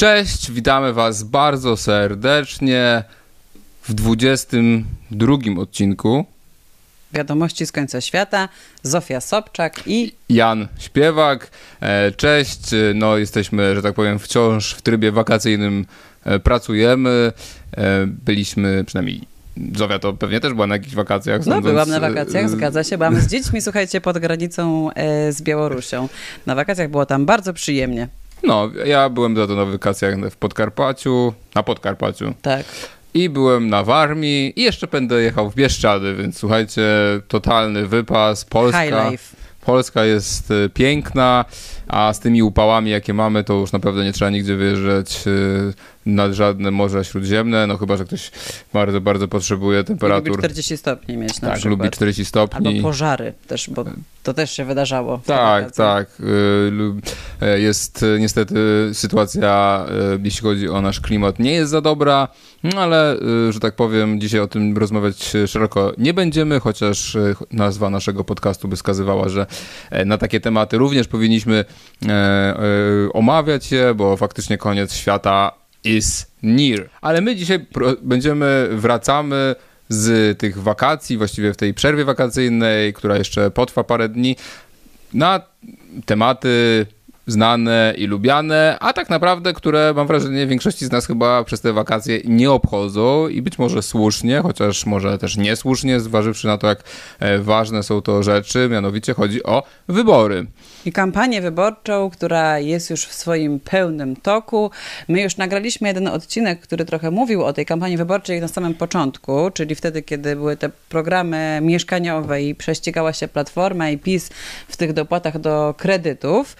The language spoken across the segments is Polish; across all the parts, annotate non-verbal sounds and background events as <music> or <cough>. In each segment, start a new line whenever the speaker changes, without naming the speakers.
Cześć, witamy Was bardzo serdecznie w 22 odcinku.
Wiadomości z końca świata, Zofia Sobczak i
Jan Śpiewak. E, Cześć, no jesteśmy, że tak powiem, wciąż w trybie wakacyjnym e, pracujemy. E, Byliśmy, przynajmniej Zofia to pewnie też była na jakichś wakacjach.
No,
sądząc,
byłam na
e,
wakacjach, zgadza się. Byłam z dziećmi, słuchajcie, pod granicą e, z Białorusią. Na wakacjach było tam bardzo przyjemnie.
No, ja byłem za to na wakacjach w Podkarpaciu, na Podkarpaciu.
Tak.
I byłem na Warmii i jeszcze będę jechał w Bieszczady, więc słuchajcie, totalny wypas. Polska,
High life.
Polska jest e, piękna, a z tymi upałami, jakie mamy, to już naprawdę nie trzeba nigdzie wyjeżdżać e, nad żadne Morze Śródziemne, no chyba, że ktoś bardzo, bardzo potrzebuje
Lubi
temperatur.
40 stopni mieć na
tak,
przykład.
lubi 40 stopni.
Albo pożary też, bo to też się wydarzało.
Tak, tak. Y, e, Jest e, niestety sytuacja, jeśli chodzi o nasz klimat, nie jest za dobra, no ale, że tak powiem, dzisiaj o tym rozmawiać szeroko nie będziemy, chociaż nazwa naszego podcastu by wskazywała, że e, na takie tematy również powinniśmy e, e, omawiać je, bo faktycznie koniec świata is near. Ale my dzisiaj będziemy, wracamy z tych wakacji, właściwie w tej przerwie wakacyjnej, która jeszcze potrwa parę dni, na tematy znane i lubiane, a tak naprawdę, które mam wrażenie większości z nas chyba przez te wakacje nie obchodzą i być może słusznie, chociaż może też niesłusznie, zważywszy na to, jak e, ważne są to rzeczy, mianowicie chodzi o wybory.
I kampanię wyborczą, która jest już w swoim pełnym toku. My już nagraliśmy jeden odcinek, który trochę mówił o tej kampanii wyborczej na samym początku, czyli wtedy, kiedy były te programy mieszkaniowe i prześcigała się Platforma i PiS w tych dopłatach do kredytów.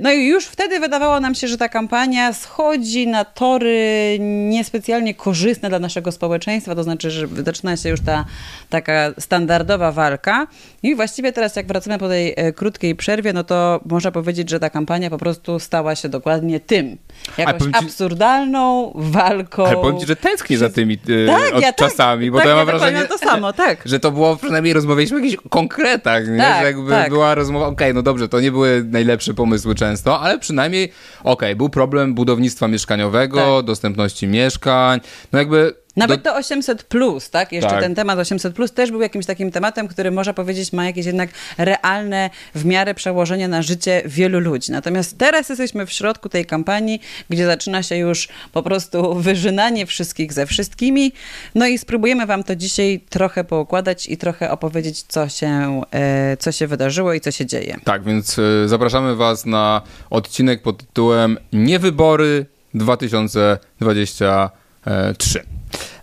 No i już wtedy wydawało nam się, że ta kampania schodzi na tory niespecjalnie korzystne dla naszego społeczeństwa, to znaczy, że zaczyna się już ta taka standardowa walka. I właściwie teraz, jak wracamy po tej e, krótkiej przerwie, no to można powiedzieć, że ta kampania po prostu stała się dokładnie tym. Jakąś
ci-
absurdalną walką.
Ale powiem ci, że tęsknię za tymi e,
Tak,
od
ja tak,
czasami, bo
tak,
to ja mam
dokładnie
wrażenie,
to samo, <laughs> tak.
że to było, przynajmniej rozmawialiśmy o jakichś konkretach, nie?
Tak,
że jakby
tak.
była rozmowa, okej, no dobrze, to nie były najlepsze pomysły często, ale przynajmniej, okej, był problem budownictwa mieszkaniowego,
Tak.
dostępności mieszkań, no jakby...
Nawet
do-
to 800 plus, tak? Jeszcze
Tak.
ten temat 800 plus też był jakimś takim tematem, który można powiedzieć ma jakieś jednak realne w miarę przełożenie na życie wielu ludzi. Natomiast teraz jesteśmy w środku tej kampanii, gdzie zaczyna się już po prostu wyżynanie wszystkich ze wszystkimi. No i spróbujemy wam to dzisiaj trochę poukładać i trochę opowiedzieć, co się, e, co się wydarzyło i co się dzieje.
Tak, więc y, zapraszamy Was na odcinek pod tytułem Niewybory 2023.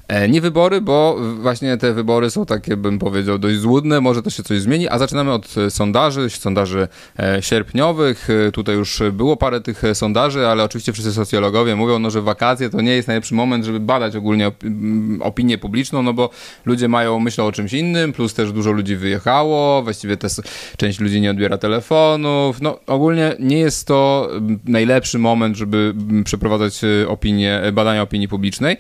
E, Nie wybory, bo właśnie te wybory są takie, bym powiedział, dość złudne, może to się coś zmieni, a zaczynamy od e, sondaży, sondaży e, sierpniowych. Tutaj już było parę tych sondaży, ale oczywiście wszyscy socjologowie mówią, no, że wakacje to nie jest najlepszy moment, żeby badać ogólnie op- m, opinię publiczną, no bo ludzie mają, myślą o czymś innym, plus też dużo ludzi wyjechało, właściwie też część ludzi nie odbiera telefonów, no ogólnie nie jest to m, najlepszy moment, żeby m, przeprowadzać opinię, badania opinii publicznej.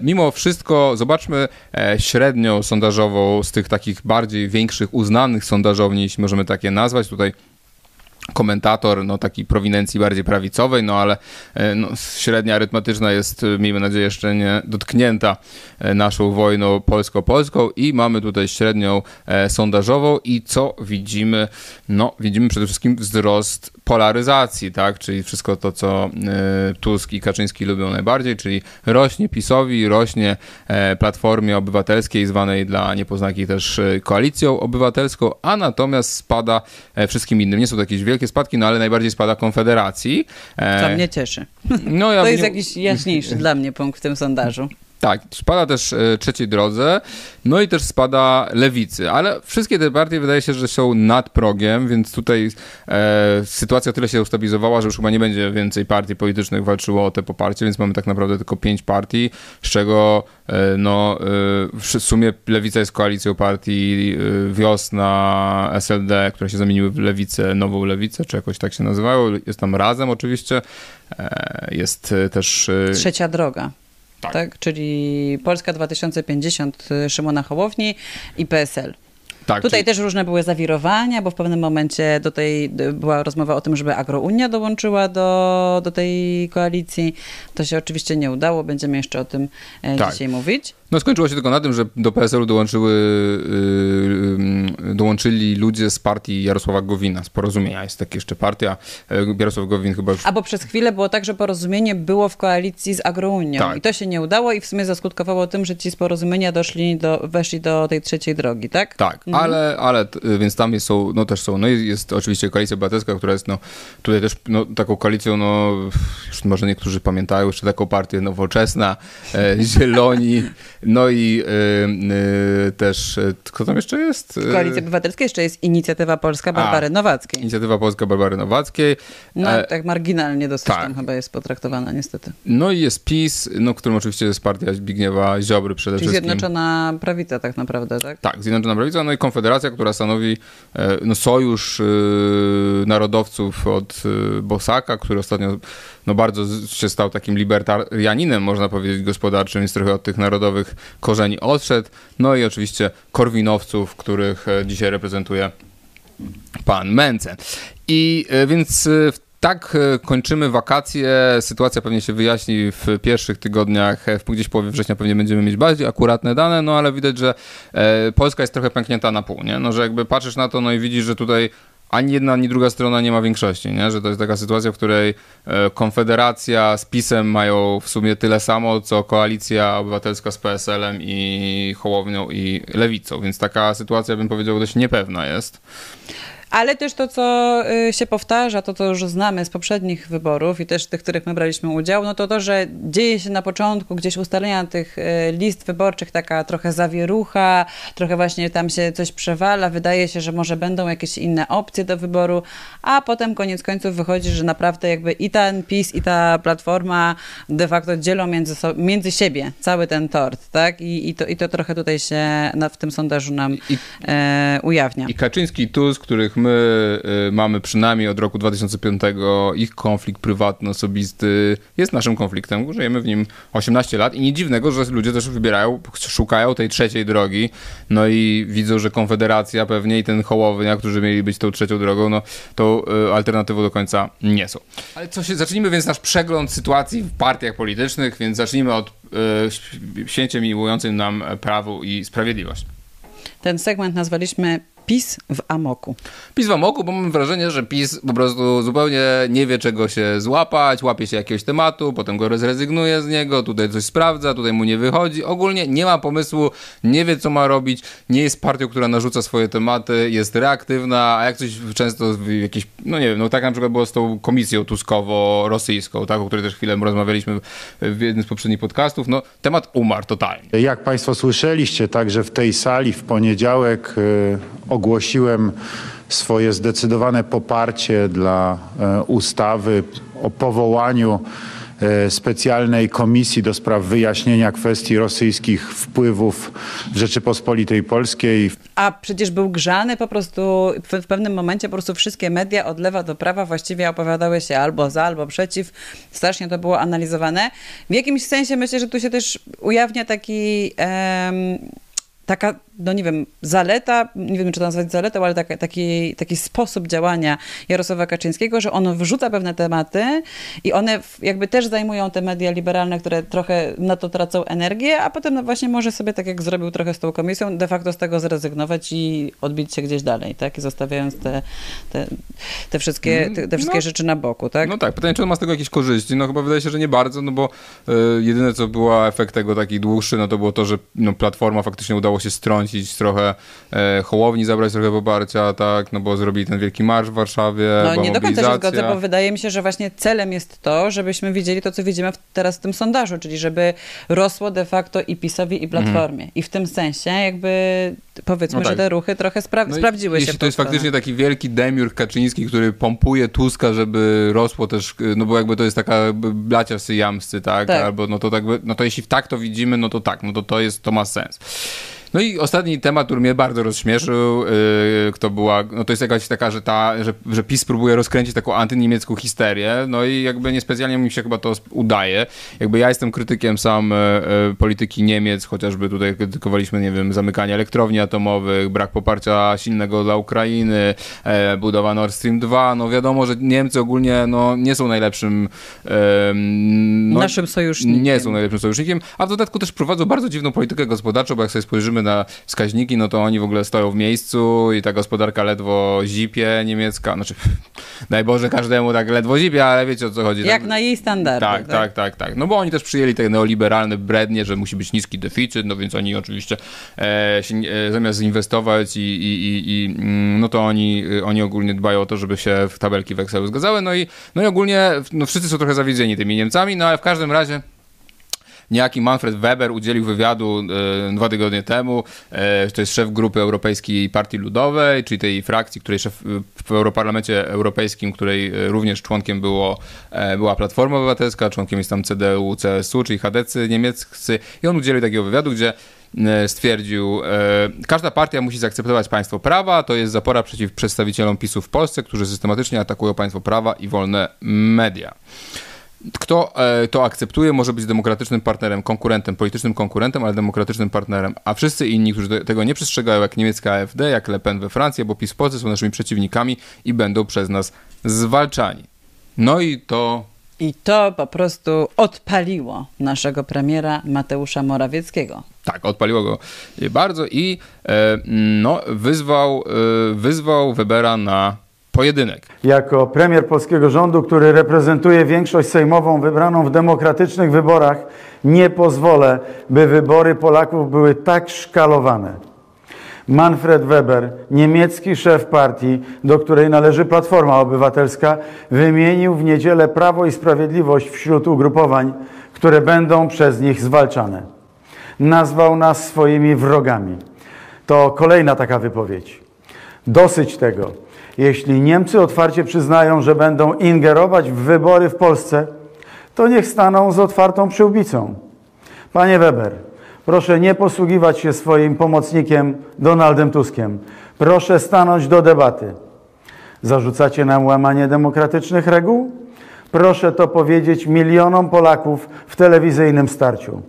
Mimo wszystko zobaczmy e, średnią sondażową z tych takich bardziej większych, uznanych sondażowni, jeśli możemy takie nazwać. Tutaj komentator, no taki prowinencji bardziej prawicowej, no ale e, no, średnia arytmetyczna jest, e, miejmy nadzieję, jeszcze nie dotknięta e, naszą wojną polsko-polską i mamy tutaj średnią e, sondażową i co widzimy? No, widzimy przede wszystkim wzrost polaryzacji, tak, czyli wszystko to, co e, Tusk i Kaczyński lubią najbardziej, czyli rośnie PiSowi, rośnie e, Platformie Obywatelskiej, zwanej dla niepoznaki też Koalicją Obywatelską, a natomiast spada wszystkim innym. Nie są to jakieś wielkie spadki, no ale najbardziej spada Konfederacji. E,
Co mnie cieszy.
no, ja
To jest
nie-
jakiś jaśniejszy dla mnie punkt w tym sondażu.
Tak, spada też e, trzeciej drodze, no i też spada lewicy, ale wszystkie te partie wydaje się, że są nad progiem, więc tutaj e, sytuacja tyle się ustabilizowała, że już chyba nie będzie więcej partii politycznych walczyło o te poparcie, więc mamy tak naprawdę tylko pięć partii, z czego e, no, e, w sumie lewica jest koalicją partii Wiosna, SLD, które się zamieniły w lewicę, nową lewicę, czy jakoś tak się nazywają, jest tam razem oczywiście, jest też...
Trzecia droga.
Tak.
Tak. czyli Polska 2050 Szymona Hołowni i PSL. Tak, Tutaj czyli... też różne były zawirowania, bo w pewnym momencie do tej była rozmowa o tym, żeby Agrounia dołączyła do, do tej koalicji. To się oczywiście nie udało, będziemy jeszcze o tym e, tak. dzisiaj mówić.
No skończyło się tylko na tym, że do PSL-u dołączyły, yy, dołączyli ludzie z partii Jarosława Gowina, z Porozumienia. Jest taka jeszcze partia, yy, Jarosław Gowin chyba już...
A bo przez chwilę było tak, że Porozumienie było w koalicji z Agrounią tak. i to się nie udało i w sumie zaskutkowało tym, że ci z Porozumienia doszli do, weszli do tej trzeciej drogi, tak?
Tak, mhm. ale, ale więc tam jest, są, no też są, no jest oczywiście Koalicja Obywatelska, która jest no tutaj też no, taką koalicją, no już może niektórzy pamiętają jeszcze taką partię Nowoczesna, e, Zieloni, no i y, y, też, y, kto tam jeszcze jest?
W Koalicji Obywatelskiej jeszcze jest Inicjatywa Polska Barbary A, Nowackiej.
Inicjatywa Polska Barbary Nowackiej.
No e, tak marginalnie dosyć tak. tam chyba jest potraktowana niestety.
No i jest PiS, no którym oczywiście jest partia Zbigniewa Ziobry przede
Czyli
wszystkim.
Zjednoczona Prawica tak naprawdę, tak?
Tak, Zjednoczona Prawica, no i Konfederacja, która stanowi e, no, sojusz narodowców od Bosaka, który ostatnio no bardzo się stał takim libertarianinem, można powiedzieć, gospodarczym, więc trochę od tych narodowych korzeni odszedł. No i oczywiście Korwinowców, których e, dzisiaj reprezentuje pan Mence. I e, więc e, tak kończymy wakacje. Sytuacja pewnie się wyjaśni w pierwszych tygodniach. W gdzieś połowie września pewnie będziemy mieć bardziej akuratne dane, no ale widać, że Polska jest trochę pęknięta na pół, nie? No, że jakby patrzysz na to, no i widzisz, że tutaj ani jedna, ani druga strona nie ma większości, nie? że to jest taka sytuacja, w której e, Konfederacja z PiSem mają w sumie tyle samo, co Koalicja Obywatelska z PSL-em i Hołownią i Lewicą, więc taka sytuacja, bym powiedział, dość niepewna jest.
Ale też to, co y, się powtarza, to, co już znamy z poprzednich wyborów i też tych, w których my braliśmy udział, no to to, że dzieje się na początku gdzieś ustalenia tych y, list wyborczych taka trochę zawierucha, trochę właśnie tam się coś przewala, wydaje się, że może będą jakieś inne opcje do wyboru, a potem koniec końców wychodzi, że naprawdę jakby i ten PiS, i ta Platforma de facto dzielą między, so, między siebie cały ten tort, tak? I, i, to, i to trochę tutaj się na, w tym sondażu nam I, e, ujawnia.
I Kaczyński i Tusk, których my y, mamy przynajmniej od roku 2005 ich konflikt prywatny, osobisty jest naszym konfliktem. Żyjemy w nim 18 lat i nie dziwnego, że ludzie też wybierają, szukają tej trzeciej drogi, no i widzą, że Konfederacja pewnie i ten Hołownia, którzy mieli być tą trzecią drogą, no to y, alternatywą do końca nie są. Ale co się, zacznijmy więc nasz przegląd sytuacji w partiach politycznych, więc zacznijmy od y, miłującym nam prawo i sprawiedliwość.
Ten segment nazwaliśmy PiS w amoku.
PiS w amoku, bo mam wrażenie, że PiS po prostu zupełnie nie wie czego się złapać, łapie się jakiegoś tematu, potem go zrezygnuje z niego, tutaj coś sprawdza, tutaj mu nie wychodzi. Ogólnie nie ma pomysłu, nie wie co ma robić, nie jest partią, która narzuca swoje tematy, jest reaktywna, a jak coś często jakiś, no nie wiem, no tak na przykład było z tą komisją tuskowo-rosyjską, tak, o której też chwilę rozmawialiśmy w jednym z poprzednich podcastów, no temat umarł totalnie.
Jak Państwo słyszeliście, także w tej sali w poniedziałek y, ogłosiłem swoje zdecydowane poparcie dla e, ustawy o powołaniu e, specjalnej komisji do spraw wyjaśnienia kwestii rosyjskich wpływów w Rzeczypospolitej Polskiej.
A przecież był grzany po prostu, w pewnym momencie po prostu wszystkie media od lewa do prawa właściwie opowiadały się albo za, albo przeciw. Strasznie to było analizowane. W jakimś sensie myślę, że tu się też ujawnia taki... Um, taka, no nie wiem, zaleta, nie wiem czy to nazwać zaletą, ale taki, taki, taki sposób działania Jarosława Kaczyńskiego, że on wrzuca pewne tematy i one jakby też zajmują te media liberalne, które trochę na to tracą energię, a potem no właśnie może sobie, tak jak zrobił trochę z tą komisją, de facto z tego zrezygnować i odbić się gdzieś dalej, tak? I zostawiając te, te, te wszystkie, mm, te, te wszystkie no, rzeczy na boku, tak?
No tak, pytanie, czy on ma z tego jakieś korzyści? No chyba wydaje się, że nie bardzo, no bo y, jedyne, co było efekt tego taki dłuższy, no to było to, że no, Platforma faktycznie udało się strącić trochę e, Hołowni, zabrać trochę poparcia, tak, no bo zrobili ten wielki marsz w Warszawie,
No nie do końca się zgodzę, bo wydaje mi się, że właśnie celem jest to, żebyśmy widzieli to, co widzimy teraz w tym sondażu, czyli żeby rosło de facto i PiSowi, i Platformie. Mm. I w tym sensie jakby powiedzmy, no tak. że te ruchy trochę spra no sprawdziły
się.
Jeśli
to jest faktycznie taki wielki demiurg Kaczyński, który pompuje Tuska, żeby rosło też, no bo jakby to jest taka blacia syjamscy, tak? tak? Albo no to tak, no to jeśli tak to widzimy, no to tak, no to to jest, to ma sens. No i ostatni temat, który mnie bardzo rozśmieszył, yy, kto była, no to jest jakaś taka, że, ta, że, że PiS próbuje rozkręcić taką antyniemiecką histerię, no i jakby niespecjalnie mi się chyba to udaje. Jakby ja jestem krytykiem sam yy, polityki Niemiec, chociażby tutaj krytykowaliśmy, nie wiem, zamykanie elektrowni atomowych, brak poparcia silnego dla Ukrainy, e, budowa Nord Stream 2. No wiadomo, że Niemcy ogólnie no, nie są najlepszym no,
naszym sojusznikiem.
Nie są najlepszym sojusznikiem, a w dodatku też prowadzą bardzo dziwną politykę gospodarczą, bo jak sobie spojrzymy na wskaźniki, no to oni w ogóle stoją w miejscu i ta gospodarka ledwo zipie niemiecka, znaczy <laughs> daj Boże każdemu tak ledwo zipie, ale wiecie o co chodzi.
Jak
tak,
na jej standardy.
Tak, tak, tak, tak. No bo oni też przyjęli te neoliberalne brednie, że musi być niski deficyt, no więc oni oczywiście e, się, e, zamiast inwestować i, i, i, i, mm, no to oni, oni ogólnie dbają o to, żeby się w tabelki w Excelu zgadzały, no i, no i ogólnie no wszyscy są trochę zawiedzeni tymi Niemcami, no ale w każdym razie Niejaki Manfred Weber udzielił wywiadu e, dwa tygodnie temu. E, to jest szef grupy Europejskiej Partii Ludowej, czyli tej frakcji, której szef w Europarlamencie Europejskim, której e, również członkiem było, e, była Platforma Obywatelska, członkiem jest tam CDU, CSU, czyli chadecy niemieccy. I on udzielił takiego wywiadu, gdzie e, stwierdził, e, każda partia musi zaakceptować państwo prawa, to jest zapora przeciw przedstawicielom PiSu w Polsce, którzy systematycznie atakują państwo prawa i wolne media. Kto e, to akceptuje, może być demokratycznym partnerem, konkurentem, politycznym konkurentem, ale demokratycznym partnerem. A wszyscy inni, którzy tego nie przestrzegają, jak niemiecka AfD, jak Le Pen we Francji, bo PiS w Polsce są naszymi przeciwnikami i będą przez nas zwalczani. No i to
i to po prostu odpaliło naszego premiera Mateusza Morawieckiego.
Tak, odpaliło go bardzo i e, no, wyzwał, e, wyzwał Webera na pojedynek.
Jako premier polskiego rządu, który reprezentuje większość sejmową wybraną w demokratycznych wyborach, nie pozwolę, by wybory Polaków były tak szkalowane. Manfred Weber, niemiecki szef partii, do której należy Platforma Obywatelska, wymienił w niedzielę Prawo i Sprawiedliwość wśród ugrupowań, które będą przez nich zwalczane. Nazwał nas swoimi wrogami. To kolejna taka wypowiedź. Dosyć tego. Jeśli Niemcy otwarcie przyznają, że będą ingerować w wybory w Polsce, to niech staną z otwartą przyłbicą. Panie Weber, proszę nie posługiwać się swoim pomocnikiem Donaldem Tuskiem. Proszę stanąć do debaty. Zarzucacie nam łamanie demokratycznych reguł? Proszę to powiedzieć milionom Polaków w telewizyjnym starciu.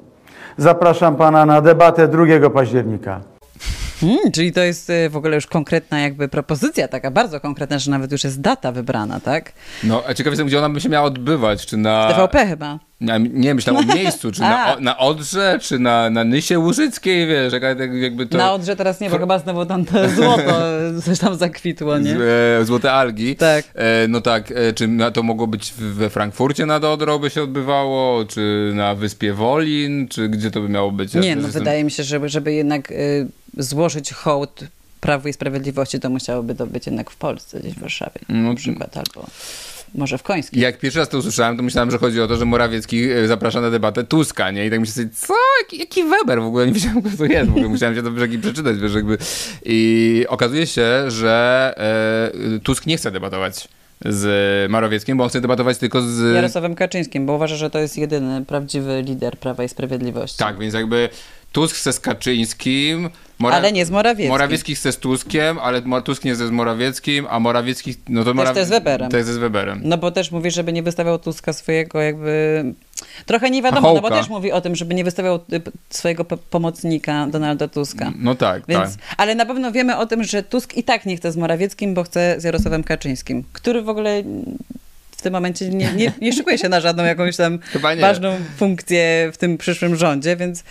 Zapraszam pana na debatę 2 października.
Hmm, czyli to jest y, w ogóle już konkretna jakby propozycja, taka bardzo konkretna, że nawet już jest data wybrana, tak?
No, a ciekaw jestem, gdzie ona by się miała odbywać, czy na...
W TVP chyba.
Nie, nie myślałem o miejscu, czy <laughs> na, na Odrze, czy na, na Nysie Łużyckiej, wiesz, jakby to...
Na Odrze teraz nie, bo chyba znowu tam to <laughs> złoto coś tam zakwitło, nie?
Z, złote algi.
Tak.
E, no tak, e, czy to mogło być we Frankfurcie nad Odrą by się odbywało, czy na Wyspie Wolin, czy gdzie to by miało być?
Ja nie, no jestem... wydaje mi się, żeby, żeby jednak y, złożyć hołd Prawu i Sprawiedliwości, to musiałoby to być jednak w Polsce, gdzieś w Warszawie no, na przykład, albo może w Końskim.
Jak pierwszy raz to usłyszałem, to myślałem, że chodzi o to, że Morawiecki e, zaprasza na debatę Tuska, nie? I tak myślałem co? Jaki, jaki Weber? W ogóle nie wiedziałem, kto to jest. W ogóle musiałem się to brzegi przeczytać, wiesz, jakby. I okazuje się, że e, Tusk nie chce debatować z Morawieckim, bo on chce debatować tylko z...
Jarosławem Kaczyńskim, bo uważa, że to jest jedyny prawdziwy lider Prawa i Sprawiedliwości.
Tak, więc jakby Tusk chce z Kaczyńskim,
Mora... Ale nie z Morawieckim.
Morawiecki chce z Tuskiem, ale Tusk nie chce z Morawieckim, a Morawiecki... No to
Moraw... Też z Weberem.
Też z Weberem.
No bo też mówi, żeby nie wystawiał Tuska swojego jakby... Trochę nie wiadomo, no bo też mówi o tym, żeby nie wystawiał y, swojego pomocnika Donalda Tuska.
No tak,
Więc,
tak.
Ale na pewno wiemy o tym, że Tusk i tak nie chce z Morawieckim, bo chce z Jarosławem Kaczyńskim, który w ogóle tym momencie nie, nie, nie szykuje się na żadną jakąś tam ważną funkcję w tym przyszłym rządzie, więc...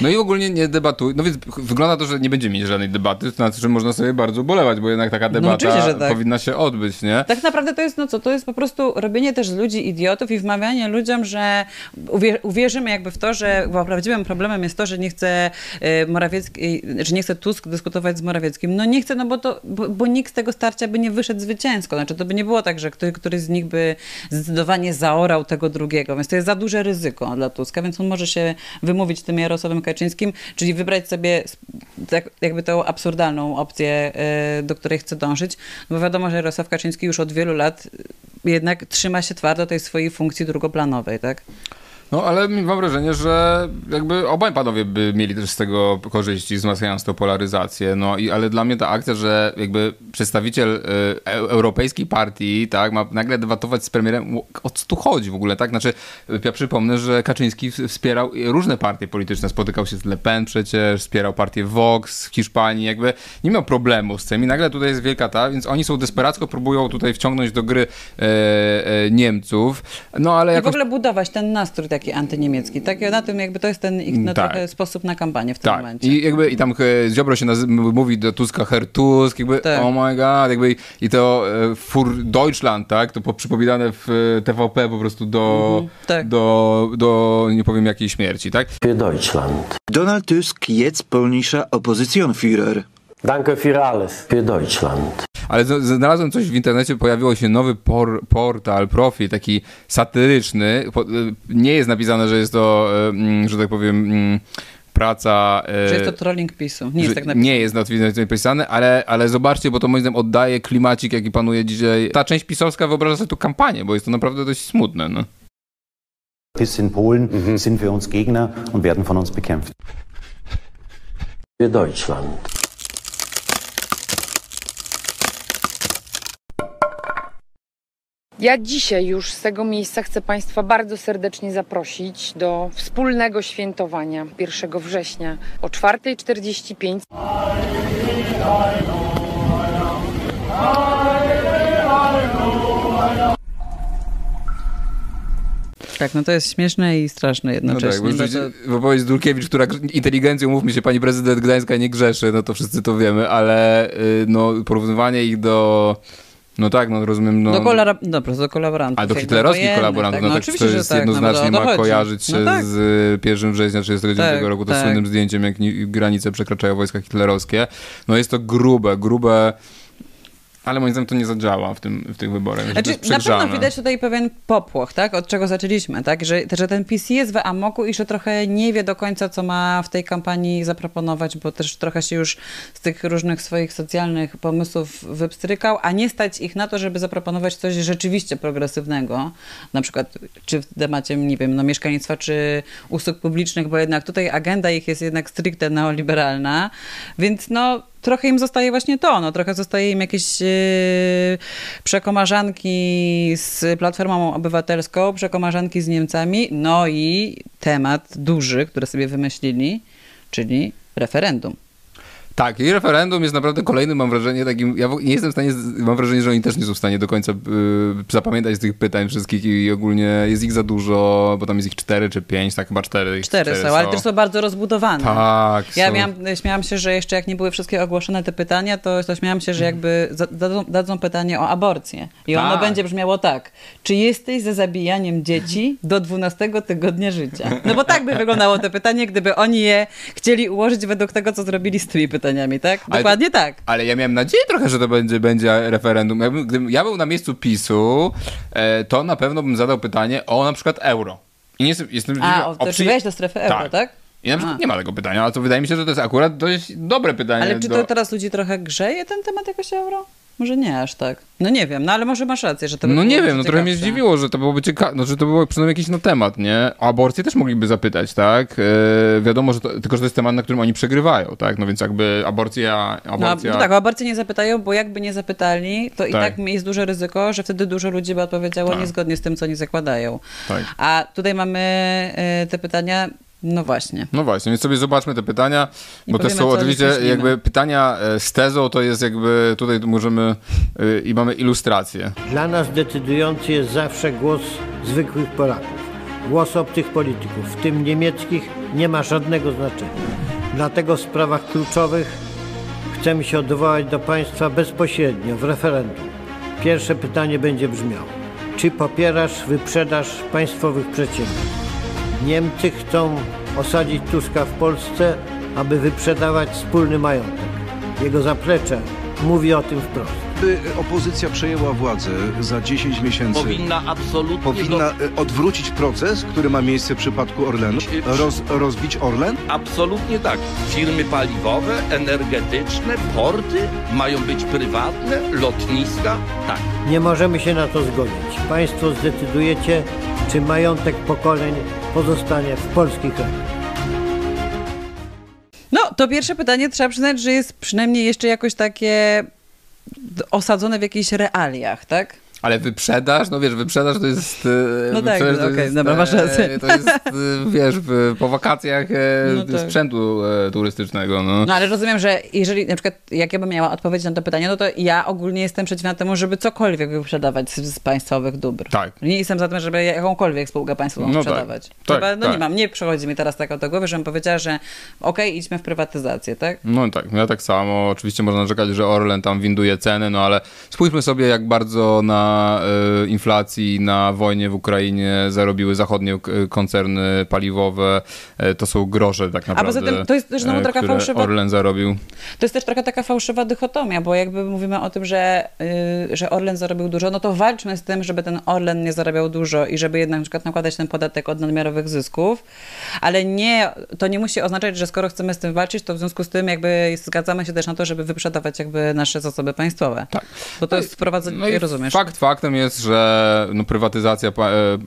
No i ogólnie nie debatuje, no więc wygląda to, że nie będziemy mieć żadnej debaty, to znaczy, że można sobie bardzo bolewać, bo jednak taka no debata no, tak. powinna się odbyć, nie?
Tak naprawdę to jest, no co, to jest po prostu robienie też z ludzi idiotów i wmawianie ludziom, że uwierzymy jakby w to, że prawdziwym problemem jest to, że nie chce y, Morawiecki, że nie chce Tusk dyskutować z Morawieckim. No nie chce, no bo to, bo, bo nikt z tego starcia by nie wyszedł zwycięsko, znaczy to by nie było tak, że który, któryś z nich by zdecydowanie zaorał tego drugiego, więc to jest za duże ryzyko dla Tuska, więc on może się wymówić tym Jarosławem Kaczyńskim, czyli wybrać sobie tak, jakby tą absurdalną opcję, e, do której chce dążyć, bo wiadomo, że Jarosław Kaczyński już od wielu lat jednak trzyma się twardo tej swojej funkcji drugoplanowej, tak?
No ale mam wrażenie, że jakby obaj panowie by mieli też z tego korzyści, wzmacniając tą polaryzację. No i ale dla mnie ta akcja, że jakby przedstawiciel y, e, europejskiej partii, tak, ma nagle debatować z premierem, o co tu chodzi w ogóle, tak? Znaczy, ja przypomnę, że Kaczyński wspierał różne partie polityczne, spotykał się z Le Pen przecież, wspierał partię Vox w Hiszpanii, jakby nie miał problemu z tym i nagle tutaj jest wielka ta, więc oni są desperacko, próbują tutaj wciągnąć do gry e, e, Niemców, no ale
jakoś... I w ogóle budować ten nastrój taki antyniemiecki. Tak, na tym jakby to jest ten ich no, tak. trochę sposób na kampanię w tym
tak.
momencie.
I jakby i tam e, Ziobro się nazy- mówi do Tuska Herr Tusk, jakby tak. oh my god, jakby i to e, Fur Deutschland, tak, to przypominane w e, TVP po prostu do, mhm, tak. do, do, nie powiem jakiej śmierci, tak?
Für Deutschland.
Donald Tusk jetzt polnischer Oppositionsführer.
Danke für alles. Für Deutschland.
Ale znalazłem coś w internecie, pojawiło się nowy por, portal, profil, taki satyryczny. Y, nie jest napisane, że jest to, y, mm, że tak powiem mm, praca.
Czy jest to trolling PiSu? Nie jest tak napisane.
Nie jest napisane, ale, ale zobaczcie, bo to moim zdaniem oddaje klimacik, jaki panuje dzisiaj. Ta część pisowska wyobraża sobie tu kampanię, bo jest to naprawdę dość smutne. No.
Bis in Polen mhm. sind wir uns Gegner und werden von uns bekämpft.
Für Deutschland.
Ja dzisiaj już z tego miejsca chcę Państwa bardzo serdecznie zaprosić do wspólnego świętowania 1 września o 4.45.
Tak, no to jest śmieszne i straszne jednocześnie. No tak,
bo to... wypowiedź Dulkiewicz, która inteligencją, mówmy się, pani prezydent Gdańska nie grzeszy, no to wszyscy to wiemy, ale y, no, porównywanie ich do no tak, no rozumiem. No,
do, kolabor- dobra, do kolaborantów.
A do hitlerowskich kolaborantów, tak, no, no tak, to jest tak, jednoznacznie no, ma kojarzyć no się no tak. z 1 września 1939 tak, roku, to tak. słynnym zdjęciem, jak granice przekraczają wojska hitlerowskie. No jest to grube, grube ale moim zdaniem to nie zadziała w, tym, w tych wyborach.
Znaczy, na pewno widać tutaj pewien popłoch, tak? Od czego zaczęliśmy, tak? Że, że ten PiS jest w amoku i że trochę nie wie do końca, co ma w tej kampanii zaproponować, bo też trochę się już z tych różnych swoich socjalnych pomysłów wypstrykał, a nie stać ich na to, żeby zaproponować coś rzeczywiście progresywnego. Na przykład, czy w temacie, nie wiem, no, mieszkalnictwa, czy usług publicznych, bo jednak tutaj agenda ich jest jednak stricte neoliberalna, więc no trochę im zostaje właśnie to, no, trochę zostaje im jakieś yy, przekomarzanki z Platformą Obywatelską, przekomarzanki z Niemcami, no i temat duży, który sobie wymyślili, czyli referendum.
Tak, i referendum jest naprawdę kolejnym, mam wrażenie, takim. Ja nie jestem w stanie, mam wrażenie, że oni też nie są w stanie do końca y, zapamiętać tych pytań wszystkich i ogólnie jest ich za dużo, bo tam jest ich cztery czy pięć, tak chyba cztery.
Cztery, cztery są, są, ale też są bardzo rozbudowane.
Tak.
Ja są... miałam, śmiałam się, że jeszcze jak nie były wszystkie ogłoszone te pytania, to, to śmiałam się, że jakby dadzą, dadzą pytanie o aborcję. I tak. ono będzie brzmiało tak. Czy jesteś za zabijaniem dzieci do 12 tygodnia życia? No bo tak by wyglądało to pytanie, gdyby oni je chcieli ułożyć według tego, co zrobili z tymi pytaniami pytaniami, tak? Dokładnie
ale,
tak.
Ale ja miałem nadzieję trochę, że to będzie, będzie referendum. Jakbym, gdybym ja był na miejscu PiSu, e, to na pewno bym zadał pytanie o na przykład euro.
I nie jestem, jestem A, o, to przy... do strefy euro, tak? tak?
I na przykład A. nie ma tego pytania, ale to wydaje mi się, że to jest akurat dość dobre pytanie.
Ale czy to do... teraz ludzi trochę grzeje ten temat jakoś euro? Może nie aż tak. No nie wiem, no ale może masz rację, że to by
No nie wiem, no trochę mnie zdziwiło, że to byłoby ciekawe, no, że to było przynajmniej jakiś no, temat, nie? O aborcję też mogliby zapytać, tak? E, wiadomo, że to, tylko że to jest temat, na którym oni przegrywają, tak? No więc jakby aborcja... aborcja...
No, no tak, o aborcję nie zapytają, bo jakby nie zapytali, to tak. i tak jest duże ryzyko, że wtedy dużo ludzi by odpowiedziało tak. niezgodnie z tym, co oni zakładają. Tak. A tutaj mamy e, te pytania no właśnie.
No właśnie, więc sobie zobaczmy te pytania, I bo to są oczywiście jakby pytania e, z tezą, to jest jakby tutaj możemy yy, i mamy ilustrację.
Dla nas decydujący jest zawsze głos zwykłych Polaków. Głos obcych polityków, w tym niemieckich, nie ma żadnego znaczenia. Dlatego w sprawach kluczowych chcemy się odwołać do państwa bezpośrednio w referendum. Pierwsze pytanie będzie brzmiało: czy popierasz wyprzedaż państwowych przedsiębiorstw? Niemcy chcą osadzić Tuska w Polsce, aby wyprzedawać wspólny majątek. Jego zaplecze mówi o tym wprost.
By opozycja przejęła władzę za 10 miesięcy,
powinna absolutnie
powinna do... E, odwrócić proces, który ma miejsce w przypadku Orlenu, roz, rozbić Orlen?
Absolutnie tak. Firmy paliwowe, energetyczne, porty mają być prywatne, lotniska, tak.
Nie możemy się na to zgodzić. Państwo zdecydujecie, czy majątek pokoleń pozostanie w polskich rękach.
To pierwsze pytanie trzeba przyznać, że jest przynajmniej jeszcze jakoś takie osadzone w jakichś realiach, tak?
Ale wyprzedaż, no wiesz, wyprzedaż to jest... e,
No tak,
to
okej,
jest,
dobra, masz
e,
rację.
To jest, e, <laughs> wiesz, po wakacjach
No tak.
sprzętu turystycznego, no.
No ale rozumiem, że jeżeli na przykład, jak ja bym miała odpowiedzieć na to pytanie, no to ja ogólnie jestem przeciwna temu, żeby cokolwiek wyprzedawać z, z państwowych dóbr.
Tak.
Nie jestem za tym, żeby jakąkolwiek spółkę państwową
No tak.
sprzedawać.
Tak,
Trzeba, no nie
tak.
mam, nie przychodzi mi teraz tak do głowy, żebym powiedziała, że okej, idźmy w prywatyzację, tak?
No tak, ja tak samo. Oczywiście można narzekać, że Orlen tam winduje ceny, no ale spójrzmy sobie, jak bardzo na e, inflacji, na wojnie w Ukrainie zarobiły zachodnie e, koncerny paliwowe. E, to są grosze tak naprawdę.
poza tym to jest też znowu taka fałszywa-
Orlen zarobił.
To jest też trochę taka fałszywa dychotomia, bo jakby mówimy o tym, że, y, że Orlen zarobił dużo, no to walczmy z tym, żeby ten Orlen nie zarabiał dużo i żeby jednak na przykład nakładać ten podatek od nadmiarowych zysków, ale nie, to nie musi oznaczać, że skoro chcemy z tym walczyć, to w związku z tym jakby zgadzamy się też na to, żeby wyprzedawać jakby nasze zasoby państwowe.
Tak.
Bo to jest wprowadzenie,
No
rozumiesz?
Fakt faktem jest, że no, prywatyzacja pa, e,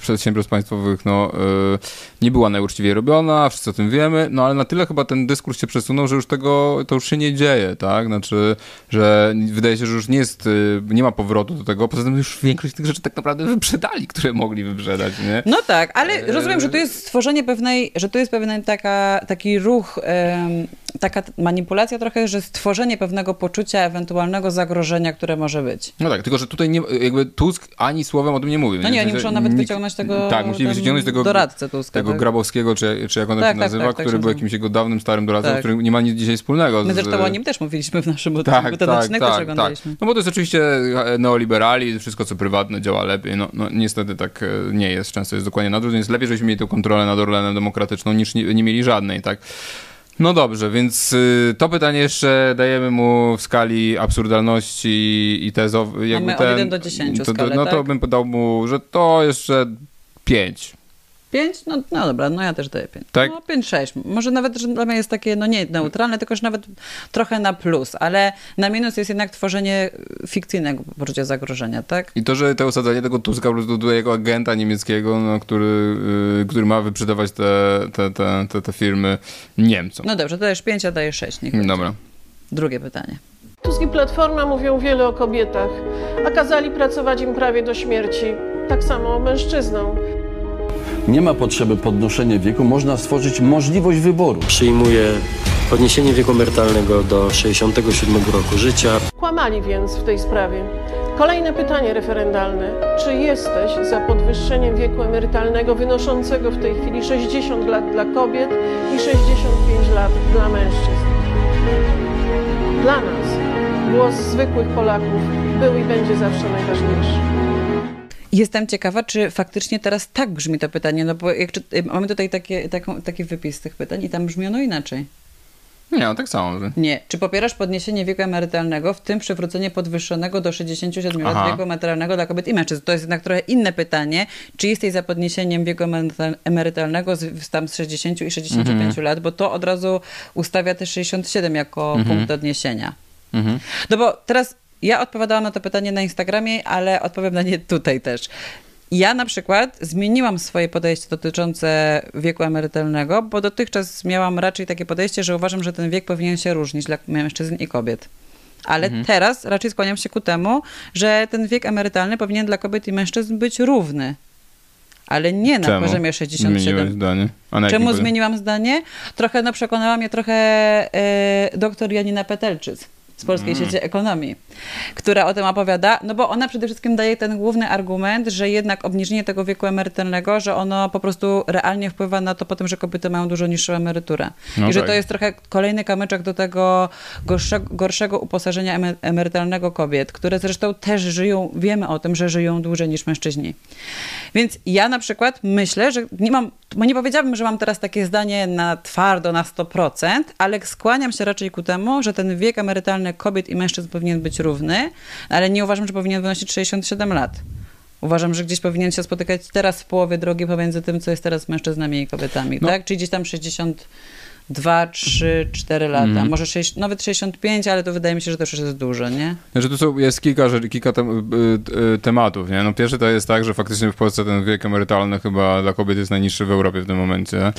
przedsiębiorstw państwowych no, e, nie była najuczciwiej robiona, wszyscy o tym wiemy, no ale na tyle chyba ten dyskurs się przesunął, że już tego, to już się nie dzieje, tak? Znaczy, że wydaje się, że już nie jest, e, nie ma powrotu do tego, poza tym już większość tych rzeczy tak naprawdę wyprzedali, które mogli wyprzedać, nie?
No tak, ale rozumiem, że to jest stworzenie pewnej, że to jest pewien taka, taki ruch, em, taka manipulacja trochę, że stworzenie pewnego poczucia ewentualnego zagrożenia, które może być.
No tak, tylko że tutaj nie, jakby Tusk ani słowem o tym nie mówił.
No nie, oni muszą nawet
nikt-
wyciągnąć tego
Tak, musieli wyciągnąć tego
doradcę Tuska,
tego
tak?
Grabowskiego, czy, czy jak on
Tak,
się
tak,
nazywa,
tak, tak
który
się
był jakimś jego dawnym, starym doradcą,
Tak.
który nie ma nic dzisiaj wspólnego
My
z...
zresztą o nim też mówiliśmy w naszym
Tak,
odcinku, ten
tak,
odcinek też
tak, tak.
oglądaliśmy.
No bo to jest oczywiście e, neoliberali, wszystko co prywatne działa lepiej. No, no niestety tak e, nie jest, często jest dokładnie na odwrót, więc lepiej, żebyśmy mieli tę kontrolę nad Orlenem demokratyczną, niż nie, nie mieli żadnej, tak? No dobrze, więc y, to pytanie jeszcze dajemy mu w skali absurdalności i tezowej.
Mamy od 1 do 10
to,
skalę,
No to
tak?
bym podał mu, że to jeszcze 5.
Pięć? No, no dobra, no ja też daję pięć.
Tak?
No pięć, sześć. Może nawet, że dla mnie jest takie, no nie neutralne, tylko że nawet trochę na plus, ale na minus jest jednak tworzenie fikcyjnego poczucia zagrożenia, tak?
I to, że to osadzenie tego Tuska do jego agenta niemieckiego, no, który, y, który ma wyprzedawać te, te, te, te, te firmy Niemcom.
No dobrze, to dajesz pięć, a dajesz sześć. niech będzie.
Dobra.
Drugie pytanie.
Tusk i Platforma mówią wiele o kobietach, a kazali pracować im prawie do śmierci. Tak samo mężczyznom.
Nie ma potrzeby podnoszenia wieku, można stworzyć możliwość wyboru.
Przyjmuję podniesienie wieku emerytalnego do 67 roku życia.
Kłamali więc w tej sprawie. Kolejne pytanie referendalne. Czy jesteś za podwyższeniem wieku emerytalnego wynoszącego w tej chwili 60 lat dla kobiet i 65 lat dla mężczyzn? Dla nas głos zwykłych Polaków był i będzie zawsze najważniejszy.
Jestem ciekawa, czy faktycznie teraz tak brzmi to pytanie, no bo jak, czy, mamy tutaj takie, taką, taki wypis tych pytań i tam brzmi ono inaczej.
Nie, no tak samo.
Nie. Czy popierasz podniesienie wieku emerytalnego, w tym przywrócenie podwyższonego do 67 lat
Aha.
wieku emerytalnego dla kobiet i mężczyzn? To jest jednak trochę inne pytanie. Czy jesteś za podniesieniem wieku emerytal- emerytalnego z, tam z 60 i 65
Mhm.
lat? Bo to od razu ustawia też 67 jako
Mhm.
punkt odniesienia.
Mhm.
No bo teraz ja odpowiadałam na to pytanie na Instagramie, ale odpowiem na nie tutaj też. Ja na przykład zmieniłam swoje podejście dotyczące wieku emerytalnego, bo dotychczas miałam raczej takie podejście, że uważam, że ten wiek powinien się różnić dla mężczyzn i kobiet. Ale
Mhm.
teraz raczej skłaniam się ku temu, że ten wiek emerytalny powinien dla kobiet i mężczyzn być równy. Ale nie na
Czemu
poziomie
Zmieniłeś
67.
zdanie.
Czemu zmieniłam zdanie? Trochę no, przekonała mnie trochę e, doktor Janina Petelczyc z Polskiej
Mm.
Sieci Ekonomii, która o tym opowiada, no bo ona przede wszystkim daje ten główny argument, że jednak obniżenie tego wieku emerytalnego, że ono po prostu realnie wpływa na to potem, że kobiety mają dużo niższą emeryturę.
No
I że
tak.
to jest trochę kolejny kamyczek do tego gorszego, gorszego uposażenia emer- emerytalnego kobiet, które zresztą też żyją, wiemy o tym, że żyją dłużej niż mężczyźni. Więc ja na przykład myślę, że nie mam, bo nie powiedziałabym, że mam teraz takie zdanie na twardo, na 100%, ale skłaniam się raczej ku temu, że ten wiek emerytalny kobiet i mężczyzn powinien być równy, ale nie uważam, że powinien wynosić 67 lat. Uważam, że gdzieś powinien się spotykać teraz w połowie drogi pomiędzy tym, co jest teraz mężczyznami i kobietami,
No.
tak? Czy gdzieś tam 60 2, 3, 4 lata.
Mhm.
Może 6, nawet 65, ale to wydaje mi się, że to już jest dużo, nie?
Znaczy tu są, jest kilka, kilka tem, y, y, tematów, nie? No pierwszy to jest tak, że faktycznie w Polsce ten wiek emerytalny chyba dla kobiet jest najniższy w Europie w tym momencie,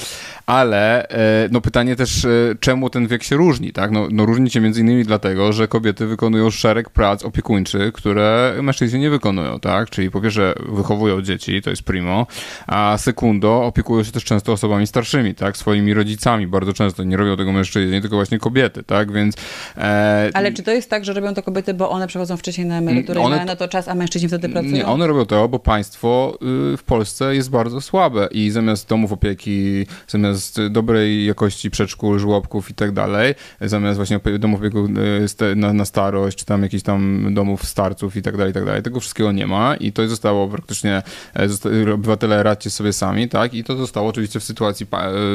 ale e, no pytanie też, e, czemu ten wiek się różni, tak? No, no różni się między innymi dlatego, że kobiety wykonują szereg prac opiekuńczych, które mężczyźni nie wykonują, tak? Czyli po pierwsze wychowują dzieci, to jest primo, a sekundo opiekują się też często osobami starszymi, tak? Swoimi rodzicami bardzo często, nie robią tego mężczyźni, tylko właśnie kobiety, tak? Więc... E,
Ale czy to jest tak, że robią to kobiety, bo one przechodzą wcześniej na emeryturę
One
i mają na to czas, a mężczyźni wtedy pracują?
Nie, one robią to, bo państwo y, w Polsce jest bardzo słabe i zamiast domów opieki, zamiast dobrej jakości przedszkól, żłobków i tak dalej, zamiast właśnie domów opieki y, na, na starość, czy tam jakichś tam domów starców i tak dalej, i tak dalej, tego wszystkiego nie ma i to zostało praktycznie, e, obywatele radźcie sobie sami, tak, i to zostało oczywiście w sytuacji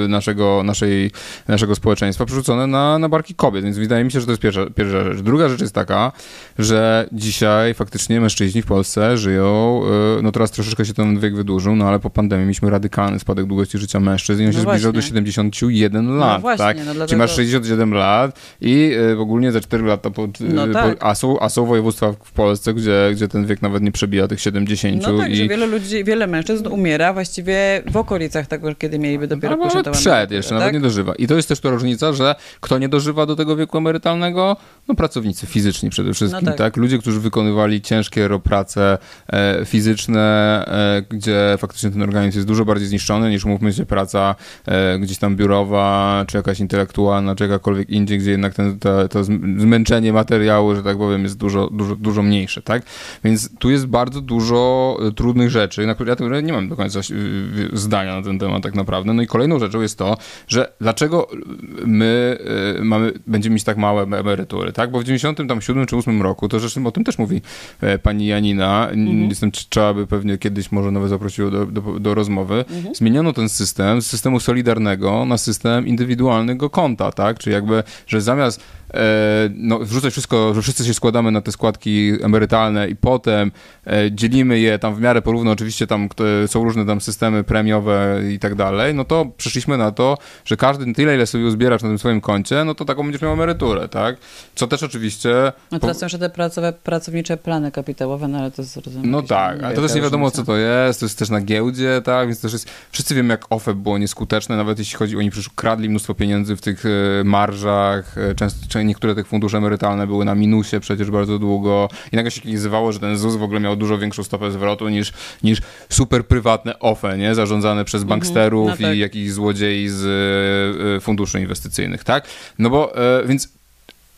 y, naszego, naszej, naszego społeczeństwa przerzucone na, na barki kobiet, więc wydaje mi się, że to jest pierwsza, pierwsza rzecz. Druga rzecz jest taka, że dzisiaj faktycznie mężczyźni w Polsce żyją, y, no teraz troszeczkę się ten wiek wydłużył, no ale po pandemii mieliśmy radykalny spadek długości życia mężczyzn i on się
No
zbliżał do
właśnie.
71 lat,
właśnie,
tak?
no
Czyli
dlatego-
masz 67 lat i y, ogólnie za 4 lata pod, y,
No tak.
po, a, są, a są województwa w Polsce, gdzie, gdzie ten wiek nawet nie przebija tych 70
No tak,
i
że wiele ludzi, wiele mężczyzn umiera właściwie w okolicach tego, kiedy mieliby dopiero tą
przed jeszcze,
tak?
nawet nie dożywa. I to jest też ta różnica, że kto nie dożywa do tego wieku emerytalnego? No pracownicy fizyczni przede wszystkim,
No
tak.
tak.
Ludzie, którzy wykonywali ciężkie prace e, fizyczne, e, gdzie faktycznie ten organizm jest dużo bardziej zniszczony niż, mówmy się, praca e, gdzieś tam biurowa, czy jakaś intelektualna, czy jakakolwiek indziej, gdzie jednak ten, to, to zm- zmęczenie materiału, że tak powiem, jest dużo, dużo, dużo mniejsze, tak? Więc tu jest bardzo dużo e, trudnych rzeczy, na które ja nie mam do końca e, zdania na ten temat tak naprawdę. No i kolejną rzeczą jest to, że dlaczego my e, mamy, będziemy mieć tak małe emerytury, tak? Bo w 97 czy 8 roku, to zresztą o tym też mówi e, pani Janina,
Mhm.
jestem, trzeba by pewnie kiedyś może nawet zaprosił do, do, do rozmowy,
Mhm.
zmieniono ten system z systemu solidarnego na system indywidualnego konta, tak? Czyli jakby, że zamiast no, wrzucać wszystko, że wszyscy się składamy na te składki emerytalne i potem e, dzielimy je tam w miarę porówno, oczywiście tam są różne tam systemy premiowe i tak dalej, no to przyszliśmy na to, że każdy tyle, ile sobie uzbierasz na tym swoim koncie, no to taką będziesz miał emeryturę, tak? Co też oczywiście...
No teraz są jeszcze te pracowe, pracownicze plany kapitałowe, no ale to jest rozumiem.
No tak, ale to też nie wiadomo, co to jest. To jest też na giełdzie, tak? Więc też jest. Wszyscy wiemy, jak OFE było nieskuteczne, nawet jeśli chodzi, oni przecież kradli mnóstwo pieniędzy w tych e, marżach. e, Często czy niektóre tych fundusze emerytalne były na minusie przecież bardzo długo. I nagle się okazywało, że ten ZUS w ogóle miał dużo większą stopę zwrotu niż, niż super prywatne OFE, nie? Zarządzane przez banksterów
no tak.
i jakichś złodziei z e, funduszy inwestycyjnych, tak? No bo, e, więc,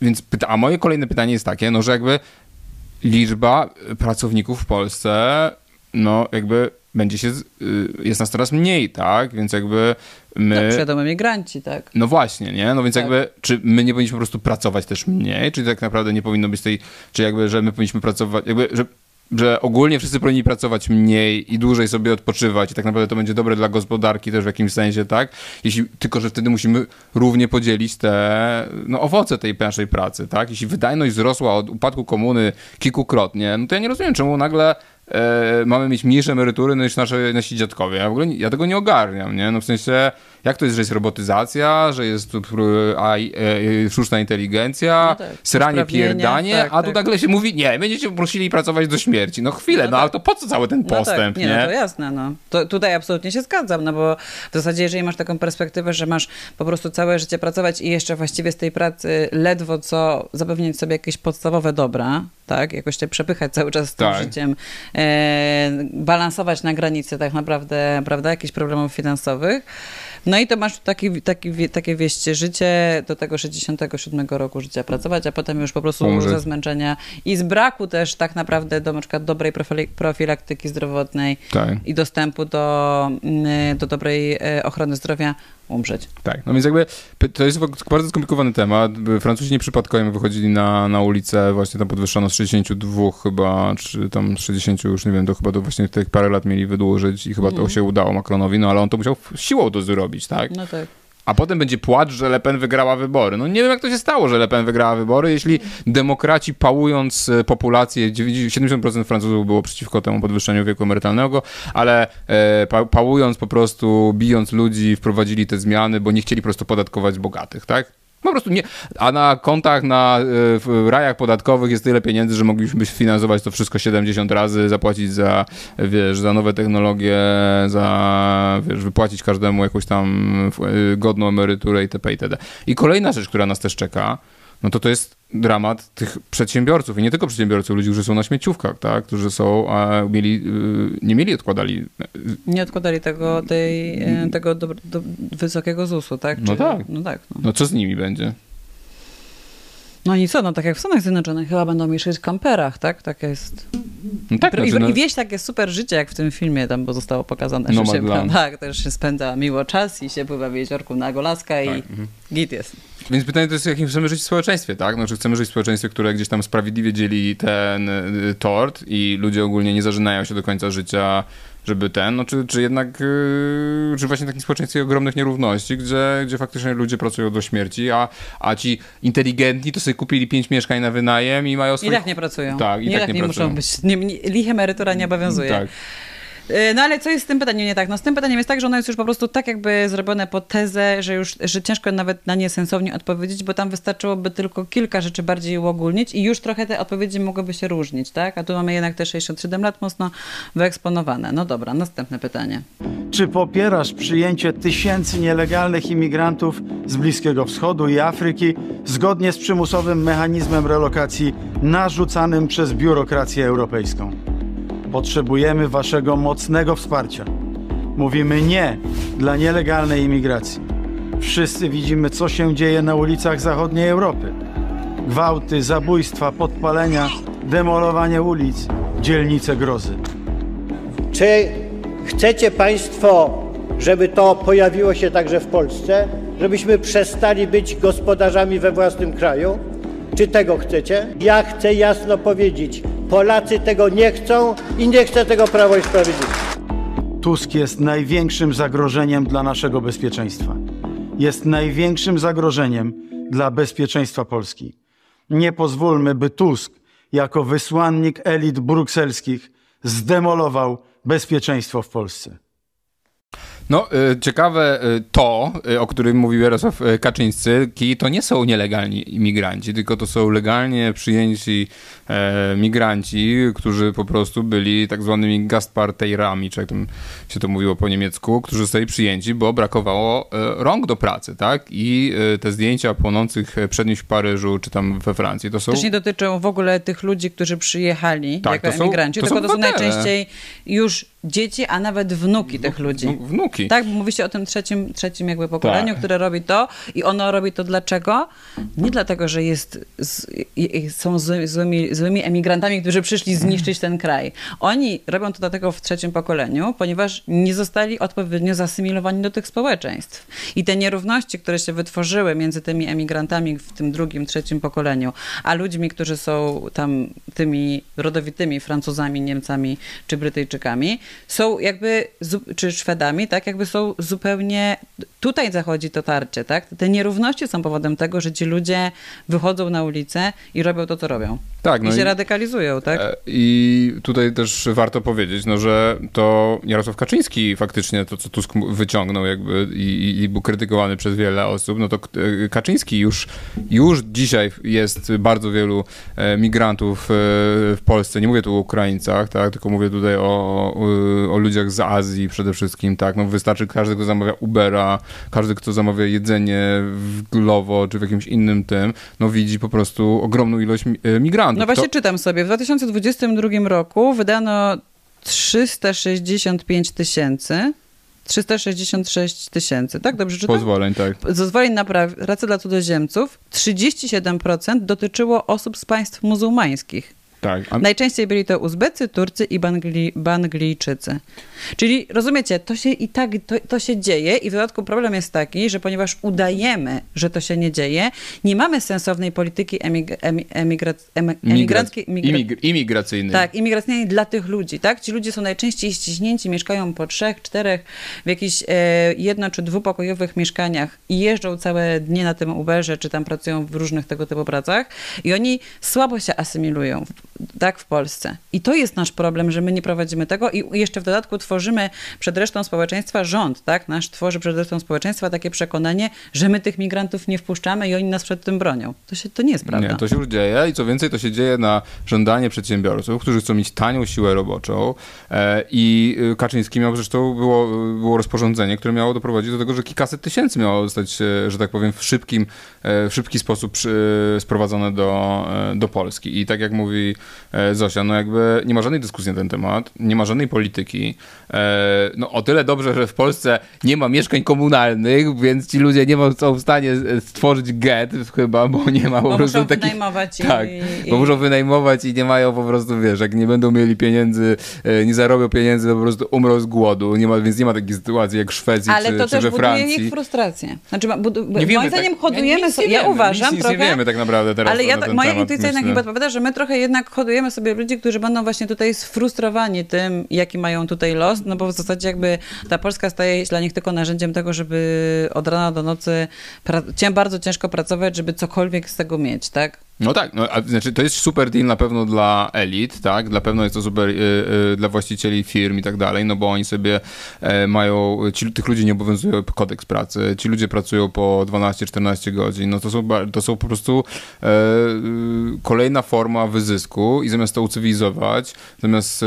więc pyta, a moje kolejne pytanie jest takie, no że jakby liczba pracowników w Polsce, no jakby będzie się, y, jest nas coraz mniej, tak? Więc jakby my...
Tak, przyjadą emigranci, tak.
No właśnie, nie? No więc
Tak.
jakby, czy my nie powinniśmy po prostu pracować też mniej? Czy tak naprawdę nie powinno być tej, czy jakby, że my powinniśmy pracować, jakby, że, że ogólnie wszyscy powinni pracować mniej i dłużej sobie odpoczywać i tak naprawdę to będzie dobre dla gospodarki też w jakimś sensie, tak? Jeśli, tylko, że wtedy musimy równie podzielić te, no owoce tej naszej pracy, tak? Jeśli wydajność wzrosła od upadku komuny kilkukrotnie, no to ja nie rozumiem, czemu nagle e, mamy mieć mniejsze emerytury niż nasze, nasi dziadkowie. Ja w ogóle ja tego nie ogarniam, nie? No w sensie, jak to jest, że jest robotyzacja, że jest AI, e, sztuczna inteligencja,
No tak,
sranie, pierdanie,
tak,
a tu
tak.
nagle się mówi, nie, będziecie prosili pracować do śmierci. No chwilę, no, ale to po co cały ten
No tak,
postęp,
nie,
nie?
no to jasne, no. To, tutaj absolutnie się zgadzam, no bo w zasadzie jeżeli masz taką perspektywę, że masz po prostu całe życie pracować i jeszcze właściwie z tej pracy ledwo co zapewnić sobie jakieś podstawowe dobra, tak, jakoś się przepychać cały czas z tym
Tak.
życiem, e, balansować na granicy tak naprawdę, prawda, jakichś problemów finansowych, no i to masz taki, taki, takie wieście życie do tego 67 roku życia pracować, a potem już po prostu
Umrzeć.
ze zmęczenia i z braku też tak naprawdę do na przykład dobrej profilaktyki zdrowotnej
Tak.
i dostępu do, mm, do dobrej e, ochrony zdrowia umrzeć.
Tak, no więc jakby to jest bardzo skomplikowany temat. Francuzi nieprzypadkowo wychodzili na, na ulicę, właśnie tam podwyższono z 62 chyba, czy tam z 60 już nie wiem, to chyba to właśnie tych parę lat mieli wydłużyć i chyba to
Mhm.
się udało Macronowi, no ale on to musiał siłą to zrobić, tak?
No tak.
A potem będzie płacz, że Le Pen wygrała wybory. No nie wiem, jak to się stało, że Le Pen wygrała wybory, jeśli demokraci pałując e, populację, 70% Francuzów było przeciwko temu podwyższeniu wieku emerytalnego, ale e, pa, pałując po prostu, bijąc ludzi, wprowadzili te zmiany, bo nie chcieli po prostu podatkować bogatych, tak? Po prostu nie. A na kontach na e, w rajach podatkowych jest tyle pieniędzy, że moglibyśmy finansować to wszystko 70 razy, zapłacić za, wiesz, za nowe technologie, za, wiesz, wypłacić każdemu jakąś tam e, godną emeryturę itp. itd. I kolejna rzecz, która nas też czeka, no to to jest dramat tych przedsiębiorców i nie tylko przedsiębiorców, ludzi, którzy są na śmieciówkach, tak, którzy są, a mieli, y, nie mieli, odkładali.
Nie odkładali tego, tej, e, tego do, do wysokiego ZUS-u, tak?
No tak.
No tak. No.
No co z nimi będzie?
No i co, no tak jak w Stanach Zjednoczonych chyba będą mieszkać w kamperach, tak? Tak jest.
No tak,
I,
znaczy, no-
I wieś takie super życie, jak w tym filmie tam bo zostało pokazane, że się, tak, też się spędza miło czas i się pływa w jeziorku na Golaska i
mhm.
git jest.
Więc pytanie to jest, jakim chcemy żyć w społeczeństwie, tak? Znaczy chcemy żyć w społeczeństwie, które gdzieś tam sprawiedliwie dzieli ten y, tort i ludzie ogólnie nie zażynają się do końca życia, żeby ten, no czy, czy jednak, y, czy właśnie w takim społeczeństwie ogromnych nierówności, gdzie, gdzie faktycznie ludzie pracują do śmierci, a, a ci inteligentni to sobie kupili pięć mieszkań na wynajem i mają
I
swoich...
tak nie pracują.
Tak, i
I
tak
tak
nie
nie
pracują.
muszą być. Nie, nie, lich emerytura nie obowiązuje.
Tak.
Y, No ale co jest z tym pytaniem nie tak? No z tym pytaniem jest tak, że ono jest już po prostu tak jakby zrobione pod tezę, że już, że ciężko nawet na nie sensownie odpowiedzieć, bo tam wystarczyłoby tylko kilka rzeczy bardziej uogólnić i już trochę te odpowiedzi mogłyby się różnić, tak? A tu mamy jednak te 67 lat mocno wyeksponowane. No dobra, następne pytanie.
Czy popierasz przyjęcie tysięcy nielegalnych imigrantów z Bliskiego Wschodu i Afryki zgodnie z przymusowym mechanizmem relokacji narzucanym przez biurokrację europejską? Potrzebujemy waszego mocnego wsparcia. Mówimy nie dla nielegalnej imigracji. Wszyscy widzimy, co się dzieje na ulicach zachodniej Europy. Gwałty, zabójstwa, podpalenia, demolowanie ulic, dzielnice grozy.
Czy chcecie Państwo, żeby to pojawiło się także w Polsce? Żebyśmy przestali być gospodarzami we własnym kraju? Czy tego chcecie? Ja chcę jasno powiedzieć, Polacy tego nie chcą i nie chce tego Prawo i Sprawiedliwość.
Tusk jest największym zagrożeniem dla naszego bezpieczeństwa. Jest największym zagrożeniem dla bezpieczeństwa Polski. Nie pozwólmy, by Tusk, jako wysłannik elit brukselskich, zdemolował bezpieczeństwo w Polsce.
No, y, ciekawe y, to, y, o którym mówił Jarosław Kaczyński, to nie są nielegalni imigranci, tylko to są legalnie przyjęci e, migranci, którzy po prostu byli tak zwanymi gastparteirami, czy jak tam się to mówiło po niemiecku, którzy zostali przyjęci, bo brakowało e, rąk do pracy, tak? I e, te zdjęcia płonących przednich w Paryżu, czy tam we Francji, to są...
Też nie dotyczą w ogóle tych ludzi, którzy przyjechali
Tak,
jako
to są- to
tylko
są
to są najczęściej już dzieci, a nawet wnuki tych ludzi.
Wnuki.
Tak, bo mówicie o tym trzecim, trzecim jakby pokoleniu,
Tak.
które robi to i ono robi to dlaczego? Nie dlatego, że jest, z, są zły, złymi, złymi emigrantami, którzy przyszli zniszczyć ten kraj. Oni robią to dlatego w trzecim pokoleniu, ponieważ nie zostali odpowiednio zasymilowani do tych społeczeństw. I te nierówności, które się wytworzyły między tymi emigrantami w tym drugim, trzecim pokoleniu, a ludźmi, którzy są tam tymi rodowitymi Francuzami, Niemcami czy Brytyjczykami, są jakby, czy Szwedami, tak, jakby są zupełnie, tutaj zachodzi to tarcie, tak? Te nierówności są powodem tego, że ci ludzie wychodzą na ulicę i robią to, co robią.
Tak, no
I się
i-
radykalizują, tak?
E, I tutaj też warto powiedzieć, no, że to Jarosław Kaczyński faktycznie to, co Tusk wyciągnął jakby i, i- był krytykowany przez wiele osób, no to e, Kaczyński już, już dzisiaj jest bardzo wielu e, migrantów w Polsce. Nie mówię tu o Ukraińcach, tak, tylko mówię tutaj o, o, o ludziach z Azji przede wszystkim, tak. No wystarczy każdy, kto zamawia Ubera, każdy, kto zamawia jedzenie w Glovo czy w jakimś innym tym, no widzi po prostu ogromną ilość e, migrantów.
No właśnie
To-
czytam sobie. W 2022 roku wydano 365 tysięcy. 366 tysięcy, tak? Dobrze czytam?
Pozwoleń, tak.
Zezwoleń na pracę dla cudzoziemców 37% dotyczyło osób z państw muzułmańskich.
Tak. A...
Najczęściej byli to Uzbecy, Turcy i Bangli, Banglijczycy. Czyli rozumiecie, to się i tak to, to się dzieje i w dodatku problem jest taki, że ponieważ udajemy, że to się nie dzieje, nie mamy sensownej polityki emig, emigra, emigranckiej.
Imigra, imigracyjnej.
Tak, imigracyjnej dla tych ludzi, tak? Ci ludzie są najczęściej ściśnięci, mieszkają po trzech, czterech w jakichś e, jedno- czy dwupokojowych mieszkaniach i jeżdżą całe dnie na tym Uberze, czy tam pracują w różnych tego typu pracach i oni słabo się asymilują, tak, w Polsce. I to jest nasz problem, że my nie prowadzimy tego i jeszcze w dodatku tworzymy przed resztą społeczeństwa rząd, tak? Nasz tworzy przed resztą społeczeństwa takie przekonanie, że my tych migrantów nie wpuszczamy i oni nas przed tym bronią. To, się, to nie jest prawda.
Nie, to się już dzieje i co więcej, to się dzieje na żądanie przedsiębiorców, którzy chcą mieć tanią siłę roboczą e, i y, Kaczyński miał zresztą, było, było rozporządzenie, które miało doprowadzić do tego, że kilkaset tysięcy miało zostać, e, że tak powiem, w szybkim, e, w szybki sposób sprowadzone do, do Polski. I tak jak mówi Zosia, no jakby nie ma żadnej dyskusji na ten temat, nie ma żadnej polityki. No o tyle dobrze, że w Polsce nie ma mieszkań komunalnych, więc ci ludzie nie są w stanie stworzyć get chyba, bo nie ma po
bo
prostu
muszą
takich...
wynajmować
Tak,
i,
bo muszą wynajmować i nie mają po prostu, wiesz, jak nie będą mieli pieniędzy, nie zarobią pieniędzy, to po prostu umrą z głodu, nie ma, więc nie ma takiej sytuacji jak w Szwecji
Ale
czy,
to
czy
też
we
buduje
Francji.
ich frustrację. Znaczy, budu...
Nie
moim
wiemy,
zdaniem
tak,
hodujemy sobie,
nie
ja
wiemy,
uważam
nic,
trochę,
nie wiemy tak naprawdę teraz
ale
na
ja,
ten
moja
temat,
intuicja jednak
myślę.
mi podpowiada, że my trochę jednak hodujemy sobie ludzi, którzy będą właśnie tutaj sfrustrowani tym, jaki mają tutaj los, no bo w zasadzie jakby ta Polska staje się dla nich tylko narzędziem tego, żeby od rana do nocy pra- bardzo ciężko pracować, żeby cokolwiek z tego mieć, tak?
No tak, no, a, znaczy to jest super deal na pewno dla elit, tak? Dla pewno jest to super y, y, dla właścicieli firm i tak dalej, no bo oni sobie e, mają, ci, tych ludzi nie obowiązuje kodeks pracy, ci ludzie pracują po 12-14 godzin, no to są, to są po prostu e, y, kolejna forma wyzysku i zamiast to ucywilizować, zamiast e,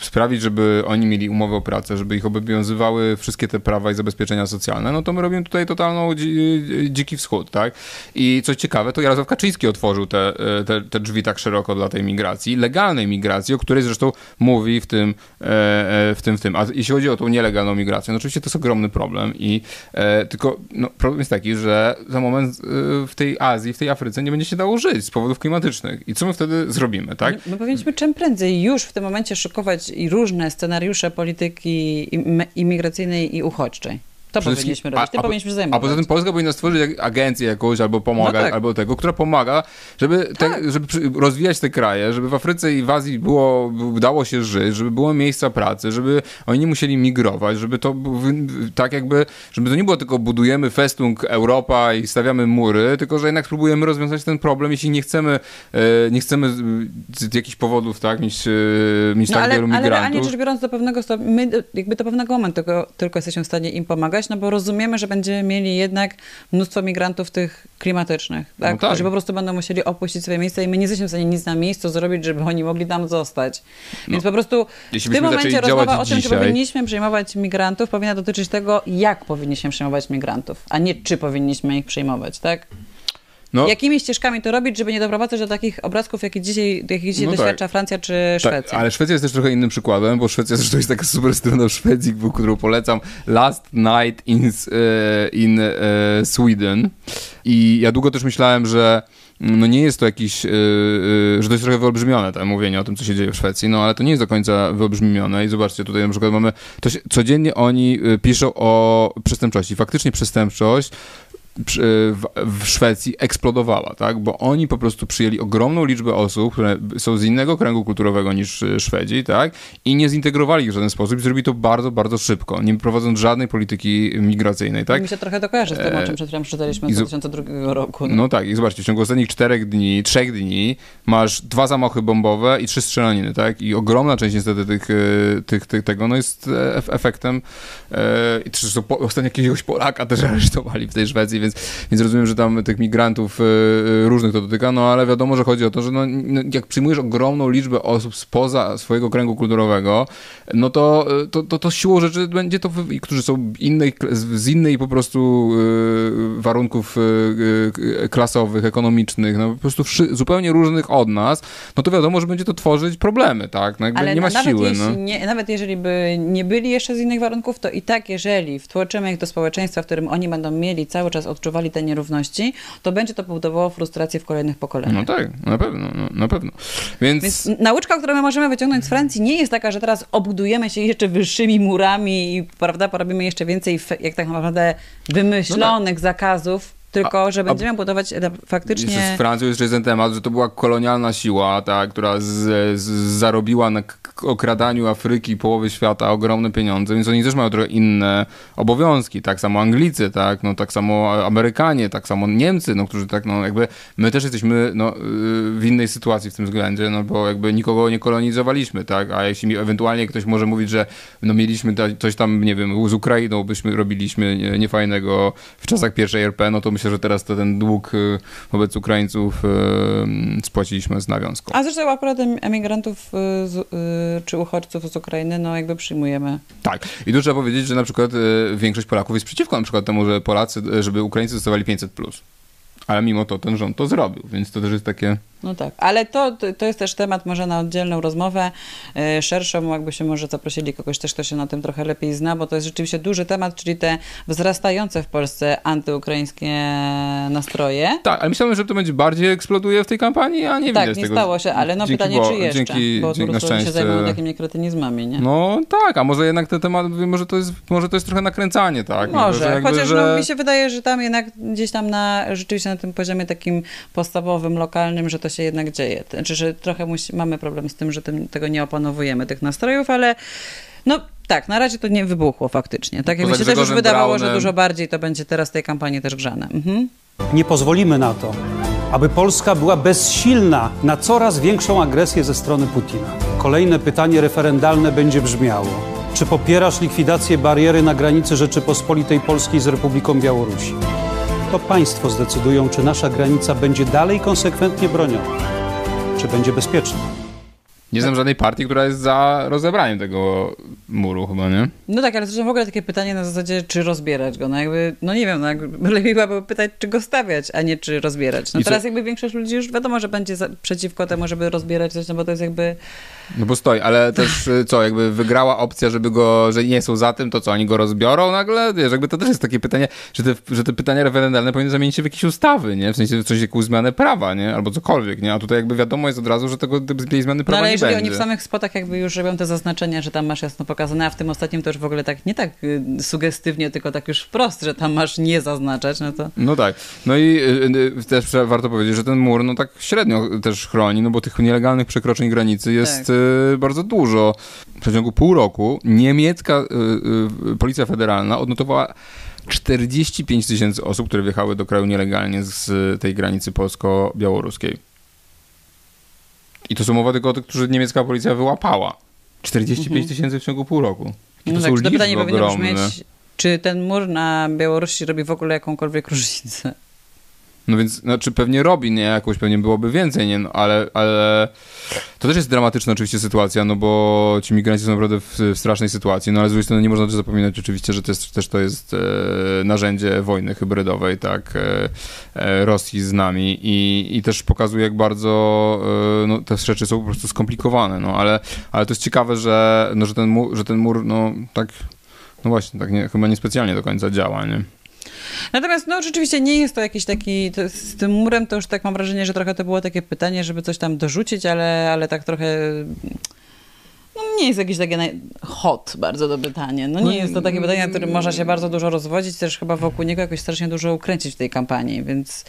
sprawić, żeby oni mieli umowę o pracę, żeby ich obowiązywały wszystkie te prawa i zabezpieczenia socjalne, no to my robimy tutaj totalną dzi, dziki wschód, tak? I coś ciekawe, to Jarosław Kaczyński otworzył te, te, te drzwi tak szeroko dla tej migracji, legalnej migracji, o której zresztą mówi w tym, e, e, w tym, w tym. A jeśli chodzi o tą nielegalną migrację, no oczywiście to jest ogromny problem i e, tylko no, problem jest taki, że za moment e, w tej Azji, w tej Afryce nie będzie się dało żyć z powodów klimatycznych. I co my wtedy zrobimy, tak?
My powinniśmy czym prędzej już w tym momencie szykować i różne scenariusze polityki im- imigracyjnej i uchodźczej. To
Przede
powinniśmy robić, tym
a-
powinniśmy się
A
zajmować.
poza tym Polska powinna stworzyć agencję jakąś, albo pomagać,
No tak.
albo tego, która pomaga, żeby, te,
Tak.
żeby przy- rozwijać te kraje, żeby w Afryce i w Azji było, dało się żyć, żeby było miejsca pracy, żeby oni nie musieli migrować, żeby to tak jakby, żeby to nie było tylko budujemy festung Europa i stawiamy mury, tylko że jednak spróbujemy rozwiązać ten problem, jeśli nie chcemy, e, nie chcemy z, jakichś powodów, tak, mieć, e, mieć
No
tak
ale,
wielu
ale realnie
migrantów.
rzecz biorąc do pewnego stopnia, my jakby do pewnego momentu tylko, tylko jesteśmy w stanie im pomagać, no bo rozumiemy, że będziemy mieli jednak mnóstwo migrantów tych klimatycznych, tak?
No tak.
Którzy po prostu będą musieli opuścić swoje miejsca i my nie jesteśmy w stanie nic na miejscu zrobić, żeby oni mogli tam zostać. Więc po prostu
No. Jeśli
w tym momencie rozmowa o tym, czy powinniśmy przyjmować migrantów, powinna dotyczyć tego, jak powinniśmy przyjmować migrantów, a nie czy powinniśmy ich przyjmować, tak?
No.
Jakimi ścieżkami to robić, żeby nie doprowadzać do takich obrazków, jakie dzisiaj, jakich dzisiaj
No tak.
doświadcza Francja czy Szwecja?
Tak, ale Szwecja jest też trochę innym przykładem, bo Szwecja zresztą jest taka super strona w Szwecji, którą polecam. Last Night in, e, in e, Sweden. I ja długo też myślałem, że no nie jest to jakiś, e, że to jest trochę wyolbrzymione, to mówienie o tym, co się dzieje w Szwecji, no ale to nie jest do końca wyolbrzymione i zobaczcie, tutaj na przykład mamy, to się, codziennie oni piszą o przestępczości. Faktycznie przestępczość w, Szwecji eksplodowała, tak? Bo oni po prostu przyjęli ogromną liczbę osób, które są z innego kręgu kulturowego niż e, Szwedzi, tak? I nie zintegrowali ich w żaden sposób i zrobili to bardzo, bardzo szybko, nie prowadząc żadnej polityki migracyjnej, tak?
Mi się trochę to kojarzy z tym, o czym
E,
przed chwilą przeczytaliśmy z
zo-
2002 roku.
No tak, i zobaczcie, w ciągu ostatnich czterech dni, trzech dni masz dwa zamachy bombowe i trzy strzelaniny, tak? I ogromna część niestety tych, e, tych, tych tego, no jest e, ef- efektem e, po, ostatnio jakiegoś Polaka też <laughs> aresztowali w tej Szwecji, więc, więc rozumiem, że tam tych migrantów e, e, różnych to dotyka, no ale wiadomo, że chodzi o to, że no, no, jak przyjmujesz ogromną liczbę osób spoza swojego kręgu kulturowego, no to, e, to, to, to siłą rzeczy będzie to, którzy są innej, z innej po prostu warunków klasowych, ekonomicznych, no po prostu zupełnie różnych od nas, no to wiadomo, że będzie to tworzyć problemy, tak? No jakby
Ale
nie ma
nawet,
siły,
jeśli
no.
nie, nawet jeżeli by nie byli jeszcze z innych warunków, to i tak jeżeli wtłoczymy ich do społeczeństwa, w którym oni będą mieli cały czas od odczuwali te nierówności, to będzie to powodowało frustrację w kolejnych pokoleniach.
No tak, na pewno, no, na pewno. Więc...
Więc nauczka, którą my możemy wyciągnąć z Francji nie jest taka, że teraz obudujemy się jeszcze wyższymi murami i prawda, porobimy jeszcze więcej jak tak naprawdę wymyślonych zakazów, tylko że będziemy budować e, faktycznie...
Z Francją jeszcze jest ten temat, że to była kolonialna siła, ta, która z, z, zarobiła na okradaniu Afryki połowy świata ogromne pieniądze, więc oni też mają trochę inne obowiązki. Tak samo Anglicy, tak, no, tak samo Amerykanie, tak samo Niemcy, no, którzy tak, no jakby my też jesteśmy no, y, w innej sytuacji w tym względzie, no bo jakby nikogo nie kolonizowaliśmy, tak, a jeśli ewentualnie ktoś może mówić, że no mieliśmy coś tam, nie wiem, z Ukrainą byśmy robiliśmy nie- niefajnego w czasach pierwszej RP, no to myślę, że teraz to ten dług y, wobec Ukraińców y, spłaciliśmy z nawiązką.
A zresztą akurat em- emigrantów y, z, czy uchodźców z Ukrainy, no jakby przyjmujemy.
Tak. I tu trzeba powiedzieć, że na przykład większość Polaków jest przeciwko na przykład temu, że Polacy, żeby Ukraińcy dostawali 500+. Plus. Ale mimo to ten rząd to zrobił, więc to też jest takie...
No tak, ale to, to- jest też temat może na oddzielną rozmowę e, szerszą, jakby się może zaprosili kogoś też, kto się na tym trochę lepiej zna, bo to jest rzeczywiście duży temat, czyli te wzrastające w Polsce antyukraińskie nastroje.
Tak, ale myślałem, że to będzie bardziej eksploduje w tej kampanii, a nie
tak,
widać
nie
tego.
stało się, ale no
Dzięki
pytanie,
Bo-
czy jeszcze,
Dzięki,
bo
dzięki na
oni się
szczęście.
zajmują takimi kretynizmami, nie?
No tak, a może jednak ten temat, może to jest, może to jest trochę nakręcanie, tak?
Może,
że jakby,
chociaż
że...
no, mi się wydaje, że tam jednak gdzieś tam na, rzeczywiście na tym poziomie takim podstawowym, lokalnym, że to się jednak dzieje. Znaczy, że trochę musi, mamy problem z tym, że tym, tego nie opanowujemy, tych nastrojów, ale no tak, na razie to nie wybuchło faktycznie. Tak jak
Poza
mi się też już wydawało, że
Braunem.
dużo bardziej to będzie teraz tej kampanii też grzane. Mhm.
Nie pozwolimy na to, aby Polska była bezsilna na coraz większą agresję ze strony Putina. Kolejne pytanie referendalne będzie brzmiało: czy popierasz likwidację bariery na granicy Rzeczypospolitej Polskiej z Republiką Białorusi? To państwo zdecydują, czy nasza granica będzie dalej konsekwentnie broniona, czy będzie bezpieczna.
Nie znam żadnej partii, która jest za rozebraniem tego muru chyba, nie?
No tak, ale zresztą w ogóle takie pytanie na zasadzie, czy rozbierać go. No jakby, no nie wiem, no jakby <laughs> lepiej byłoby pytać, czy go stawiać, a nie czy rozbierać. No
I co-
teraz jakby większość ludzi już wiadomo, że będzie za, przeciwko temu, żeby rozbierać coś, no bo to jest jakby...
No bo stoi, ale też y, co, jakby wygrała opcja, żeby go, że nie są za tym, to co, oni go rozbiorą nagle? Wiesz, jakby to też jest takie pytanie, że te, że te pytania referendalne powinny zamienić się w jakieś ustawy, nie? W sensie w coś jakąś zmianę prawa, nie? Albo cokolwiek, nie? A tutaj jakby wiadomo jest od razu, że tego tej zmiany
No
prawa
ale
nie
jeżeli
będzie.
oni w samych spotach jakby już robią te zaznaczenia, że tam masz jasno pokazane, a w tym ostatnim to już w ogóle tak, nie tak y, sugestywnie, tylko tak już wprost, że tam masz nie zaznaczać, no to...
No tak. No i y, y, też trzeba- warto powiedzieć, że ten mur no tak średnio też chroni, no bo tych nielegalnych przekroczeń granicy jest
Tak.
Y, bardzo dużo. W przeciągu pół roku niemiecka y, y, policja federalna odnotowała 45 tysięcy osób, które wjechały do kraju nielegalnie z tej granicy polsko-białoruskiej. I to są mowa tylko o tych, którzy niemiecka policja wyłapała. 45
Mhm.
tysięcy w ciągu pół roku. Jakie
No
to
tak,
są
to pytanie powinno brzmieć, czy ten mur na Białorusi robi w ogóle jakąkolwiek różnicę?
No więc, znaczy pewnie robi, nie? Jakąś pewnie byłoby więcej, nie? No, ale, ale to też jest dramatyczna oczywiście sytuacja, no bo ci migranci są naprawdę w, w strasznej sytuacji, no ale z drugiej strony nie można też zapominać oczywiście, że jest, też to jest e, narzędzie wojny hybrydowej, tak, e, e, Rosji z nami i, i też pokazuje, jak bardzo e, no, te rzeczy są po prostu skomplikowane, no ale, ale to jest ciekawe, że, no, że, ten mur, że ten mur, no tak, no właśnie, tak nie, chyba niespecjalnie do końca działa, nie?
Natomiast no rzeczywiście nie jest to jakiś taki, to z tym murem to już tak mam wrażenie, że trochę to było takie pytanie, żeby coś tam dorzucić, ale, ale tak trochę... No nie jest jakieś takie naj... hot bardzo to pytanie. No nie jest to takie pytanie, na którym można się bardzo dużo rozwodzić, też chyba wokół niego jakoś strasznie dużo ukręcić w tej kampanii, więc...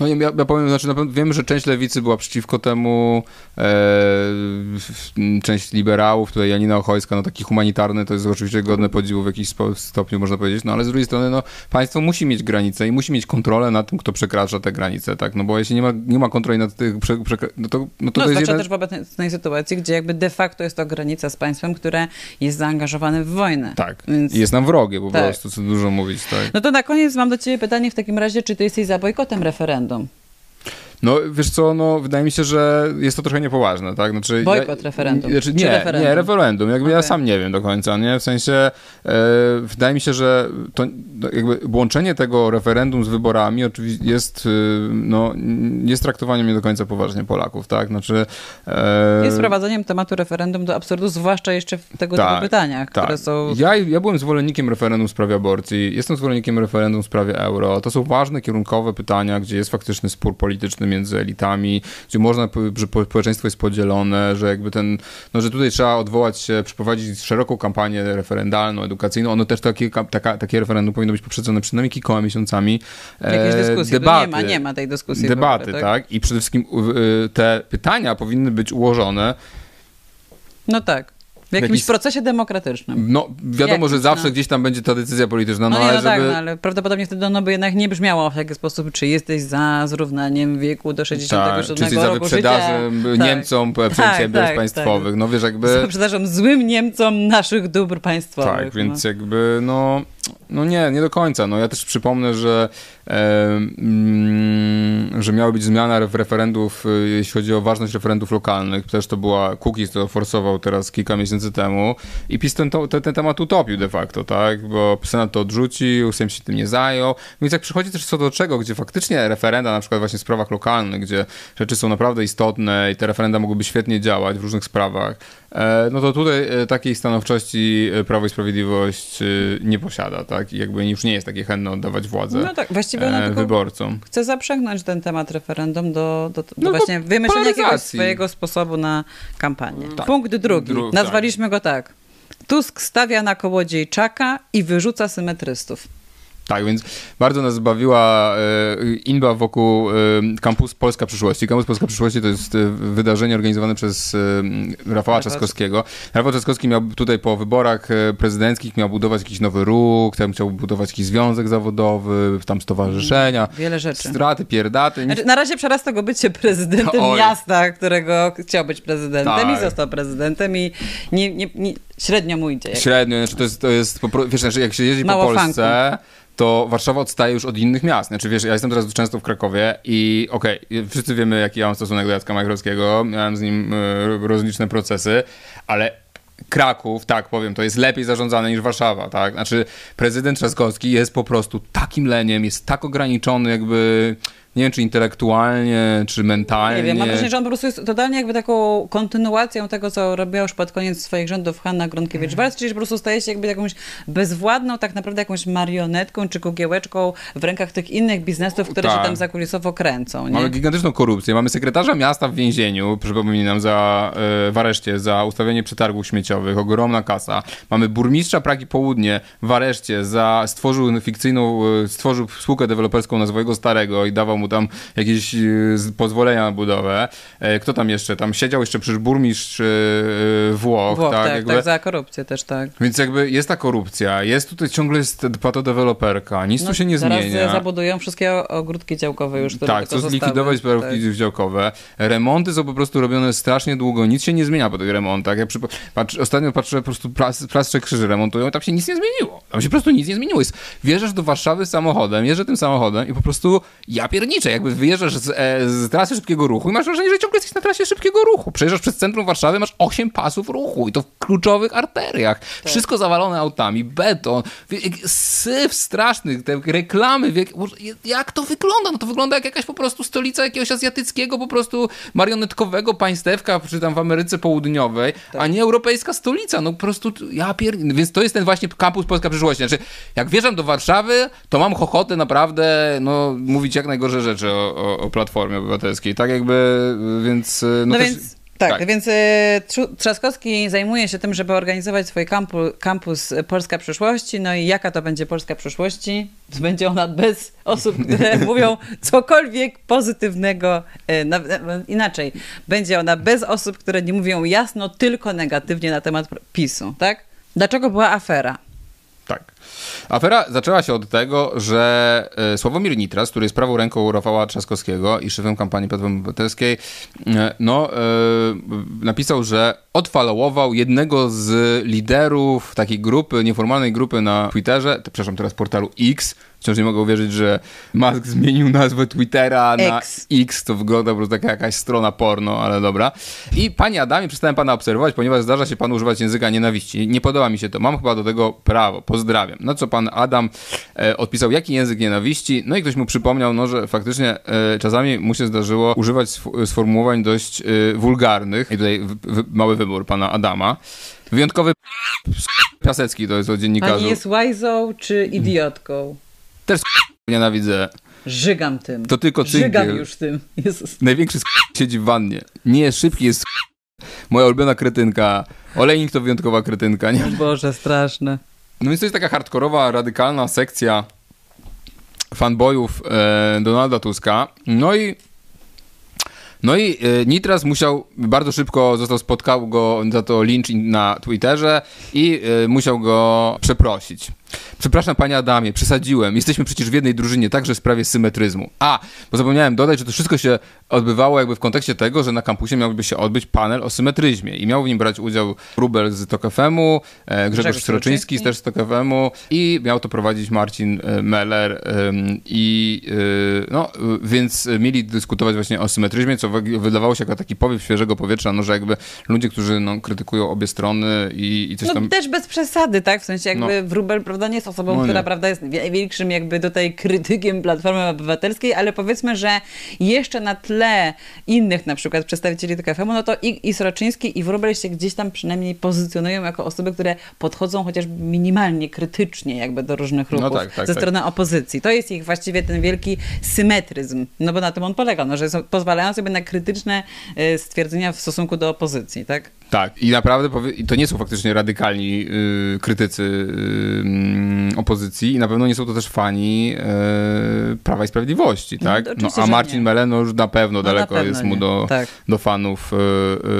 No ja, ja powiem, znaczy na pewno wiem, że część lewicy była przeciwko temu, e, część liberałów, tutaj Janina Ochojska, no taki humanitarny, to jest oczywiście godne podziwu w jakiś spo- stopniu, można powiedzieć, no ale z drugiej strony, no państwo musi mieć granice i musi mieć kontrolę nad tym, kto przekracza te granice, tak, no bo jeśli nie ma, nie ma kontroli nad tych, prze, przekra- no to, no to,
No,
to jest
też w obecnej sytuacji, gdzie jakby de facto jest to granica z państwem, które jest zaangażowane w wojnę.
Tak,
Więc...
jest nam wrogie po
Tak.
prostu, co dużo mówić, tak.
No to na koniec mam do ciebie pytanie w takim razie, czy ty jesteś za bojkotem referendum? them.
No wiesz co, no wydaje mi się, że jest to trochę niepoważne, tak? Znaczy,
Bojkot
ja,
referendum.
Znaczy,
Czy
nie,
referendum?
nie, referendum. Jakby ja
Okej.
sam nie wiem do końca, nie? W sensie e, wydaje mi się, że to no, jakby łączenie tego referendum z wyborami oczywiście jest, y, no, jest traktowaniem nie do końca poważnie Polaków, tak? Znaczy... E,
Jest wprowadzeniem tematu referendum do absurdu, zwłaszcza jeszcze w tego typu
Tak,
pytaniach, które
tak.
są...
Ja, ja byłem zwolennikiem referendum w sprawie aborcji, jestem zwolennikiem referendum w sprawie euro. To są ważne, kierunkowe pytania, gdzie jest faktyczny spór polityczny między elitami, gdzie można, że po- społeczeństwo jest podzielone, że jakby ten, no że tutaj trzeba odwołać się, przeprowadzić szeroką kampanię referendalną, edukacyjną. Ono też takie, ka- taka, takie referendum powinno być poprzedzone przynajmniej kilkoma miesiącami e,
dyskusji. Tu
debaty.
Nie ma, nie ma tej dyskusji.
Debaty,
ogóle,
tak? I przede wszystkim y, te pytania powinny być ułożone
No tak. W jakimś
Jakiś-
procesie demokratycznym.
no, wiadomo, że zawsze
no.
gdzieś tam będzie ta decyzja polityczna, no,
No,
ale
no tak,
żeby...
no, ale prawdopodobnie wtedy ono by jednak nie brzmiało w taki sposób, czy jesteś za zrównaniem wieku do 67
Tak, czy jesteś za wyprzedażem
życia.
Niemcom
Tak,
przedsiębiorstw
tak,
państwowych. No wiesz, jakby...
wyprzedażem złym Niemcom naszych dóbr państwowych.
Tak, więc jakby no, no nie, nie do końca. No ja też przypomnę, że, e, mm, że miała być zmiana w referendów, e, jeśli chodzi o ważność referendów lokalnych. Też to była Cookies, to forsował teraz kilka miesięcy temu i PiS ten, ten, ten temat utopił de facto, tak? Bo Senat to odrzucił, Sejm się tym nie zajął. Więc jak przychodzi też co do czego, gdzie faktycznie referenda, na przykład właśnie w sprawach lokalnych, gdzie rzeczy są naprawdę istotne i te referenda mogłyby świetnie działać w różnych sprawach, no to tutaj e, takiej stanowczości e, Prawo i Sprawiedliwość e, nie posiada, tak? I jakby już nie jest takie chętne oddawać władzę
No tak, właściwie ona
e, wyborcom.
chce zaprzęgnąć ten temat referendum do, do, do
No,
właśnie wymyślenia jakiegoś swojego sposobu na kampanię.
Tak.
Punkt drugi.
Dru-
Nazwaliśmy go tak. Tusk stawia na kołodziejczaka i wyrzuca symetrystów.
Tak, więc bardzo nas bawiła e, inba wokół e, Kampus Polska Przyszłości. Kampus Polska Przyszłości to jest e, wydarzenie organizowane przez Rafała Trzaskowskiego. Rafał Trzaskowski miał tutaj po wyborach prezydenckich miał budować jakiś nowy ruch, tam chciał budować jakiś związek zawodowy, tam stowarzyszenia.
Wiele rzeczy.
Straty, pierdaty.
Znaczy, na razie przerasta go bycie prezydentem
Oj.
miasta, którego chciał być prezydentem
Tak.
i został prezydentem i nie, nie, nie, średnio mu idzie.
Średnio, znaczy to jest, to jest wiesz, znaczy jak się jeździ
Mało
po Polsce, to Warszawa odstaje już od innych miast. Znaczy wiesz, ja jestem teraz często w Krakowie i okej, wszyscy wiemy jaki ja mam stosunek do Jacka Majchrowskiego, miałem z nim e, rozliczne procesy, ale Kraków, tak powiem, to jest lepiej zarządzane niż Warszawa, tak? Znaczy prezydent Trzaskowski jest po prostu takim leniem, jest tak ograniczony jakby, nie wiem czy intelektualnie, czy mentalnie.
Nie wiem, mam wrażenie, że on po prostu jest totalnie jakby taką kontynuacją tego, co robiła już pod koniec swoich rządów Hanna Gronkiewicz-Waltz, czyli że po prostu staje się jakby jakąś bezwładną, tak naprawdę jakąś marionetką czy kukiełeczką w rękach tych innych biznesów, które
Tak.
się tam zakulisowo kręcą. Nie?
Mamy gigantyczną korupcję. Mamy sekretarza miasta w więzieniu, przypominam, za, e, w areszcie za ustawienie przetargów śmieciowych, ogromna kasa. Mamy burmistrza Pragi Południe w areszcie za stworzył fikcyjną, e, stworzył spółkę deweloperską na swojego starego i dawał mu tam jakieś e, pozwolenia na budowę. E, Kto tam jeszcze? Tam siedział jeszcze przecież burmistrz e, Włoch,
Włoch,
tak?
tak,
jakby.
tak, za korupcję też, tak.
Więc jakby jest ta korupcja, jest tutaj ciągle jest patodeweloperka, nic tu się nie
No, zaraz
zmienia.
zabudują wszystkie ogródki działkowe już,
Tak, co zlikwidować parówki
Tak.
działkowe. Remonty są po prostu robione strasznie długo, nic się nie zmienia po tych remontach. Ja przypo- patrz, ostatnio patrzę, po prostu plas, plastrze krzyży remontują, tam się nic nie zmieniło. Tam się po prostu nic nie zmieniło. Jest, wjeżdżasz do Warszawy samochodem, jeżdżę tym samochodem i po prostu ja pierniczę, jakby wyjeżdżasz z, e, z trasy szybkiego ruchu i masz wrażenie, że ciągle jesteś na trasie szybkiego ruchu. Przejeżdżasz przez centrum Warszawy, masz 8 pasów ruchu i to w kluczowych arteriach. Wszystko zawalone autami, beton, syf straszny, te reklamy, jak to wygląda? No to wygląda jak jakaś po prostu stolica jakiegoś azjatyckiego po prostu marionetkowego państewka, czy tam w Ameryce Południowej, a nie europejska stolica. No po prostu ja pier... Więc to jest ten właśnie kampus Polska przyszłości. Znaczy, jak wjeżdżam do Warszawy, to mam ochotę naprawdę, no, mówić jak rzeczy o, o, o Platformie Obywatelskiej. Tak jakby, więc... No,
No,
też-
więc tak, więc e, Trzaskowski zajmuje się tym, żeby organizować swój kampu, kampus Polska Przyszłości. No i jaka to będzie Polska Przyszłości? To będzie ona bez osób, które <laughs> mówią cokolwiek pozytywnego. e, na- na- Inaczej, będzie ona bez osób, które nie mówią jasno, tylko negatywnie na temat PiSu, tak? Dlaczego była afera?
Tak. Afera zaczęła się od tego, że e, Sławomir Nitras, który jest prawą ręką Rafała Trzaskowskiego i szefem kampanii Platformy Obywatelskiej, e, no, e, napisał, że odfollowował jednego z liderów takiej grupy, nieformalnej grupy na Twitterze, przepraszam, teraz portalu X, Wciąż nie mogę uwierzyć, że Musk zmienił nazwę Twittera na
X.
X. To wygląda po prostu taka jakaś strona porno, ale dobra. I panie Adamie, przestałem pana obserwować, ponieważ zdarza się panu używać języka nienawiści. Nie podoba mi się to. Mam chyba do tego prawo. Pozdrawiam. Na co pan Adam e, odpisał, jaki język nienawiści. No i ktoś mu przypomniał, no, że faktycznie e, czasami mu się zdarzyło używać sf- sformułowań dość e, wulgarnych. I tutaj w, w, mały wybór pana Adama. Wyjątkowy Piasecki to jest od dziennikarzu.
Pani jest łajzą czy idiotką?
Też nienawidzę.
Żygam tym.
To tylko
Żygam
cyngiel.
już tym. Jezus.
Największy siedzi w wannie. Nie jest szybki, jest moja ulubiona kretynka. Olejnik to wyjątkowa kretynka, nie?
Boże, straszne.
No więc to jest taka hardkorowa, radykalna sekcja fanboyów e, Donalda Tuska. No i no i e, Nitras musiał, bardzo szybko został, spotkał go za to lynch na Twitterze i e, musiał go przeprosić. Przepraszam panie Adamie, przesadziłem. Jesteśmy przecież w jednej drużynie, także w sprawie symetryzmu. A, bo zapomniałem dodać, że to wszystko się odbywało jakby w kontekście tego, że na kampusie miałby się odbyć panel o symetryzmie i miał w nim brać udział Rubel z TOK FM-u, e, Grzegorz
Grzegorz
Sroczyński też z TOK FM-u i miał to prowadzić Marcin e, Meller ym, i e, no, więc mieli dyskutować właśnie o symetryzmie, co wy- wydawało się jako taki powiew świeżego powietrza, no, że jakby ludzie, którzy no, krytykują obie strony i, i coś
No
tam...
też bez przesady, tak? W sensie jakby
No.
Wróbel, prawda, nie jest osobą,
No
która, prawda, jest największym jakby tutaj krytykiem Platformy Obywatelskiej, ale powiedzmy, że jeszcze na tle innych na przykład przedstawicieli TKFM-u, no to i, i Sroczyński i Wróbel się gdzieś tam przynajmniej pozycjonują jako osoby, które podchodzą chociażby minimalnie krytycznie jakby do różnych
No
ruchów
tak, tak,
ze
tak.
strony opozycji. To jest ich właściwie ten wielki symetryzm, no bo na tym on polega, no, że są, pozwalają sobie na krytyczne y, stwierdzenia w stosunku do opozycji, tak?
Tak, i naprawdę i to nie są faktycznie radykalni y, krytycy y, mm, opozycji i na pewno nie są to też fani y, Prawa i Sprawiedliwości,
No,
tak? No,
oczywiście,
a Marcin
nie.
Mele no już na pewno
No, na
daleko
pewno
jest mu do,
Tak.
do, fanów,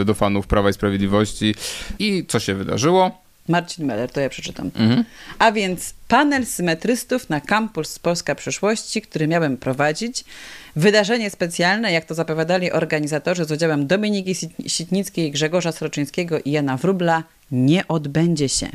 y, do fanów Prawa i Sprawiedliwości. I co się wydarzyło?
Marcin Meller, to ja przeczytam.
Mhm.
A więc panel symetrystów na kampus Polska Przyszłości, który miałem prowadzić. Wydarzenie specjalne, jak to zapowiadali organizatorzy z udziałem Dominiki Sit- Sitnickiej, Grzegorza Sroczyńskiego i Jana Wróbla, nie odbędzie się.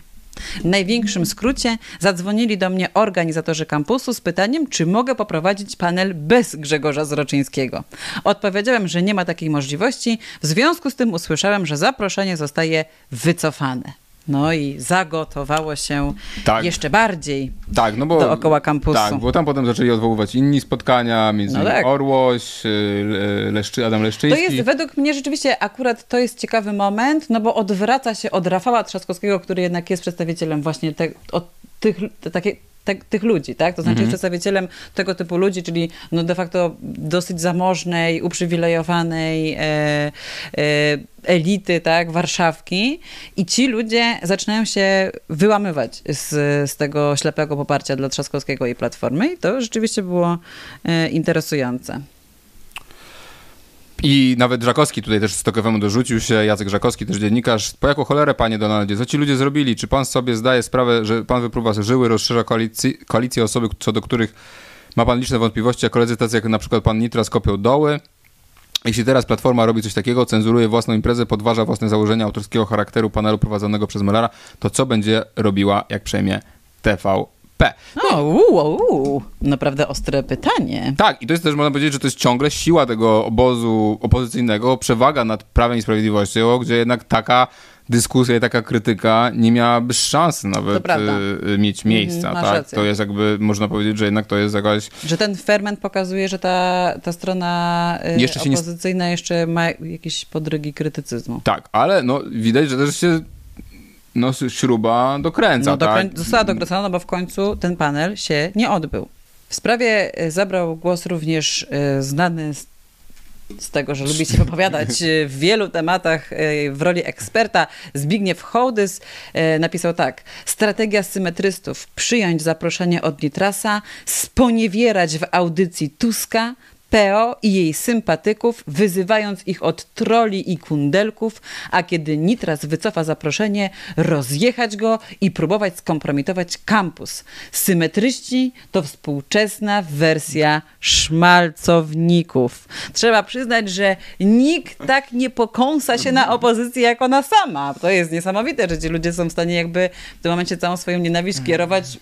W największym skrócie zadzwonili do mnie organizatorzy kampusu z pytaniem, czy mogę poprowadzić panel bez Grzegorza Zroczyńskiego. Odpowiedziałem, że nie ma takiej możliwości, w związku z tym usłyszałem, że zaproszenie zostaje wycofane. No i zagotowało się
Tak.
jeszcze bardziej
Tak, no bo...
dookoła kampusu.
Tak, bo tam potem zaczęli odwoływać inni spotkania, między
No
innymi
tak.
Orłoś, y, Le- Leszczy, Adam
To
Leszczyński.
jest według mnie rzeczywiście akurat to jest ciekawy moment, no bo odwraca się od Rafała Trzaskowskiego, który jednak jest przedstawicielem właśnie te, od tych, takie, te, tych ludzi, tak? To znaczy
Mhm.
przedstawicielem tego typu ludzi, czyli no de facto dosyć zamożnej, uprzywilejowanej e, e, elity, tak? Warszawki i ci ludzie zaczynają się wyłamywać z, z tego ślepego poparcia dla Trzaskowskiego i Platformy i to rzeczywiście było e, interesujące.
I nawet Żakowski tutaj też stokowemu dorzucił się, Jacek Żakowski, też dziennikarz. Po jaką cholerę, panie Donaldzie, co ci ludzie zrobili? Czy pan sobie zdaje sprawę, że pan wypruwa żyły, rozszerza koalicji, koalicję osoby, co do których ma pan liczne wątpliwości, a koledzy tacy jak na przykład pan Nitras kopią doły? Jeśli teraz Platforma robi coś takiego, cenzuruje własną imprezę, podważa własne założenia autorskiego charakteru panelu prowadzonego przez Melara, to co będzie robiła, jak przejmie TVP?
O, uu, uu, naprawdę ostre pytanie.
Tak, i to jest też, można powiedzieć, że to jest ciągle siła tego obozu opozycyjnego, przewaga nad Prawem i Sprawiedliwością, gdzie jednak taka dyskusja i taka krytyka nie miałaby szansy nawet y, y, mieć miejsca,
Mhm, masz
tak?
rację.
To jest jakby, można powiedzieć, że jednak to jest jakaś...
Że ten ferment pokazuje, że ta, ta strona y,
Jeszcze się nie-
opozycyjna jeszcze ma jakieś podrygi krytycyzmu.
Tak, ale no widać, że też się no, śruba dokręca,
No,
tak?
dokrę- została dokręcona, no bo w końcu ten panel się nie odbył. W sprawie y, zabrał głos również y, znany z, z tego, że lubi się <laughs> wypowiadać y, w wielu tematach w roli eksperta, Zbigniew Hołdys napisał tak. Strategia symetrystów. Przyjąć zaproszenie od Nitrasa, sponiewierać w audycji Tuska, PO i jej sympatyków, wyzywając ich od troli i kundelków, a kiedy Nitras wycofa zaproszenie, rozjechać go i próbować skompromitować kampus. Symetryści to współczesna wersja szmalcowników. Trzeba przyznać, że nikt tak nie pokąsa się na opozycję jak ona sama. To jest niesamowite, że ci ludzie są w stanie jakby w tym momencie całą swoją nienawiść kierować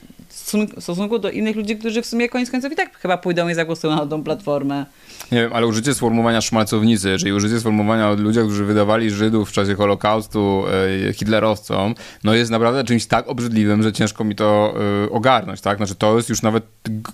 stosunku do innych ludzi, którzy w sumie koniec końców i tak chyba pójdą i zagłosują na tą platformę.
Nie wiem, ale użycie sformułowania szmalcownicy, czyli użycie sformułowania od ludzi, którzy wydawali Żydów w czasie Holokaustu e, hitlerowcom, no jest naprawdę czymś tak obrzydliwym, że ciężko mi to e, ogarnąć, tak? Znaczy to jest już nawet,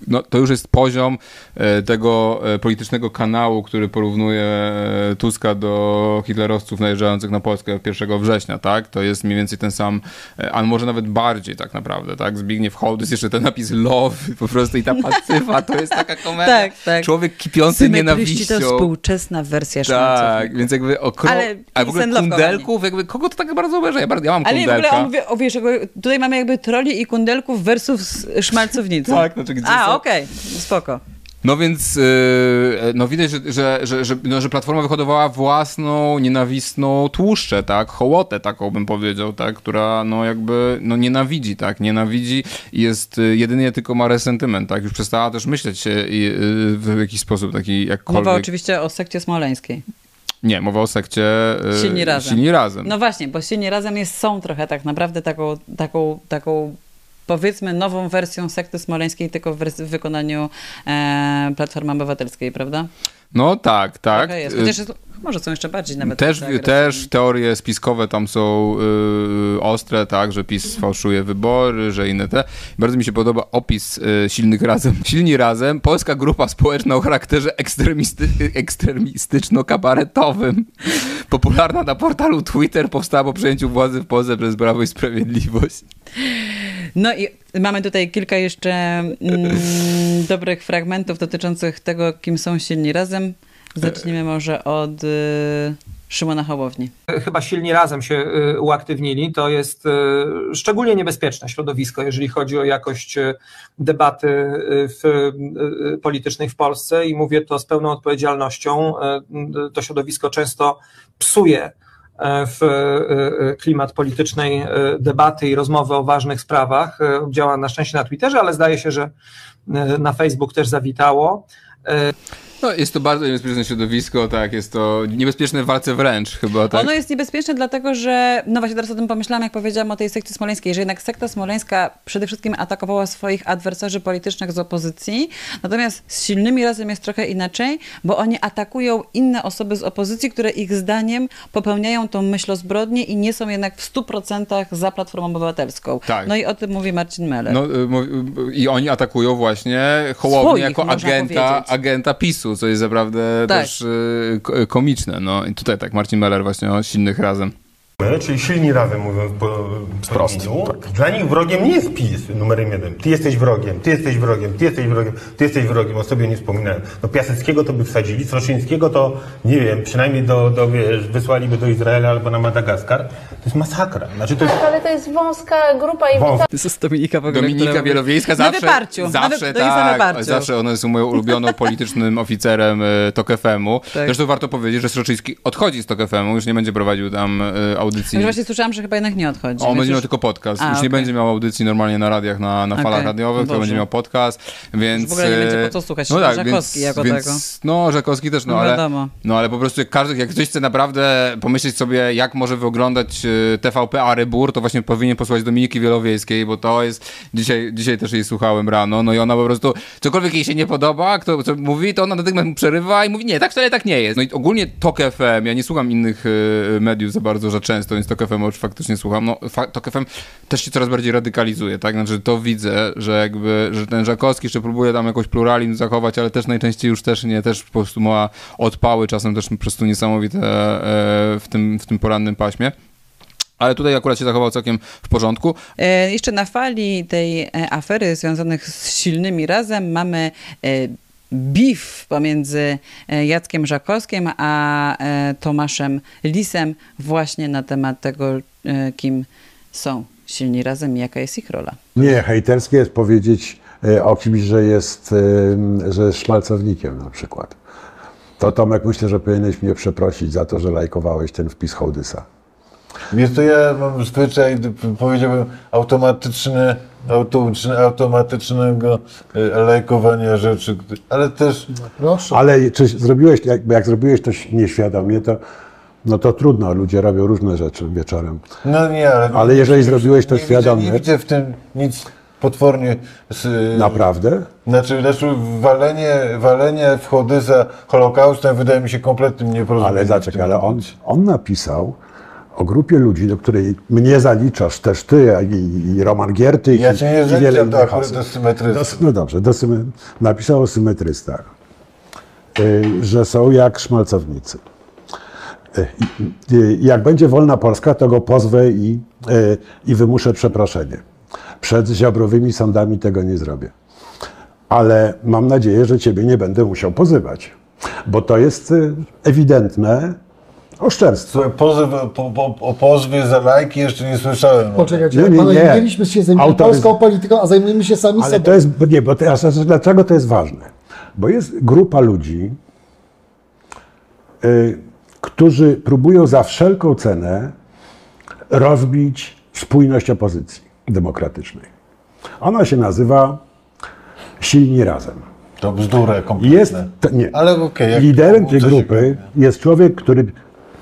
no, to już jest poziom e, tego e, politycznego kanału, który porównuje e, Tuska do hitlerowców najeżdżających na Polskę 1 września, tak? To jest mniej więcej ten sam, e, a może nawet bardziej tak naprawdę, tak? Zbigniew Hołdys, jeszcze ten napis love, po prostu i ta pacyfa, to jest taka komedia.
Tak, tak.
Człowiek kipiący nienawiścią.
to współczesna wersja
Tak, więc jakby okro...
Ale
A w ogóle kundelków, jakby kogo to tak bardzo obejrze? Ja, bardzo, ja mam
Ale w
kundelka.
ogóle on mówi, o, wiesz, tutaj mamy jakby troli i kundelków versus szmalcownicy.
Tak, znaczy gdzie
A, okej, spoko.
No więc yy, no widać, że, że, że, że, no, że Platforma wyhodowała własną nienawistną tłuszczę, tak? Hołotę taką bym powiedział, tak? Która no jakby no nienawidzi, tak? Nienawidzi i jest y, jedynie tylko ma resentyment, tak? Już przestała też myśleć y, y, w jakiś sposób taki jakkolwiek...
Mowa oczywiście o sekcie smoleńskiej.
Nie, mowa o sekcie y,
Silni razem.
Silni razem.
No właśnie, bo silni razem jest, są trochę tak naprawdę taką, taką, taką powiedzmy nową wersją sekty smoleńskiej, tylko w, w wykonaniu e, Platformy Obywatelskiej, prawda?
No tak, tak.
Jest. Chociaż może są jeszcze bardziej nawet
Też, też teorie spiskowe tam są y, ostre, tak, że PiS sfałszuje wybory, że inne te. Bardzo mi się podoba opis y, silnych razem. <laughs> Silni razem, polska grupa społeczna o charakterze ekstremisty, ekstremistyczno-kabaretowym. <laughs> Popularna na portalu Twitter, powstała po przejęciu władzy w Polsce przez Prawo i Sprawiedliwość.
No i mamy tutaj kilka jeszcze mm, <laughs> dobrych fragmentów dotyczących tego, kim są silni razem. Zaczniemy może od y, Szymona Hołowni.
chyba silni razem się y, uaktywnili. To jest y, szczególnie niebezpieczne środowisko, jeżeli chodzi o jakość y, debaty y, w, y, politycznej w Polsce i mówię to z pełną odpowiedzialnością. To środowisko często psuje w y, y, klimat politycznej debaty i rozmowy o ważnych sprawach. Działa na szczęście na Twitterze, ale zdaje się, że na Facebook też zawitało.
No, jest to bardzo niebezpieczne środowisko, tak, jest to niebezpieczne w walce wręcz chyba, tak.
Ono jest niebezpieczne dlatego, że, no właśnie teraz o tym pomyślałam, jak powiedziałam o tej sekcji smoleńskiej, że jednak sekta smoleńska przede wszystkim atakowała swoich adwersarzy politycznych z opozycji, natomiast z silnymi razem jest trochę inaczej, bo oni atakują inne osoby z opozycji, które ich zdaniem popełniają tą myślozbrodnię i nie są jednak w 100% za Platformą Obywatelską.
Tak.
No i o tym mówi Marcin Meller.
No, y, y, I oni atakują właśnie Hołownię jako agenta,
powiedzieć.
agenta PiSu, co jest naprawdę
Tak.
też y, ko- komiczne. No i tutaj tak, Marcin Meller właśnie o silnych razem.
Czyli silni razem mówiąc po, po imieniu. Dla nich wrogiem nie jest PiS numerem jeden. Ty jesteś wrogiem, ty jesteś wrogiem, ty jesteś wrogiem, ty jesteś wrogiem, o sobie nie wspominałem. No Piaseckiego to by wsadzili, Stroszyńskiego to, nie wiem, przynajmniej do, do wiesz, wysłaliby do Izraela albo na Madagaskar. To jest masakra. Znaczy to jest
Tak, ale to jest wąska grupa i
Wąs-
To jest Dominika w ogóle,
Dominika
która-
Wielowiejska
Na
zawsze,
wyparciu, na
zawsze
wy- to jest na
tak,
wyparciu.
zawsze ona jest moją ulubioną <laughs> politycznym oficerem y, TOK FM-u.
Tak.
Zresztą warto powiedzieć, że Sroczyński odchodzi z TOK FM-u, już nie będzie prowadził tam y, audycji.
Już właśnie słyszałam, że chyba jednak nie odchodzi.
On będzie miał
już-
tylko podcast.
A,
już nie
okej.
będzie miał audycji normalnie na radiach, na, na falach radiowych, to będzie miał podcast, więc...
w ogóle nie będzie
e,
po co słuchać
no tak,
Żakowski
więc,
jako
więc,
tego.
No, Żakowski też, no,
No
ale,
wiadomo.
no ale po prostu jak każdy, jak ktoś chce naprawdę pomyśleć sobie, jak może wyglądać e, TVP Arybur, to właśnie powinien posłuchać Dominiki Wielowiejskiej, bo to jest, dzisiaj, dzisiaj też jej słuchałem rano, no i ona po prostu, cokolwiek jej się nie podoba, kto co mówi, to ona natychmiast mu przerywa i mówi, nie, tak wcale tak nie jest. No i ogólnie TOK FM, ja nie słucham innych e, mediów za bardzo, za często, więc TOK FM już faktycznie słucham, no TOK FM też się coraz bardziej radykalizuje, tak, znaczy to widzę, że jakby, że ten Żakowski jeszcze próbuje tam jakoś pluralizm zachować, ale też najczęściej już też nie, też po prostu ma odpały, czasem też po prostu niesamowite e, w tym, w tym porannym paśmie. Ale tutaj akurat się zachował całkiem w porządku.
E, jeszcze na fali tej e, afery związanych z silnymi razem mamy beef pomiędzy e, Jackiem Żakowskim a e, Tomaszem Lisem właśnie na temat tego, e, kim są silni razem i jaka jest ich rola.
Nie, hejterskie jest powiedzieć o kimś, że jest, że jest szmalcownikiem na przykład. To Tomek, myślę, że powinieneś mnie przeprosić za to, że lajkowałeś ten wpis Hołdysa.
Wiesz, to ja mam zwyczaj, powiedziałbym, automatyczny, automatycznego e, lajkowania rzeczy, ale też... Proszę.
Ale czy zrobiłeś, jak, jak zrobiłeś to nieświadomie, to, no to trudno, ludzie robią różne rzeczy wieczorem.
No nie, ale...
Ale jeżeli zrobiłeś to
nie
świadomie-
Widzę, nie widzę w tym nic potwornie... Z,
Naprawdę?
Znaczy, znaczy walenie, walenie w Chodyza Holokaustem wydaje mi się kompletnym nieporozumieniem.
Ale zaczekaj, ale on, on napisał o grupie ludzi, do której mnie zaliczasz, też ty i, i Roman Giertych
Ja
i,
cię nie
i wiele
do, akurat do symetrystów.
Do, no dobrze, do napisał o symetrystach, y, że są jak szmalcownicy. Y, y, jak będzie wolna Polska, to go pozwę i, y, i wymuszę przeproszenie. Przed ziobrowymi sądami tego nie zrobię. Ale mam nadzieję, że ciebie nie będę musiał pozywać, bo to jest ewidentne oszczerstwo.
Słuchaj, pozew, po, po, o pozwie za lajki jeszcze nie słyszałem.
Poczekajcie,
Nie, nie,
panowie,
nie.
mieliśmy się zajmować
Autoryz-
polską polityką, a zajmujemy się sami
Ale
sobą.
to jest, nie, bo teraz, dlaczego to jest ważne? Bo jest grupa ludzi, y, którzy próbują za wszelką cenę rozbić spójność opozycji demokratycznej. Ona się nazywa Silni Razem.
To bzdura kompletne.
Jest, to, nie.
Ale okej, jak
Liderem tej
się
grupy jest człowiek, który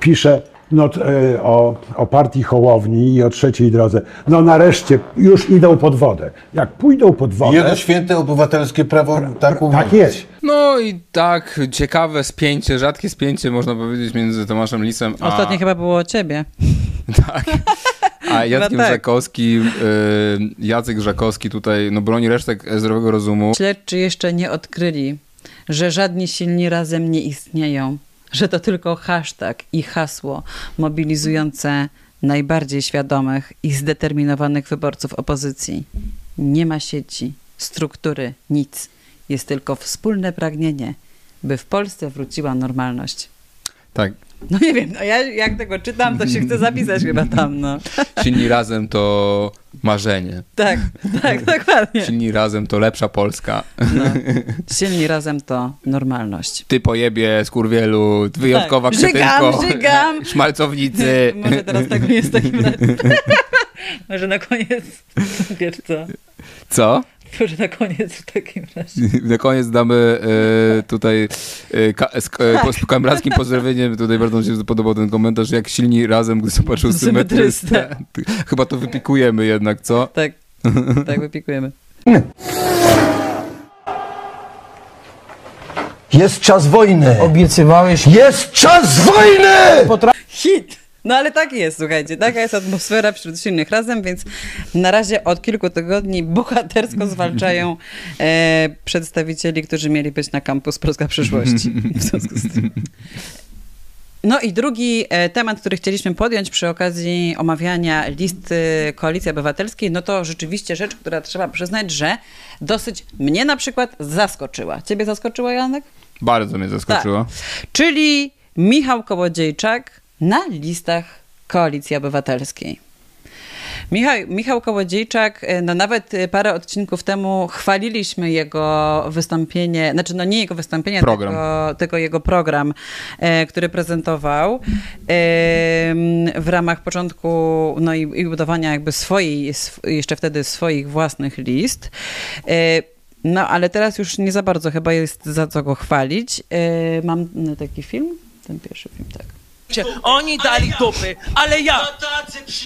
pisze no, e, o, o partii Hołowni i o trzeciej drodze. No nareszcie już idą pod wodę. Jak pójdą pod wodę...
Jego święte obywatelskie prawo tak.
Tak jest.
No i tak, ciekawe spięcie, rzadkie spięcie można powiedzieć między Tomaszem Lisem a,
Ostatnio chyba było o ciebie. <laughs>
a Jackiem
tak.
Żakowskim. Y, Jacek Żakowski tutaj no, broni resztek zdrowego rozumu.
Śledczy jeszcze nie odkryli, że żadni silni razem nie istnieją, że to tylko hashtag i hasło mobilizujące najbardziej świadomych i zdeterminowanych wyborców opozycji. Nie ma sieci, struktury, nic. Jest tylko wspólne pragnienie, by w Polsce wróciła normalność.
Tak,
No nie wiem, no ja jak tego czytam, to się chcę zapisać chyba tam, no. <laughs>
silni razem to marzenie.
Tak, tak, dokładnie.
Silni razem to lepsza Polska.
No. <laughs> Silni razem to normalność.
Ty pojebie, skurwielu, wyjątkowa
Tak.
kretynko.
Żygam. <laughs>
Szmalcownicy.
Może teraz tak nie jest takim. Może na koniec, wiesz co?
Co?
Może na koniec w takim razie.
Na koniec damy e, tutaj e, ka, z, e, po- z kamradskim pozdrowieniem, tutaj bardzo mi się podobał ten komentarz, jak silni razem, gdy zobaczył
Symetrystę.
Chyba to wypikujemy jednak, co?
Tak, tak wypikujemy.
Jest czas wojny.
Obiecywałeś...
Jest czas wojny!
Hit! No ale tak jest, słuchajcie, taka jest atmosfera wśród silnych razem, więc na razie od kilku tygodni bohatersko zwalczają e, przedstawicieli, którzy mieli być na kampus Polska Przyszłości. W związku z tym. No i drugi e, temat, który chcieliśmy podjąć przy okazji omawiania listy Koalicji Obywatelskiej, no to rzeczywiście rzecz, która trzeba przyznać, że dosyć mnie na przykład zaskoczyła. Ciebie zaskoczyła, Janek?
Bardzo mnie zaskoczyło.
Czyli Michał Kołodziejczak na listach Koalicji Obywatelskiej. Michał, Michał Kołodziejczak, e, no nawet e, parę odcinków temu chwaliliśmy jego wystąpienie, znaczy no nie jego wystąpienie,
Program.
Tylko, tylko jego program, e, który prezentował em, w ramach początku no i, i budowania jakby swojej, sw- jeszcze wtedy swoich własnych list. E, no ale teraz już nie za bardzo chyba jest za co go chwalić. E, mam no, taki film, ten pierwszy film, tak.
Oni dali dupy, ale ja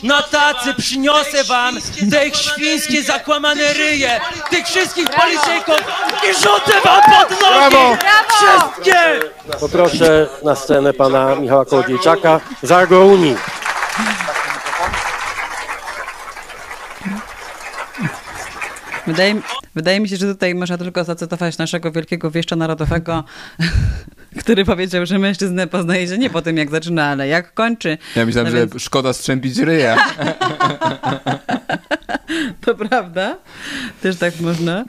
na tacy przyniosę wam te świńskie zakłamane ryje, tych wszystkich polityków i rzucę wam pod nogi. Wszystkie!
Poproszę na scenę pana Michała Kołodziejczaka z Agrounii.
Wydaje, mi- wydaje mi się, że tutaj można tylko zacytować naszego wielkiego wieszcza narodowego, który powiedział, że mężczyznę poznaje się nie po tym, jak zaczyna, ale jak kończy.
Ja myślałem,
No
że
więc-
szkoda strzępić ryja. <laughs> <laughs>
To prawda, też tak można.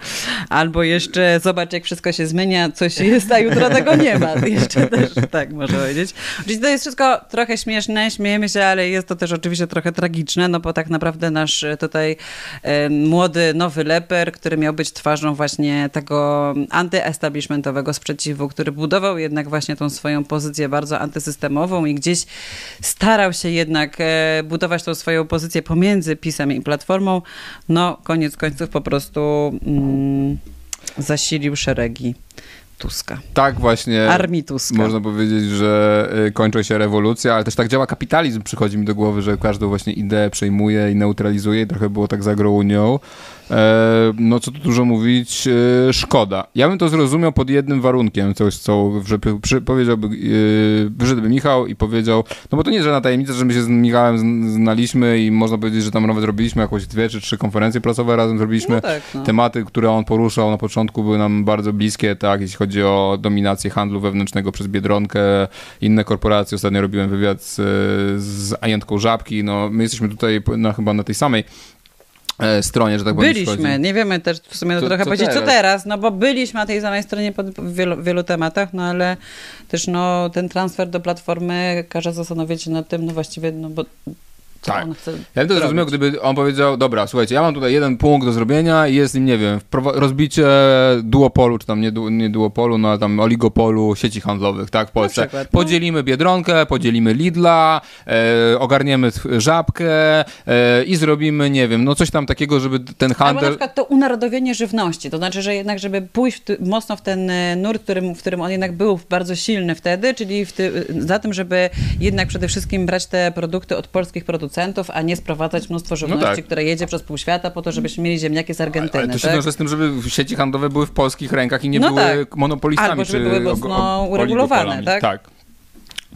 Albo jeszcze zobacz, jak wszystko się zmienia, coś jest, a jutro tego nie ma. <laughs> Jeszcze też tak można powiedzieć. Oczywiście to jest wszystko trochę śmieszne, śmiejemy się, ale jest to też oczywiście trochę tragiczne, no bo tak naprawdę nasz tutaj młody, nowy leper, który miał być twarzą właśnie tego antyestablishmentowego sprzeciwu, który budował jednak właśnie tą swoją pozycję bardzo antysystemową i gdzieś starał się jednak e, budować tą swoją pozycję pomiędzy PiSem i Platformą, no koniec końców po prostu mm, zasilił szeregi Tuska.
Tak właśnie.
Armii Tuska.
Można powiedzieć, że y, kończy się rewolucja, ale też tak działa kapitalizm, przychodzi mi do głowy, że każdą właśnie ideę przejmuje i neutralizuje. Trochę było tak z agrounią. E, no co tu dużo mówić, e, szkoda. Ja bym to zrozumiał pod jednym warunkiem, coś, co że przy, powiedziałby, e, wyszedłby Michał i powiedział, no bo to nie jest żadna tajemnica, że my się z Michałem zn- znaliśmy i można powiedzieć, że tam nawet robiliśmy jakieś dwie czy trzy konferencje prasowe razem, zrobiliśmy
No tak, no.
tematy, które on poruszał na początku były nam bardzo bliskie, tak, jeśli chodzi o dominację handlu wewnętrznego przez Biedronkę, inne korporacje. Ostatnio robiłem wywiad z, z agentką Żabki, no my jesteśmy tutaj na, chyba na tej samej e, stronie, że tak powiem.
Byliśmy, nie wiemy też w sumie
Co-
trochę
co
powiedzieć, co
teraz?
teraz, no bo byliśmy na tej samej stronie pod w wielu, wielu tematach, no ale też no, ten transfer do Platformy każe zastanowić się nad tym, no właściwie, no bo
Tak.
on chce
Ja bym to zrozumiał, gdyby on powiedział, dobra, słuchajcie, ja mam tutaj jeden punkt do zrobienia i jest nim, nie wiem, rozbicie duopolu, czy tam nie, du- nie duopolu, no ale tam oligopolu sieci handlowych, tak, w Polsce.
przykład, no.
Podzielimy Biedronkę, podzielimy Lidla, e, ogarniemy Żabkę e, i zrobimy, nie wiem, no coś tam takiego, żeby ten
Albo na
handel...
przykład to unarodowienie żywności, to znaczy, że jednak, żeby pójść w mocno w ten e, nurt, w którym, w którym on jednak był bardzo silny wtedy, czyli ty, za tym, żeby jednak przede wszystkim brać te produkty od polskich producentów, a nie sprowadzać mnóstwo żywności,
tak.
które jedzie przez pół świata po to, żebyśmy mieli ziemniaki z Argentyny.
Ale to się
tak?
wiąże z tym, żeby sieci handlowe były w polskich rękach i nie
No
były
tak.
monopolistami.
Albo żeby były mocno uregulowane, tak?
Tak.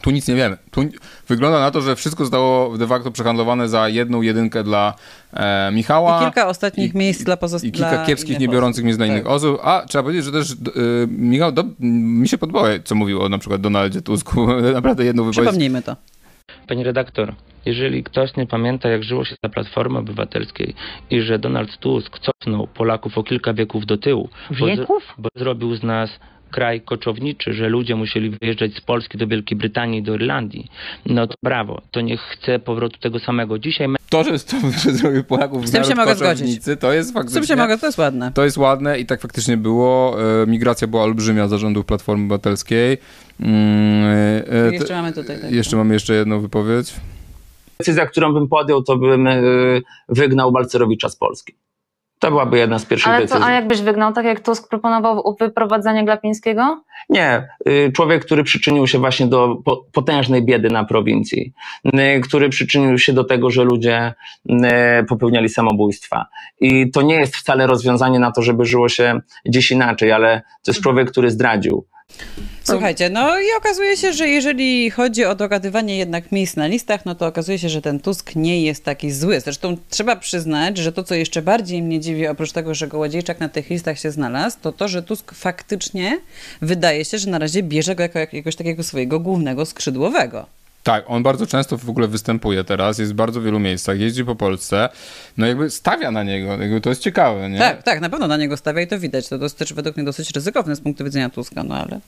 Tu nic nie wiemy. Tu wygląda na to, że wszystko zostało de facto przehandlowane za jedną jedynkę dla e, Michała.
I kilka ostatnich miejsc dla
I
pozostałych.
kilka kiepskich, nie biorących miejsc dla innych
Tak.
osób. A trzeba powiedzieć, że też y, Michał, do, mi się podobało, co mówił o na przykład Donaldzie Tusku. <laughs> Naprawdę jedną wypowiedź.
Przypomnijmy to.
Panie redaktor, jeżeli ktoś nie pamięta, jak żyło się za Platformy Obywatelskiej i że Donald Tusk cofnął Polaków o kilka wieków do tyłu, bo,
Wieków?
z, bo zrobił z nas kraj koczowniczy, że ludzie musieli wyjeżdżać z Polski do Wielkiej Brytanii do Irlandii, no to brawo, to niech chce powrotu tego samego. Dzisiaj
To, że, to, że zrobił Polaków
Z tym się mogę zgodzić.
to jest
Z
faktycznie...
tym się mogę, to jest ładne.
To jest ładne i tak faktycznie było. E, Migracja była olbrzymia zarządów Platformy Obywatelskiej. Mm, e,
Jeszcze
te-
mamy tutaj tak.
Jeszcze mamy jeszcze jedną wypowiedź.
Decyzja, którą bym podjął, to bym wygnał Balcerowicza z Polski. To byłaby jedna z pierwszych
Ale
decyzji.
co, a jakbyś wygnał, tak jak Tusk proponował wyprowadzenie Glapińskiego?
Nie, y, człowiek, który przyczynił się właśnie do po- potężnej biedy na prowincji, y, który przyczynił się do tego, że ludzie y, popełniali samobójstwa. I to nie jest wcale rozwiązanie na to, żeby żyło się gdzieś inaczej, ale to jest człowiek, który zdradził.
Słuchajcie, no i okazuje się, że jeżeli chodzi o dogadywanie jednak miejsc na listach, no to okazuje się, że ten Tusk nie jest taki zły. Zresztą trzeba przyznać, że to, co jeszcze bardziej mnie dziwi, oprócz tego, że Gołodziejczak na tych listach się znalazł, to to, że Tusk faktycznie wydaje się, że na razie bierze go jako jakiegoś takiego swojego głównego skrzydłowego.
Tak, on bardzo często w ogóle występuje teraz, jest w bardzo wielu miejscach, jeździ po Polsce, no jakby stawia na niego, jakby to jest ciekawe, nie?
Tak, tak, na pewno na niego stawia i to widać. To jest też według mnie dosyć ryzykowne z punktu widzenia Tuska, no ale...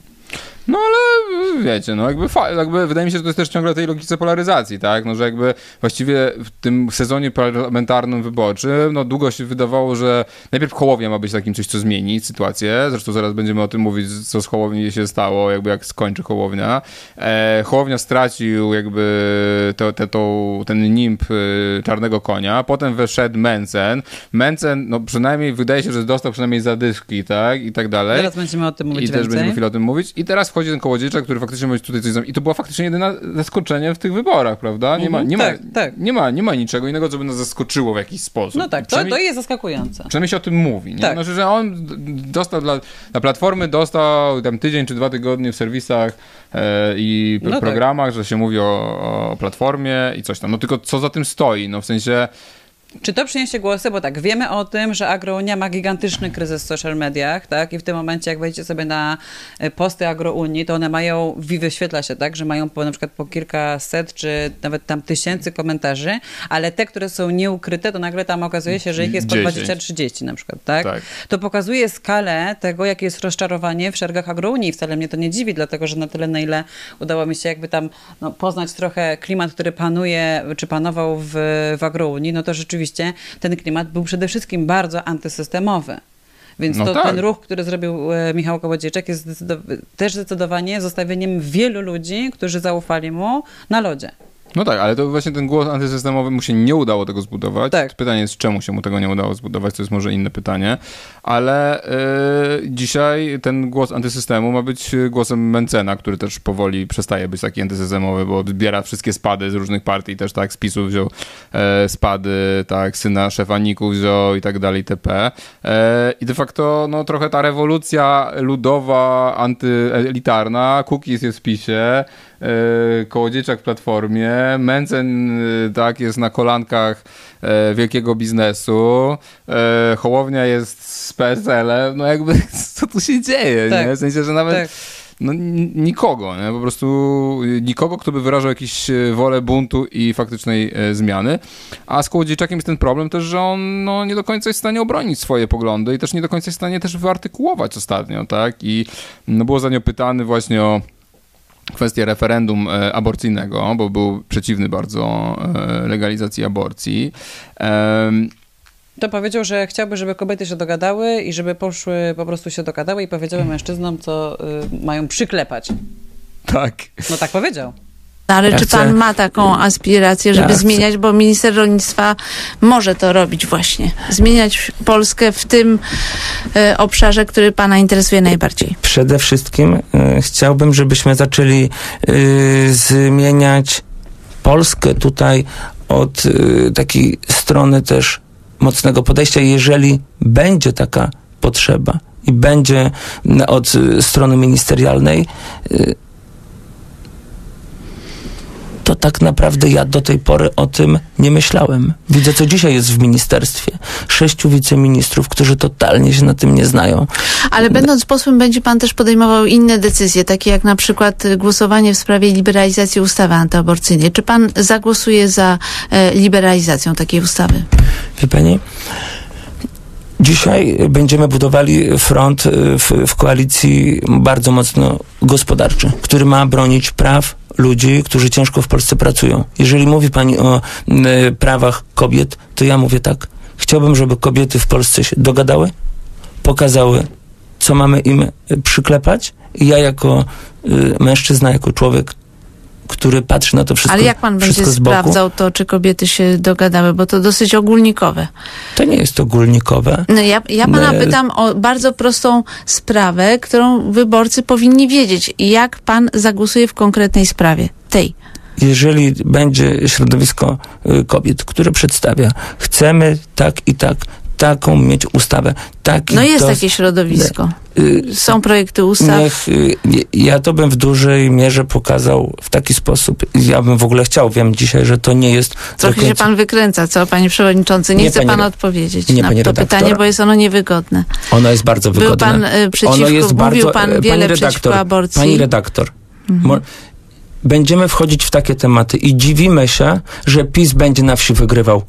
No ale wiecie, no jakby, jakby wydaje mi się, że to jest też ciągle tej logice polaryzacji, tak? No, że jakby właściwie w tym sezonie parlamentarnym wyborczym, no długo się wydawało, że najpierw Hołownia ma być takim coś, co zmieni sytuację. Zresztą zaraz będziemy o tym mówić, co z Hołowni się stało, jakby jak skończy Hołownia. E, Hołownia stracił jakby to, te, to, ten nimb y, czarnego konia, potem weszedł Mencen. Mencen, no przynajmniej wydaje się, że dostał przynajmniej zadyszki, tak? I tak dalej.
Zaraz będziemy o tym mówić
I też
więcej.
będziemy chwilę o tym mówić. I teraz wchodzi ten kołodziejczak, który faktycznie może tutaj coś. I to było faktycznie jedyne zaskoczenie w tych wyborach, prawda? Nie, ma,
Mhm,
nie,
tak,
ma, nie, ma, nie ma niczego innego, co by nas zaskoczyło w jakiś sposób.
No tak, to, to jest zaskakujące.
Przynajmniej się o tym mówi. Nie?
Tak.
Znaczy, że on dostał dla, dla Platformy, dostał tam tydzień czy dwa tygodnie w serwisach e, i
No tak.
programach, że się mówi o, o Platformie i coś tam. No tylko co za tym stoi? No w sensie...
Czy to przyniesie głosy? Bo tak, wiemy o tym, że Agrounia ma gigantyczny kryzys w social mediach, tak? I w tym momencie, jak wejdziecie sobie na e, posty Agrounii, to one mają, wi- wyświetla się, tak? Że mają po, na przykład po kilkaset, czy nawet tam tysięcy komentarzy, ale te, które są nieukryte, to nagle tam okazuje się, że ich jest po
10.
20-30 na przykład, tak?
Tak.
To pokazuje skalę tego, jakie jest rozczarowanie w szeregach Agrounii. Wcale mnie to nie dziwi, dlatego że na tyle, na ile udało mi się jakby tam no, poznać trochę klimat, który panuje, czy panował w, w Agrounii, no to rzeczywiście ten klimat był przede wszystkim bardzo antysystemowy. Więc
No
to,
tak.
ten ruch, który zrobił e, Michał Kołodziejczak jest zdecydow- też zdecydowanie zostawieniem wielu ludzi, którzy zaufali mu na lodzie.
No tak, ale to właśnie ten głos antysystemowy mu się nie udało tego zbudować.
Tak.
Pytanie jest, czemu się mu tego nie udało zbudować, to jest może inne pytanie. Ale e, dzisiaj ten głos antysystemu ma być głosem Mencena, który też powoli przestaje być taki antysystemowy, bo zbiera wszystkie spady z różnych partii, też tak, z PiSu wziął e, spady, tak, syna szefa NIK-u wziął i tak dalej, itp. E, I de facto, no trochę ta rewolucja ludowa, antyelitarna, Cookies jest w PiSie, Kołodziejczak w Platformie, Mencen e, tak jest na kolankach e, wielkiego biznesu, e, Hołownia jest z PSL-em, no jakby <laughs> co tu się dzieje,
Tak.
nie? W sensie, że nawet
Tak.
no, nikogo, nie? po prostu nikogo, kto by wyrażał jakąś wolę buntu i faktycznej e, zmiany. A z Kołodziejczakiem jest ten problem też, że on no, nie do końca jest w stanie obronić swoje poglądy i też nie do końca jest w stanie też wyartykułować ostatnio, tak? I no, było za nią pytany właśnie o kwestię referendum e, aborcyjnego, bo był przeciwny bardzo e, legalizacji aborcji.
To powiedział, że chciałby, żeby kobiety się dogadały i żeby poszły, po prostu się dogadały i powiedziały mężczyznom, co y, mają przyklepać.
tak.
No tak powiedział.
Ale
Ja
czy
chcę-
pan ma taką aspirację, żeby
Ja chcę-
zmieniać, bo minister rolnictwa może to robić właśnie. Zmieniać Polskę w tym e, obszarze, który pana interesuje najbardziej.
Przede wszystkim e, chciałbym, żebyśmy zaczęli e, zmieniać Polskę tutaj od takiej strony też mocnego podejścia. Jeżeli będzie taka potrzeba i będzie od strony ministerialnej, to tak naprawdę ja do tej pory o tym nie myślałem. Widzę, co dzisiaj jest w ministerstwie. Sześciu wiceministrów, którzy totalnie się na tym nie znają.
Ale będąc posłem, będzie pan też podejmował inne decyzje, takie jak na przykład e, głosowanie w sprawie liberalizacji ustawy antyaborcyjnej. Czy pan zagłosuje za e, liberalizacją takiej ustawy?
Wie pani? Dzisiaj będziemy budowali front y, w, w koalicji bardzo mocno gospodarczy, który ma bronić praw ludzi, którzy ciężko w Polsce pracują. Jeżeli mówi pani o y, prawach kobiet, to ja mówię tak. Chciałbym, żeby kobiety w Polsce się dogadały, pokazały, co mamy im przyklepać. I ja jako y, mężczyzna, jako człowiek, który patrzy na to wszystko,
Ale jak pan będzie sprawdzał to, czy kobiety się dogadały, bo to dosyć ogólnikowe.
to nie jest ogólnikowe.
No ja, ja pana
No,
pytam o bardzo prostą sprawę, którą wyborcy powinni wiedzieć. Jak pan zagłosuje w konkretnej sprawie? Tej.
jeżeli będzie środowisko y, kobiet, które przedstawia, chcemy tak i tak, taką mieć ustawę, taki
No jest takie środowisko.
Y,
Są projekty ustaw.
Niech, y, ja to bym w dużej mierze pokazał w taki sposób. Ja bym w ogóle chciał, wiem dzisiaj, że to nie jest
Trochę się
końca-
pan wykręca, co panie przewodniczący? Nie,
Nie,
chce pan odpowiedzieć
nie,
na to
redaktor.
pytanie, bo jest ono niewygodne.
Ono jest bardzo
Był
wygodne.
pan, y, przeciwko-
ono jest
mówił
bardzo,
pan
e,
wiele
pani redaktor,
przeciwko aborcji.
Pani redaktor,
Mhm.
będziemy wchodzić w takie tematy i dziwimy się, że PiS będzie na wsi wygrywał.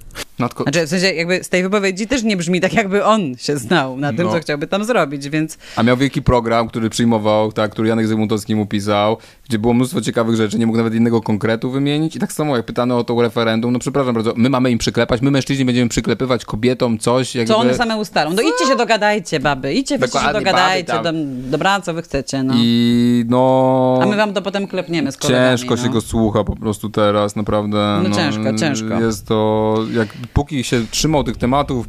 Znaczy, w sensie jakby z tej wypowiedzi też nie brzmi tak, jakby on się znał na tym,
No.
co chciałby tam zrobić, więc
A miał wielki program, który przyjmował, tak, który Janek Zygmuntowski mu pisał, gdzie było mnóstwo ciekawych rzeczy, nie mógł nawet innego konkretu wymienić. I tak samo jak pytano o to referendum, no przepraszam bardzo, my mamy im przyklepać, my mężczyźni będziemy przyklepywać kobietom coś, jakby...
co one same ustalą. No idźcie się dogadajcie, baby, idźcie się dogadajcie,
baby tam.
dobra, co wy chcecie, no.
I no...
A my wam to potem klepniemy z kolegami,
Ciężko się
no.
go słucha po prostu teraz, naprawdę.
No ciężko, ciężko.
Jest to, jak póki się trzymał tych tematów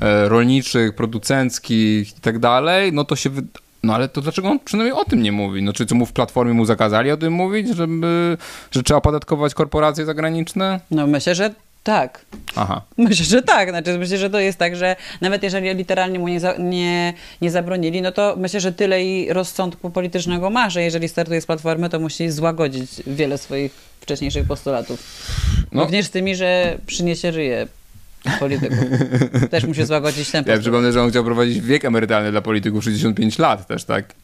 e, rolniczych, producenckich i tak dalej, no to się... Wy... No ale to dlaczego on przynajmniej o tym nie mówi? No czy co mu w Platformie mu zakazali o tym mówić, żeby, że trzeba opodatkować korporacje zagraniczne?
No myślę, że tak.
Aha.
Myślę, że tak. Znaczy, myślę, że to jest tak, że nawet jeżeli literalnie mu nie, za, nie, nie zabronili, no to myślę, że tyle i rozsądku politycznego ma, że jeżeli startuje z platformy, to musi złagodzić wiele swoich wcześniejszych postulatów.
No.
Również z tymi, że przyniesie ryje polityków. <laughs> Też musi złagodzić ten
Ja przypomnę, że on chciał prowadzić wiek emerytalny dla polityków 65 lat też, tak?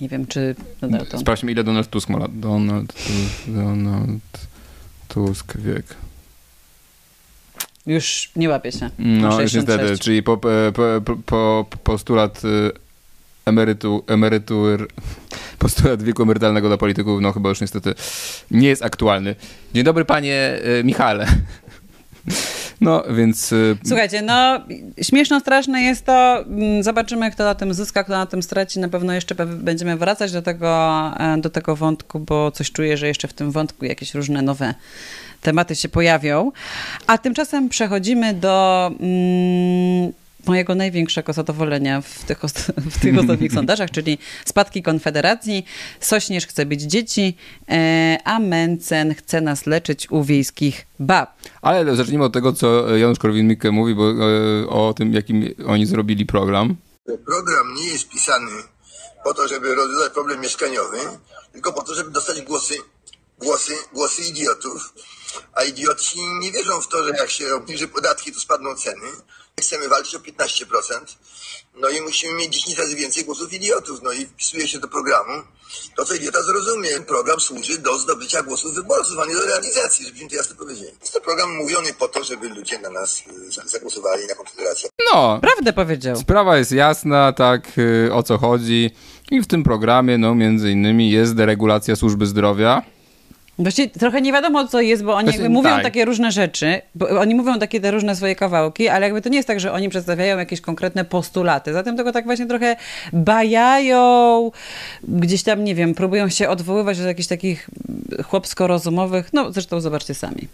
Nie wiem, czy nadal to...
Sprawdźmy, ile Donald Tusk ma lat. Donald, Tusk, Donald Tusk wiek.
Już nie łapie się.
No,
Ma
już
66.
niestety, czyli po, po, po, po postulat y, emerytu, emerytur, postulat wieku emerytalnego dla polityków, no chyba już niestety nie jest aktualny. Dzień dobry panie y, Michale. <laughs> No, więc... y,
Słuchajcie, no śmieszno straszne jest to. Mm, Zobaczymy, kto na tym zyska, kto na tym straci. Na pewno jeszcze będziemy wracać do tego, e, do tego wątku, bo coś czuję, że jeszcze w tym wątku jakieś różne nowe tematy się pojawią. A tymczasem przechodzimy do mm, mojego największego zadowolenia w tych, <laughs> w tych ostatnich <laughs> sondażach, czyli spadki Konfederacji. Sośnierz chce być dzieci, e, a Mencen chce nas leczyć u wiejskich bab.
Ale zacznijmy od tego, co Janusz Korwin-Mikke mówi, bo e, o tym, jakim oni zrobili program.
Program nie jest pisany po to, żeby rozwiązać problem mieszkaniowy, tylko po to, żeby dostać głosy, głosy, głosy idiotów. A idioci nie wierzą w to, że jak się obniży podatki, to spadną ceny. Chcemy walczyć o 15%. No i musimy mieć 10 razy więcej głosów idiotów. No i wpisuje się do programu to, co idiota zrozumie. Program służy do zdobycia głosów wyborców, a nie do realizacji, żebyśmy to jasno powiedzieli. Jest to program mówiony po to, żeby ludzie na nas za- zagłosowali na Konfederację.
No.
Prawdę powiedział.
Sprawa jest jasna, tak, y, o co chodzi. I w tym programie, no, między innymi jest deregulacja służby zdrowia.
Właściwie trochę nie wiadomo, co jest, bo oni
Właśnie
mówią
tak.
takie różne rzeczy, bo oni mówią takie te różne swoje kawałki, ale jakby to nie jest tak, że oni przedstawiają jakieś konkretne postulaty. Zatem tego tak właśnie trochę bajają, gdzieś tam, nie wiem, próbują się odwoływać do jakichś takich chłopsko-rozumowych, no zresztą zobaczcie sami.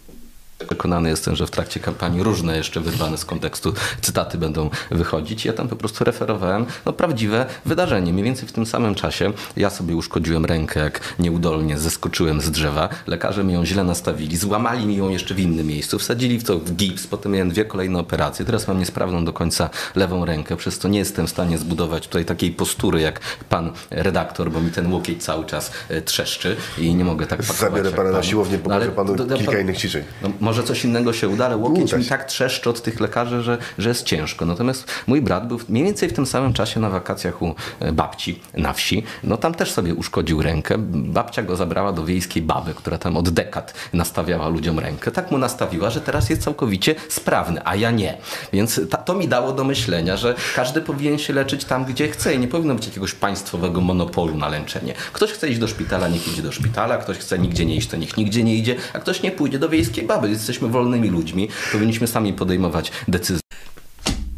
Przekonany jestem, że w trakcie kampanii różne jeszcze wyrwane z kontekstu cytaty będą wychodzić. Ja tam po prostu referowałem no, prawdziwe wydarzenie. Mniej więcej w tym samym czasie ja sobie uszkodziłem rękę, jak nieudolnie zeskoczyłem z drzewa. Lekarze mi ją źle nastawili, złamali mi ją jeszcze w innym miejscu, wsadzili w to w gips, potem miałem dwie kolejne operacje. Teraz mam niesprawną do końca lewą rękę, przez to nie jestem w stanie zbudować tutaj takiej postury jak pan redaktor, bo mi ten łokieć cały czas e, trzeszczy i nie mogę tak pakować.
Zabiorę
jak
pana na siłownię,
No,
pokażę panu
to- to-
kilka innych ćwiczeń.
no, może coś innego się uda, ale łokieć mi tak trzeszczy od tych lekarzy, że, że jest ciężko. Natomiast mój brat był mniej więcej w tym samym czasie na wakacjach u e, babci na wsi. No tam też sobie uszkodził rękę. Babcia go zabrała do wiejskiej baby, która tam od dekad nastawiała ludziom rękę. Tak mu nastawiła, że teraz jest całkowicie sprawny, a ja nie. Więc ta, to mi dało do myślenia, że każdy powinien się leczyć tam, gdzie chce i nie powinno być jakiegoś państwowego monopolu na leczenie. Ktoś chce iść do szpitala, niech idzie do szpitala, ktoś chce nigdzie nie iść, to niech nigdzie nie idzie, a ktoś nie pójdzie do wiejskiej baby. Jesteśmy wolnymi ludźmi, powinniśmy sami podejmować decyzje.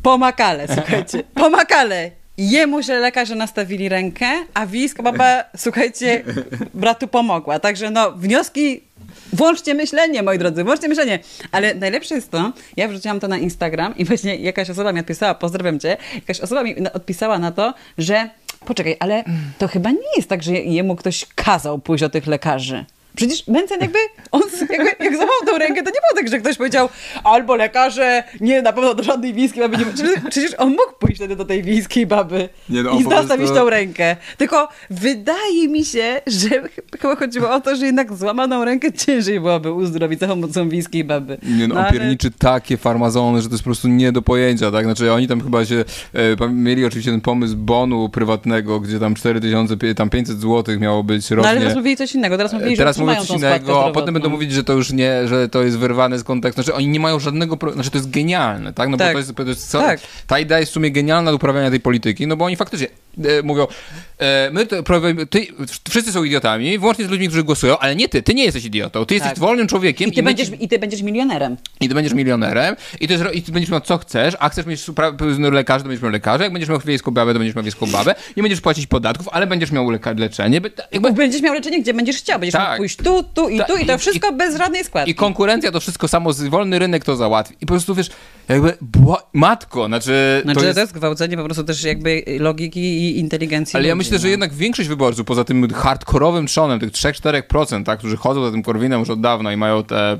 Pomakale, słuchajcie, <laughs> pomakale. Jemu się lekarze nastawili rękę, a wiejska baba, słuchajcie, bratu pomogła. Także no, wnioski, włączcie myślenie, moi drodzy, włączcie myślenie. Ale najlepsze jest to, ja wrzuciłam to na Instagram i właśnie jakaś osoba mi odpisała, pozdrawiam cię, jakaś osoba mi odpisała na to, że poczekaj, ale to chyba nie jest tak, że jemu ktoś kazał pójść do tych lekarzy. Przecież Mencen jakby, on jakby, jak złamał tą rękę, to nie było tak, że ktoś powiedział albo lekarze, nie, na pewno do żadnej wiejskiej baby nie przecież, przecież on mógł pójść wtedy do tej wiejskiej baby
Nie, no,
i
po
nastawić
prostu-
tą rękę. Tylko wydaje mi się, że chyba chodziło o to, że jednak złamaną rękę ciężej byłoby uzdrowić za pomocą wiejskiej baby.
Nie no,
ale-
on pierniczy takie farmazony, że to jest po prostu nie do pojęcia, tak? Znaczy oni tam chyba się, e, mieli oczywiście ten pomysł bonu prywatnego, gdzie tam 4000, pie- tam 500 zł miało być
No
rocznie.
ale teraz mówili coś innego, teraz mówili, że
Teraz mówią coś innego, a potem będą mówić, że to już nie, że to jest wyrwane z kontekstu. Znaczy oni nie mają żadnego, pro... znaczy to jest genialne, tak? No
Tak.
bo to jest, to jest co...
Tak.
ta idea jest w sumie genialna do uprawiania tej polityki, no bo oni faktycznie mówią, e, my to, ty, wszyscy są idiotami, włącznie z ludźmi, którzy głosują, ale nie ty, ty nie jesteś idiotą, ty jesteś
Tak.
wolnym człowiekiem
I ty,
my
będziesz,
ci-
I ty będziesz milionerem.
i ty będziesz milionerem i ty, i ty będziesz miał co chcesz, a chcesz mieć lekarzy, to będziesz miał lekarza, jak będziesz miał wiejską babę, to będziesz miał wiejską babę, nie będziesz płacić podatków, ale będziesz miał leka- leczenie. By, jakby...
Będziesz miał leczenie, gdzie będziesz chciał. Będziesz
Tak.
mógł pójść tu, tu i
Tak,
tu i to
i-
wszystko bez żadnej składki.
I konkurencja to wszystko samo, wolny rynek to załatwi. I po prostu wiesz, jakby, bła... matko, znaczy...
Znaczy,
to jest...
to jest gwałcenie po prostu też jakby logiki i inteligencji
Ale ja
ludzi,
myślę, że
no.
jednak większość wyborców, poza tym hardkorowym trzonem, tych 3-4%, tak, którzy chodzą za tym Korwinem już od dawna i mają te e,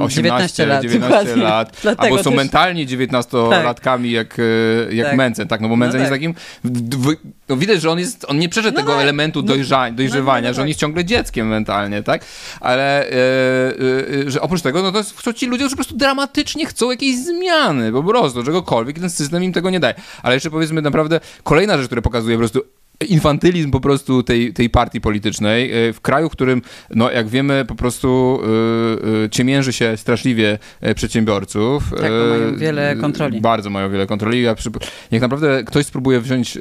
18,
19 lat,
19
dokładnie.
lat, albo <laughs> są
też-
mentalnie 19-latkami jak, e, jak
Tak.
Mencen, tak, no bo
No
Mencen jest
tak.
takim, w- w- no widać, że on jest, on nie przeszedł tego elementu dojrza, dojrzewania,
no
że on
tak.
jest ciągle dzieckiem mentalnie, tak, ale e, e, e, że oprócz tego, no to są ci ludzie, którzy po prostu dramatycznie chcą jakiejś zmiany, po prostu, czegokolwiek ten system im tego nie daje. Ale jeszcze powiedzmy naprawdę, kolejna rzecz, która pokazuje po prostu infantylizm po prostu tej, tej partii politycznej e, w kraju, w którym, no jak wiemy, po prostu e, e, ciemięży się straszliwie e, przedsiębiorców.
Tak, bo mają wiele kontroli.
Bardzo mają wiele kontroli. Ja przy, jak naprawdę ktoś spróbuje wziąć,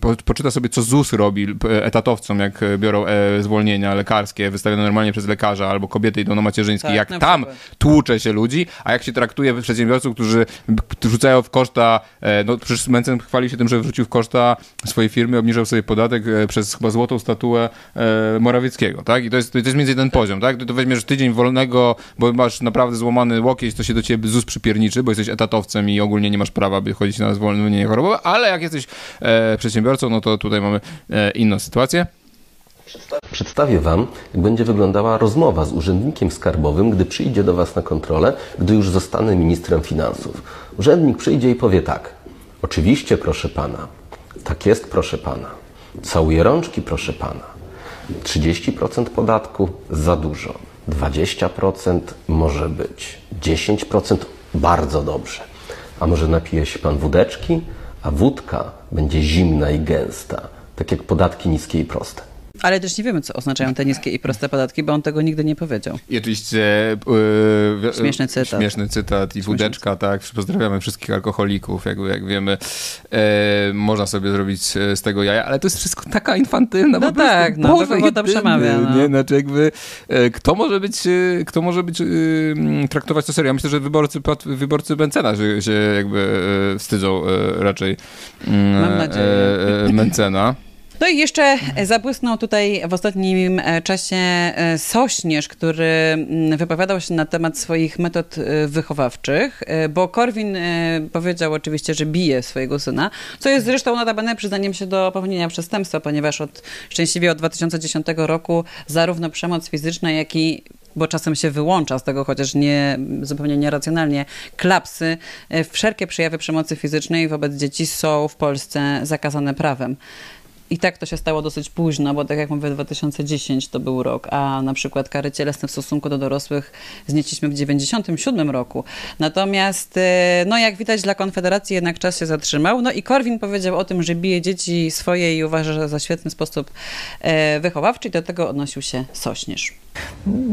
po, poczyta sobie, co ZUS robi etatowcom, jak biorą e, zwolnienia lekarskie wystawione normalnie przez lekarza, albo kobiety idą na macierzyński,
Tak,
jak
na
tam tłucze się ludzi, a jak się traktuje przedsiębiorców, którzy rzucają w koszta, e, no przecież Mencen chwalił się tym, że wrzucił w koszta swojej firmy, obniżył sobie podatek e, przez chyba złotą statuę e, Morawieckiego, tak? I to jest, to jest między jeden poziom, tak? Ty to weźmiesz tydzień wolnego, bo masz naprawdę złamany łokieć, to się do ciebie ZUS przypierniczy, bo jesteś etatowcem i ogólnie nie masz prawa, by chodzić na zwolnienie chorobowe, ale jak jesteś e, przedsiębiorcą, no to tutaj mamy e, inną sytuację.
Przedstawię Wam, jak będzie wyglądała rozmowa z urzędnikiem skarbowym, gdy przyjdzie do Was na kontrolę, gdy już zostanę ministrem finansów. Urzędnik przyjdzie i powie tak. Oczywiście, proszę Pana. Tak jest, proszę Pana. Całuję rączki, proszę Pana. 30% podatku za dużo. 20% może być. 10% bardzo dobrze. A może napije się Pan wódeczki? A wódka będzie zimna i gęsta. Tak jak podatki niskie i proste.
Ale też nie wiemy, co oznaczają te niskie i proste podatki, bo on tego nigdy nie powiedział.
I oczywiście e,
Śmieszny cytat.
Śmieszny cytat i wódeczka, tak. Pozdrawiamy wszystkich alkoholików, jak, jak wiemy. E, można sobie zrobić z tego jaja, ale to jest wszystko taka infantylna.
No tak, no,
Boże
do kogo to przemawia, no.
Nie, znaczy jakby, kto może być, kto może być, e, m, traktować to serio? Ja myślę, że wyborcy, wyborcy Mencena się, się jakby wstydzą raczej mm,
Mam nadzieję.
Mencena.
No i jeszcze zabłysnął tutaj w ostatnim e, czasie e, Sośnierz, który mm, wypowiadał się na temat swoich metod e, wychowawczych, e, bo Korwin e, powiedział oczywiście, że bije swojego syna, co jest zresztą notabene przyznaniem się do popełnienia przestępstwa, ponieważ od szczęśliwie od 2010 roku zarówno przemoc fizyczna, jak i bo czasem się wyłącza z tego, chociaż nie zupełnie nieracjonalnie, klapsy, e, wszelkie przejawy przemocy fizycznej wobec dzieci są w Polsce zakazane prawem. I tak to się stało dosyć późno, bo tak jak mówię, 2010 to był rok, a na przykład kary cielesne w stosunku do dorosłych znieśliśmy w 97 roku. Natomiast, e, no jak widać, dla Konfederacji jednak czas się zatrzymał. No i Korwin powiedział o tym, że bije dzieci swoje i uważa, że za świetny sposób e, wychowawczy i do tego odnosił się Sośnierz.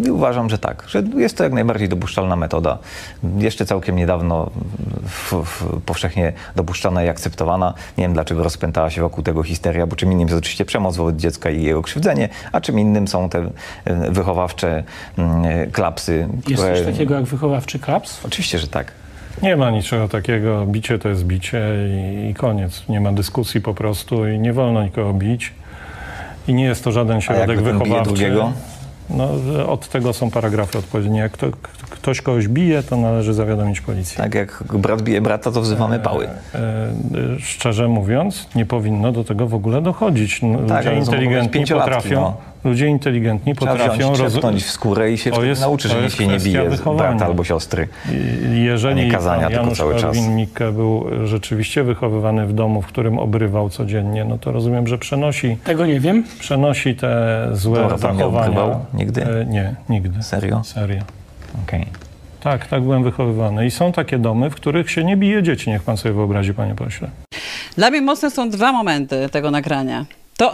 I Uważam, że tak, że jest to jak najbardziej dopuszczalna metoda. Jeszcze całkiem niedawno w, w, powszechnie dopuszczana i akceptowana. Nie wiem, dlaczego rozpętała się wokół tego histeria, bo czym innym jest oczywiście przemoc wobec dziecka i jego krzywdzenie, a czym innym są te e, wychowawcze mm, klapsy,
Jest
które...
coś takiego jak wychowawczy klaps?
Oczywiście, że tak.
Nie ma niczego takiego. Bicie to jest bicie i, i koniec. Nie ma dyskusji po prostu i nie wolno nikogo bić. I nie jest to żaden środek wychowawczy.
drugiego?
No, od tego są paragrafy odpowiednie. Jak kto, k- ktoś kogoś bije, to należy zawiadomić policję.
Tak, jak brat bije brata, to wzywamy pały.
E, e, szczerze mówiąc, nie powinno do tego w ogóle dochodzić. No,
Tak,
ludzie
to
inteligentni potrafią.
no.
Ludzie inteligentni
Trzeba
potrafią
wziąć,
roz-
trzepnąć w skórę i się
To jest-
nauczy, że nikt się nie bije
wychowania.
brata albo siostry.
Jeżeli
nie kazania
pan
tylko
Janusz
cały czas.
Korwin-Mikke był rzeczywiście wychowywany w domu, w którym obrywał codziennie, no to rozumiem, że przenosi...
Tego nie wiem.
Przenosi te złe
Dobra, pan nie
zachowania.
obrywał nigdy?
E, nie, nigdy.
Serio?
Serio.
Okej.
Tak, tak byłem wychowywany. I są takie domy, w których się nie bije dzieci, niech pan sobie wyobrazi, panie pośle.
Dla mnie mocne są dwa momenty tego nagrania. To,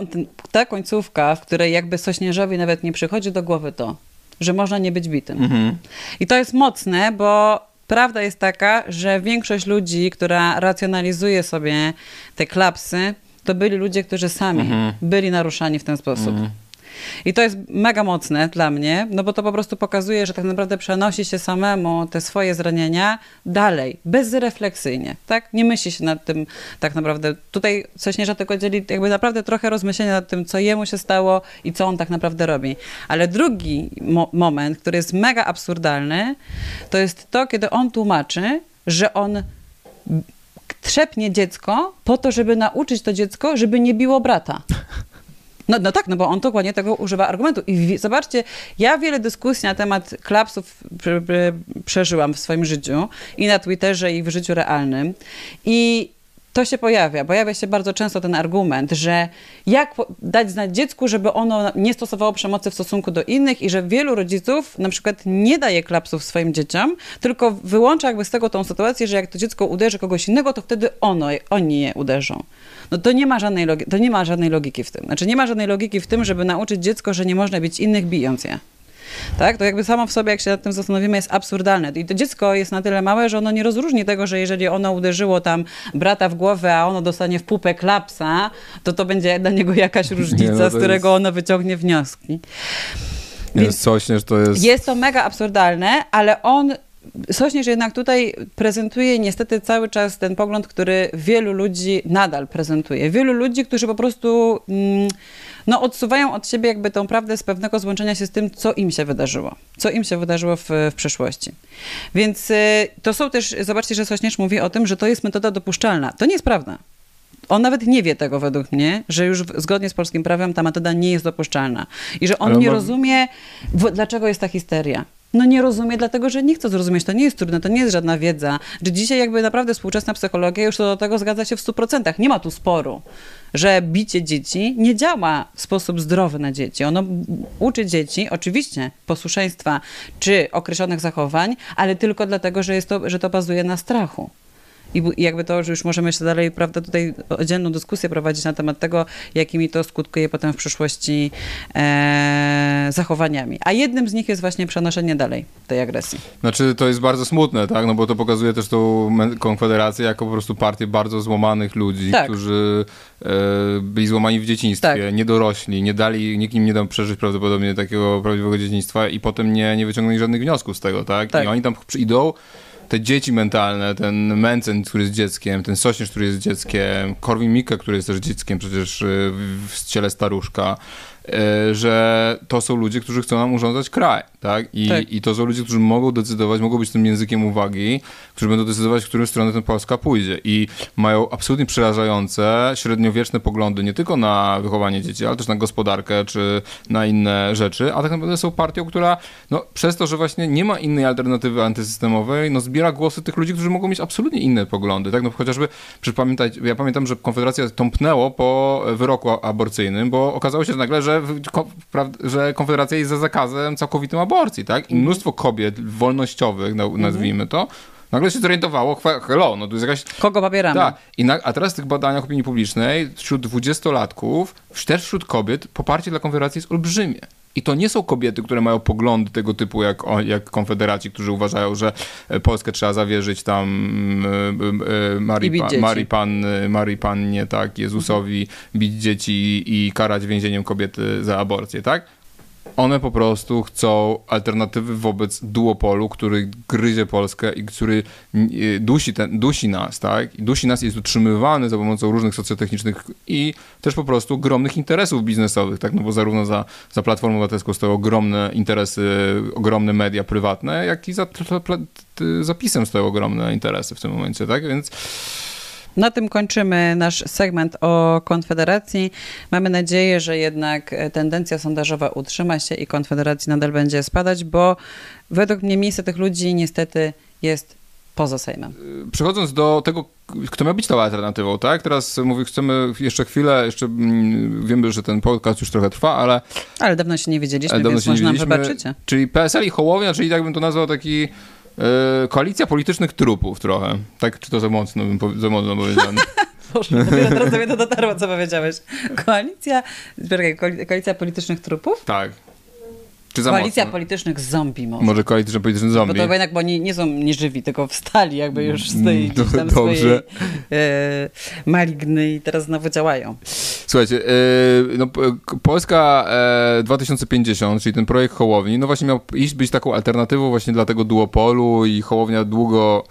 ta końcówka, w której jakby Sośnierzowi nawet nie przychodzi do głowy to, że można nie być bitym.
Mhm.
I to jest mocne, bo prawda jest taka, że większość ludzi, która racjonalizuje sobie te klapsy, to byli ludzie, którzy sami
Mhm.
byli naruszani w ten sposób. I to jest mega mocne dla mnie, no bo to po prostu pokazuje, że tak naprawdę przenosi się samemu te swoje zranienia dalej, bezrefleksyjnie, tak? Nie myśli się nad tym tak naprawdę. Tutaj Sośnierza tylko dzieli jakby naprawdę trochę rozmyślenia nad tym, co jemu się stało i co on tak naprawdę robi. Ale drugi mo- moment, który jest mega absurdalny, to jest to, kiedy on tłumaczy, że on trzepnie dziecko po to, żeby nauczyć to dziecko, żeby nie biło brata. No, no tak, no bo on dokładnie tego używa argumentu. I zobaczcie, ja wiele dyskusji na temat klapsów prze, prze, przeżyłam w swoim życiu i na Twitterze, i w życiu realnym. I to się pojawia. Pojawia się bardzo często ten argument, że jak dać znać dziecku, żeby ono nie stosowało przemocy w stosunku do innych i że wielu rodziców na przykład nie daje klapsów swoim dzieciom, tylko wyłącza jakby z tego tą sytuację, że jak to dziecko uderzy kogoś innego, to wtedy ono, oni je uderzą. No to nie ma żadnej to nie ma żadnej logiki w tym. Znaczy nie ma żadnej logiki w tym, żeby nauczyć dziecko, że nie można bić innych bijąc je. Tak? To jakby samo w sobie, jak się nad tym zastanowimy, jest absurdalne. I to dziecko jest na tyle małe, że ono nie rozróżni tego, że jeżeli ono uderzyło tam brata w głowę, a ono dostanie w pupę klapsa, to to będzie dla niego jakaś <laughs> różnica,
no to
z którego ono wyciągnie wnioski.
Więc Sośnierz to jest...
Jest to mega absurdalne, ale on Sośnierz jednak tutaj prezentuje niestety cały czas ten pogląd, który wielu ludzi nadal prezentuje. Wielu ludzi, którzy po prostu mm, no, odsuwają od siebie jakby tą prawdę z pewnego złączenia się z tym, co im się wydarzyło. Co im się wydarzyło w, w przeszłości. Więc y, to są też, zobaczcie, że Sośnierz mówi o tym, że to jest metoda dopuszczalna. To nie jest prawda. On nawet nie wie tego według mnie, że już zgodnie z polskim prawem ta metoda nie jest dopuszczalna. I że on
Ale
nie rozumie, dlaczego jest ta histeria. No nie rozumie, dlatego że nie chce zrozumieć. To nie jest trudne, to nie jest żadna wiedza. Że dzisiaj jakby naprawdę współczesna psychologia już do tego zgadza się w 100%. Nie ma tu sporu, że bicie dzieci nie działa w sposób zdrowy na dzieci. Ono uczy dzieci oczywiście posłuszeństwa czy określonych zachowań, ale tylko dlatego, że, jest to, że to bazuje na strachu. I jakby to, że już możemy jeszcze dalej, prawda, tutaj oddzielną dyskusję prowadzić na temat tego, jakimi to skutkuje potem w przyszłości e, zachowaniami. A jednym z nich jest właśnie przenoszenie dalej tej agresji.
Znaczy, to jest bardzo smutne, tak? No bo to pokazuje też tą Konfederację jako po prostu partię bardzo złamanych ludzi,
Tak.
którzy e, byli złamani w dzieciństwie, nie dorośli, nie dali, nikt im nie dał przeżyć prawdopodobnie takiego prawdziwego dzieciństwa i potem nie, nie wyciągnęli żadnych wniosków z tego, tak? I oni tam przyjdą, te dzieci mentalne, ten Mencen, który jest dzieckiem, ten Sośnierz, który jest dzieckiem, Korwin Mikke, który jest też dzieckiem przecież y, w, ciele staruszka, y, że to są ludzie, którzy chcą nam urządzać kraj, tak? I,
Tak.
I to są ludzie, którzy mogą decydować, mogą być tym językiem uwagi, którzy będą decydować, w którą stronę ten Polska pójdzie. I mają absolutnie przerażające, średniowieczne poglądy nie tylko na wychowanie dzieci, ale też na gospodarkę, czy na inne rzeczy, a tak naprawdę są partią, która no, przez to, że właśnie nie ma innej alternatywy antysystemowej, no zbiera głosy tych ludzi, którzy mogą mieć absolutnie inne poglądy, tak? No chociażby, przecież pamiętać, ja pamiętam, że Konfederacja tąpnęło po wyroku aborcyjnym, bo okazało się nagle, że, że Konfederacja jest za zakazem całkowitym aborcji, tak? I mnóstwo kobiet wolnościowych, na- nazwijmy to, nagle się zorientowało, hello, no tu jest jakaś...
Kogo popieramy?
Tak. I na, a teraz w tych badaniach opinii publicznej wśród dwudziestolatków, też wśród kobiet, poparcie dla Konfederacji jest olbrzymie. I to nie są kobiety, które mają poglądy tego typu jak, jak konfederaci, którzy uważają, że e, Polskę trzeba zawierzyć tam mm, e, e, Marii, pa. Marii, Marii Pannie, tak, Jezusowi, bić dzieci i karać więzieniem kobiety za aborcję, tak? One po prostu chcą alternatywy wobec duopolu, który gryzie Polskę i który y, dusi, ten, dusi nas, tak? Dusi nas jest utrzymywany za pomocą różnych socjotechnicznych i też po prostu ogromnych interesów biznesowych, tak? No bo zarówno za, za Platformą Obywatelską stoją ogromne interesy, ogromne media prywatne, jak i za zapisem stoją ogromne interesy w tym momencie, tak? Więc
Na tym kończymy nasz segment o Konfederacji. Mamy nadzieję, że jednak e, tendencja sondażowa utrzyma się i Konfederacji nadal będzie spadać, bo według mnie miejsce tych ludzi niestety jest poza Sejmem.
przechodząc do tego, kto miał być tą alternatywą, tak? Teraz mówię, chcemy jeszcze chwilę, jeszcze mm, wiemy, że ten podcast już trochę trwa, ale
Ale dawno się nie widzieliśmy,
ale dawno
więc
się nie
nam
widzieliśmy.
wybaczycie.
Czyli PSL i Hołownia, czyli tak bym to nazwał taki e, koalicja politycznych trupów trochę. Tak, czy to za mocno, za mocno powiedziane. <laughs>
Boże, dopiero teraz do mnie to dotarło, co powiedziałeś. Koalicja, koalicja politycznych trupów?
tak. Czy za
Koalicja
mocno?
politycznych zombie może.
Może koalicja politycznych
Bo
zombie.
to jednak, bo oni nie są nieżywi, tylko wstali jakby już z tej
Mm, <laughs>
gdzieś tam
dobrze.
swojej e, maligny i teraz znowu działają.
Słuchajcie, yy, no, Polska e, 2050, czyli ten projekt Hołowni, no właśnie miał iść być taką alternatywą właśnie dla tego duopolu i Hołownia długo...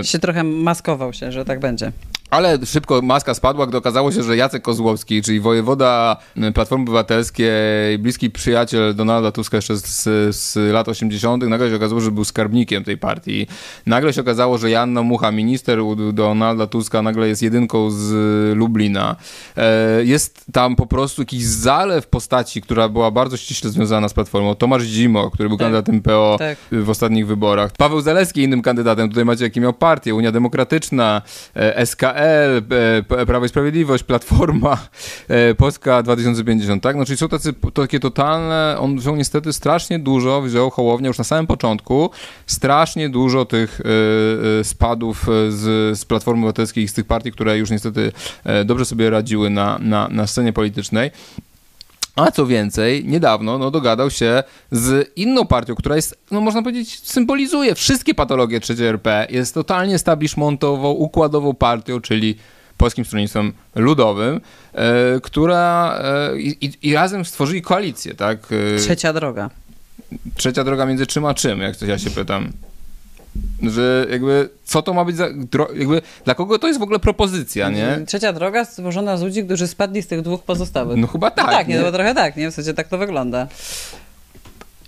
E,
Się trochę maskował się, że tak będzie.
Ale szybko maska spadła, gdy okazało się, że Jacek Kozłowski, czyli wojewoda y, Platformy Obywatelskiej, bliski przyjaciel Donalda Tuska jeszcze z, z lat 80., nagle się okazało, że był skarbnikiem tej partii. Nagle się okazało, że Janna Mucha, minister u Donalda Tuska, nagle jest jedynką z Lublina. E, Jest tam po prostu jakiś zalew postaci, która była bardzo ściśle związana z Platformą. Tomasz Zimo, który był kandydatem PO
tak.
w ostatnich wyborach. Paweł Zaleski innym kandydatem. Tutaj macie, jaki miał partię. Unia Demokratyczna, e, SKL, e, P- Prawo i Sprawiedliwość, Platforma, e, Polska 2050, tak? No, czyli są tacy, takie totalne, on wziął niestety strasznie dużo, wziął Hołownia już na samym początku, strasznie dużo tych e, e, spadów z, z Platformy Obywatelskiej i z tych partii, które już niestety dobrze sobie radziły na, na, na scenie politycznej. A co więcej, niedawno no, dogadał się z inną partią, która jest, no można powiedzieć, symbolizuje wszystkie patologie III RP. Jest totalnie establishmentową, układową partią, czyli Polskim Stronnictwem Ludowym, e, która e, i, i razem stworzyli koalicję, tak? E,
Trzecia droga.
trzecia droga między czym a czym, jak to ja się pytam. Że jakby, co to ma być za, jakby, dla kogo to jest w ogóle propozycja, nie?
Trzecia droga stworzona z ludzi, którzy spadli z tych dwóch pozostałych.
No chyba tak,
No tak, nie,
nie?
no trochę tak, nie? W sensie tak to wygląda.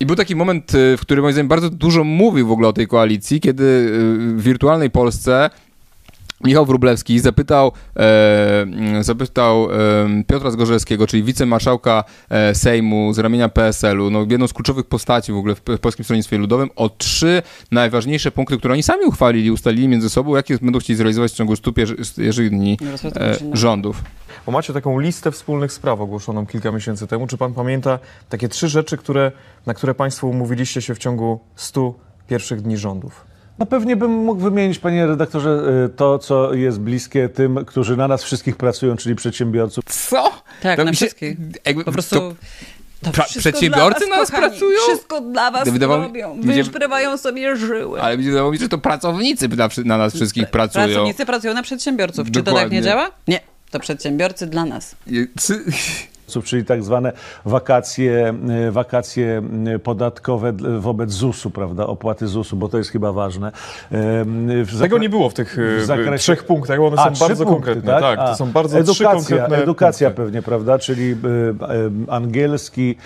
I był taki moment, y, w którym moim zdaniem bardzo dużo mówił w ogóle o tej koalicji, kiedy y, w wirtualnej Polsce Michał Wróblewski zapytał, e, zapytał e, Piotra Zgorzelskiego, czyli wicemarszałka e, Sejmu z ramienia PSL-u, no, jedną z kluczowych postaci w ogóle w P- Polskim Stronnictwie Ludowym, o trzy najważniejsze punkty, które oni sami uchwalili, ustalili między sobą, jakie będą chcieli zrealizować w ciągu 150 dni e, rządów.
Bo macie taką listę wspólnych spraw ogłoszoną kilka miesięcy temu. Czy pan pamięta takie trzy rzeczy, które, na które państwo umówiliście się w ciągu 100 pierwszych dni rządów?
No pewnie bym mógł wymienić, panie redaktorze, y, to, co jest bliskie tym, którzy na nas wszystkich pracują, czyli przedsiębiorców.
Co?
Tak,
To
na
się-
wszystkich.
jakby
po prostu...
to-
To
Pra- przedsiębiorcy
dla
na nas
kochani.
pracują?
Wszystko dla was
Wydawało
robią.
mi się-
Wyszprywają sobie żyły.
Ale mi się wydawało mi, że to pracownicy na, na nas wszystkich pracują.
Pracownicy pracują na przedsiębiorców. Czy to tak
Dokładnie.
nie działa? Nie. To przedsiębiorcy dla nas. <laughs> <laughs>
Czyli tak zwane wakacje, y, wakacje podatkowe wobec ZUS-u, prawda, opłaty ZUS-u, bo to jest chyba ważne.
Tego nie było w tych y,
w zakresie-
trzech punktach, bo one
A,
są
trzy
bardzo
punkty,
konkretne. Tak, to
A,
są bardzo trzy
edukacja,
konkretne
Edukacja
punkty.
pewnie, prawda, czyli y, angielski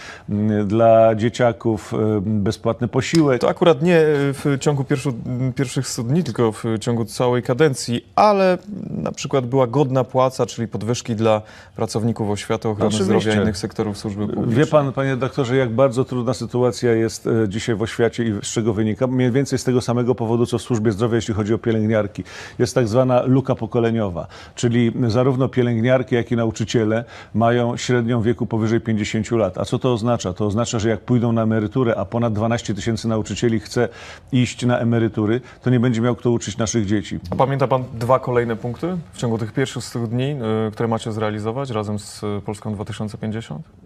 dla dzieciaków, bezpłatny posiłek.
To akurat nie w ciągu pierwszu, pierwszych 100 dni, tylko w ciągu całej kadencji, ale na przykład była godna płaca, czyli podwyżki dla pracowników oświaty, ochrony
Oczywiście.
Zdrowia i innych sektorów służby publicznej.
Wie pan, panie doktorze, jak bardzo trudna sytuacja jest e, dzisiaj w oświacie i z czego wynika? Mniej więcej z tego samego powodu, co w służbie zdrowia, jeśli chodzi o pielęgniarki. Jest tak zwana luka pokoleniowa, czyli zarówno pielęgniarki, jak i nauczyciele mają średnią wieku powyżej 50 lat. A co to oznacza? To oznacza, że jak pójdą na emeryturę, a ponad 12 tysięcy nauczycieli chce iść na emerytury, to nie będzie miał kto uczyć naszych dzieci.
A pamięta pan dwa kolejne punkty w ciągu tych pierwszych 100 dni, y, które macie zrealizować razem z y, Polską 2050?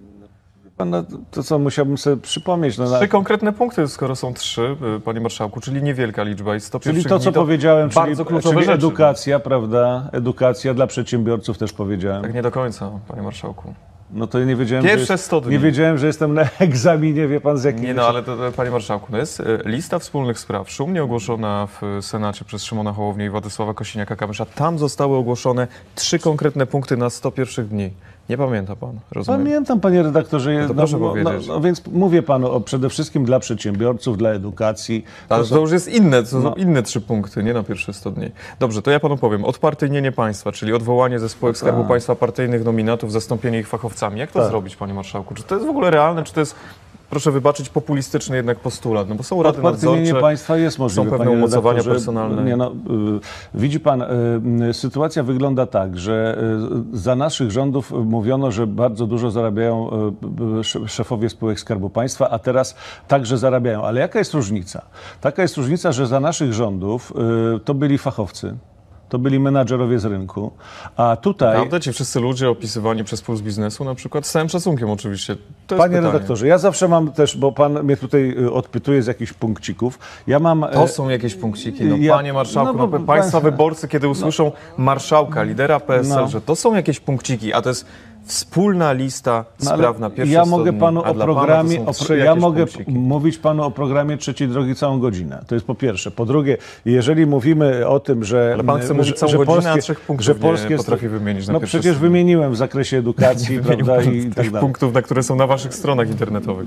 Pan, no, to co musiałbym sobie przypomnieć. No,
Trzy konkretne punkty, skoro są trzy, y, panie marszałku, czyli niewielka liczba i 100
Czyli to, co powiedziałem, czyli,
bardzo kluczowe
czyli
rzeczy.
edukacja, prawda? Edukacja dla przedsiębiorców też powiedziałem.
Tak nie do końca, panie marszałku.
No to nie wiedziałem,
Pierwsze
że jest,
100 dni.
nie wiedziałem, że jestem na <laughs> egzaminie, wie pan z jakim...
Nie no, ale to, to, panie marszałku, to jest y, lista wspólnych spraw, szumnie ogłoszona w Senacie przez Szymona Hołownię i Władysława Kosiniaka-Kamysza. Tam zostały ogłoszone trzy konkretne punkty na 100 pierwszych dni. Nie pamięta pan, rozumiem?
Pamiętam, panie redaktorze.
No to proszę powiedzieć.
No, więc mówię panu o, przede wszystkim dla przedsiębiorców, dla edukacji.
Ale
są-
to już jest inne, to są
No.
inne trzy punkty, nie na pierwsze 100 dni. Dobrze, to ja panu powiem. Odpartyjnienie państwa, czyli odwołanie ze spółek Skarbu
tak.
Państwa partyjnych nominatów, zastąpienie ich fachowcami. Jak to
Tak.
zrobić, panie marszałku? Czy to jest w ogóle realne, czy to jest, proszę wybaczyć, populistyczny jednak postulat? No bo są rady nadzorcze,
państwa jest możliwe,
są pewne umocowania personalne.
Nie, no, y, widzi pan, y, y, sytuacja wygląda tak, że za naszych rządów mówiono, że bardzo dużo zarabiają sz- szefowie spółek Skarbu Państwa, a teraz także zarabiają. Ale jaka jest różnica? Taka jest różnica, że za naszych rządów to byli fachowcy. To byli menadżerowie z rynku, a tutaj...
Prawda? Ci wszyscy ludzie opisywani przez Puls Biznesu na przykład, z całym szacunkiem oczywiście.
Panie
pytanie.
redaktorze, ja zawsze mam też, bo pan mnie tutaj y, odpytuje z jakichś punkcików. Ja mam.
To
e,
są jakieś punkciki. No,
ja-
panie marszałku,
no
no,
bo
państwa
pan-
wyborcy, kiedy usłyszą marszałka, lidera PSL,
No.
że to są jakieś punkciki, a to jest wspólna lista
No, ale
spraw na pierwsze
Ja
100
mogę panu o programie,
pana
o, ja mogę
punkciki.
mówić panu o programie trzeciej drogi całą godzinę. To jest po pierwsze. Po drugie, jeżeli mówimy o tym, że.
Ale pan chce
że,
mówić całą
że
godzinę,
polskie,
a trzech punktów
że
nie
polskie
potrafi wymienić na
No przecież
sto dni.
wymieniłem w zakresie edukacji, <laughs> prawda? I
tych
tak dalej.
punktów, na które są na waszych stronach internetowych.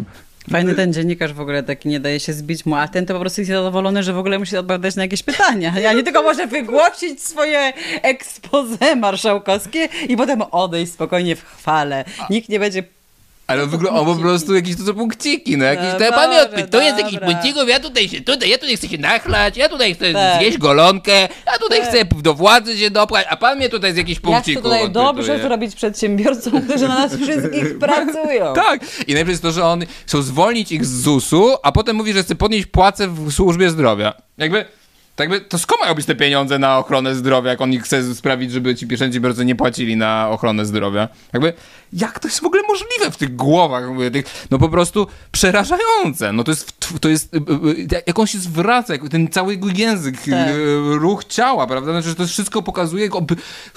Fajny ten dziennikarz w ogóle taki nie daje się zbić mu, a ten to po prostu jest zadowolony, że w ogóle musi odpowiadać na jakieś pytania. Ja nie tylko może wygłosić swoje expose marszałkowskie i potem odejść spokojnie w chwale. Nikt nie będzie
Ale on, wygl- on po prostu jakieś to są punkciki, no jakieś,
No
to
Boże,
odpytuje z jakichś
dobra.
punkcików, ja tutaj się, tutaj, ja tutaj chcę się nachlać, ja tutaj chcę
Tak.
zjeść golonkę, ja tutaj
Tak.
chcę do władzy się dopchać, a pan mnie tutaj z jakichś
Ja chcę
punkcików
tutaj dobrze zrobić przedsiębiorcom, którzy na nas wszystkich <laughs> pracują. <laughs>
Tak. I najlepsze jest to, że on chcą zwolnić ich z ZUS-u, a potem mówi, że chce podnieść płacę w służbie zdrowia. Jakby Tak by, to skąd mają być te pieniądze na ochronę zdrowia, jak on chce sprawić, żeby ci przedsiębiorcy nie płacili na ochronę zdrowia? Jakby, jak to jest w ogóle możliwe w tych głowach? Mówię, tych, no po prostu przerażające. No to jest, to jest y, y, jak on się zwraca, ten cały jego język,
Tak.
y, ruch ciała, prawda? Znaczy, że to wszystko pokazuje ob,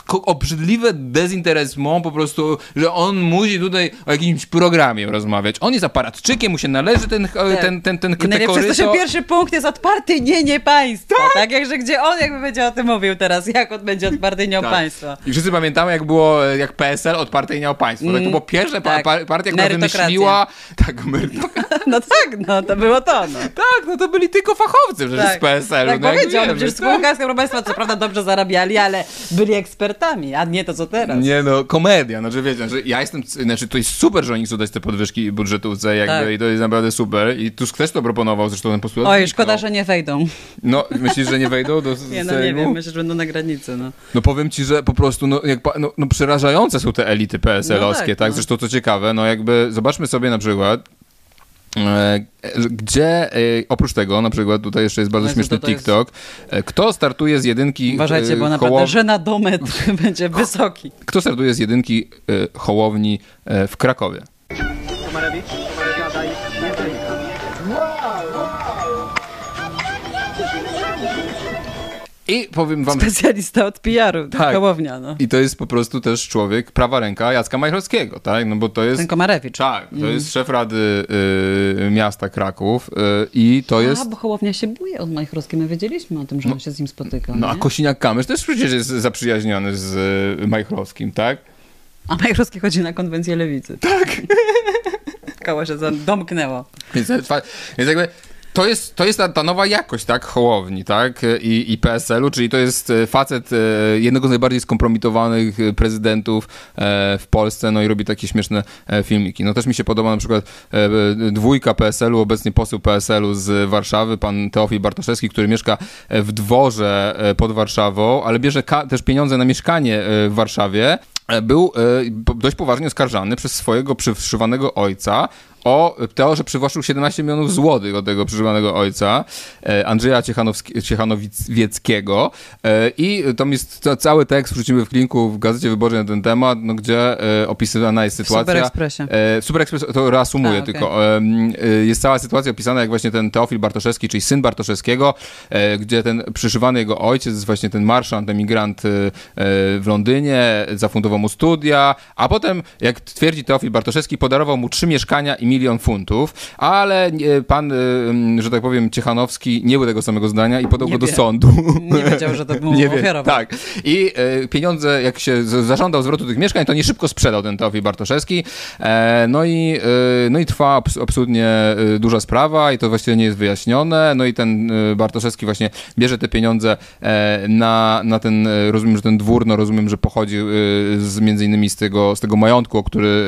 obrzydliwe dezinteresment po prostu, że on musi tutaj o jakimś programie rozmawiać. On jest aparatczykiem, mu się należy ten, ten, ten, ten, ten
Tak. I najlepsze jest to, że
koryto.
pierwszy punkt jest odpartyjnienie państwa. Tak? Jakże gdzie on jakby będzie o tym mówił teraz, jak on będzie odpartyjniał
Tak.
państwa.
I wszyscy pamiętamy, jak było, jak PSL odpartyjniał państwo. Tak, to
Mm,
było pierwsze pa-
tak.
pa- partia, która wymyśliła... Tak, merytokracja. <laughs>
No tak, no to było to. No.
Tak, no to byli tylko fachowcy przecież z PSL-u.
Tak
no
powiedział,
wiemy,
przecież
tak.
spółka Skarbu Państwa co prawda dobrze zarabiali, ale byli ekspertami, a nie to co teraz.
Nie no, komedia, znaczy wiecie, że ja jestem, znaczy to jest super, że oni chcą dać te podwyżki budżetówce jakby
Tak.
i to jest naprawdę super i Tusk też to proponował, zresztą ten postulat
Oj, szkoda, że nie wejdą.
No, myślisz, że nie wejdą do
Nie, no nie wiem, myślę, że będą na granicy, no.
No powiem ci, że po prostu no, jak, no, no przerażające są te elity PSL-owskie,
No tak,
tak?
no.
Zresztą co ciekawe, no jakby zobaczmy sobie na przykład e, gdzie e, oprócz tego, na przykład tutaj jeszcze jest bardzo
Jezu,
śmieszny
to to jest-
TikTok, e, kto startuje z jedynki
Uważajcie,
e,
bo naprawdę
Hołow-
żenadometr <laughs> będzie wysoki.
Kto startuje z jedynki Hołowni w Krakowie?
Komarewicz,
I powiem wam...
Specjalista od PR-u, tak. No.
I to jest po prostu też człowiek, prawa ręka Jacka Majchrowskiego, tak? No bo to jest...
Ten Komarewicz.
Tak, to
Mm.
jest szef Rady y, Miasta Kraków y, i to jest...
A, bo Hołownia się buje od Majchrowskiej, my wiedzieliśmy o tym, że on się z nim spotyka,
No a
nie?
Kosiniak-Kamysz też przecież jest zaprzyjaźniony z y, Majchrowskim, tak?
A Majchrowski chodzi na konwencję lewicy. Tak. <laughs> Koło się domknęło.
Więc, więc jakby to jest, to jest ta, ta nowa jakość, tak, Hołowni, tak, i, i PSL-u, czyli to jest e, facet e, jednego z najbardziej skompromitowanych e, prezydentów w Polsce, no i robi takie śmieszne filmiki. No też mi się podoba na przykład dwójka PSL-u, obecnie poseł PSL-u z Warszawy, pan Teofil Bartoszewski, który mieszka w dworze pod Warszawą, ale bierze też pieniądze na mieszkanie w Warszawie, był dość poważnie oskarżany przez swojego przyszywanego ojca o to, że przywłaszczył 17 milionów złotych od tego przyszywanego ojca, e, Andrzeja Ciechanowieckiego. E, I tam jest ca- cały tekst, wrzucimy w linku w Gazecie Wyborczej na ten temat, no, gdzie e, opisywana jest sytuacja.
Super Expressie.
E, Super Express to reasumuję
A, okej.
tylko. Jest cała sytuacja opisana, jak właśnie ten Teofil Bartoszewski, czyli syn Bartoszewskiego, gdzie ten przyszywany jego ojciec, właśnie ten marszant, emigrant w Londynie, zafundował mu studia, a potem, jak twierdzi Teofil Bartoszewski, podarował mu trzy mieszkania i milion funtów, ale e, pan, e, że tak powiem, Ciechanowski nie był tego samego zdania i podał
Nie
go do
wie.
sądu.
Nie wiedział, że to <laughs> mu
Nie wie,
ofiarował.
Tak. I e, pieniądze, jak się zażądał zwrotu tych mieszkań, to nie szybko sprzedał ten Teofil Bartoszewski. No, i, no i trwa abs- absolutnie duża sprawa i to właściwie nie jest wyjaśnione. No i ten Bartoszewski właśnie bierze te pieniądze na, na ten, rozumiem, że ten dwór, no rozumiem, że pochodzi z, między innymi z tego, z tego majątku, który,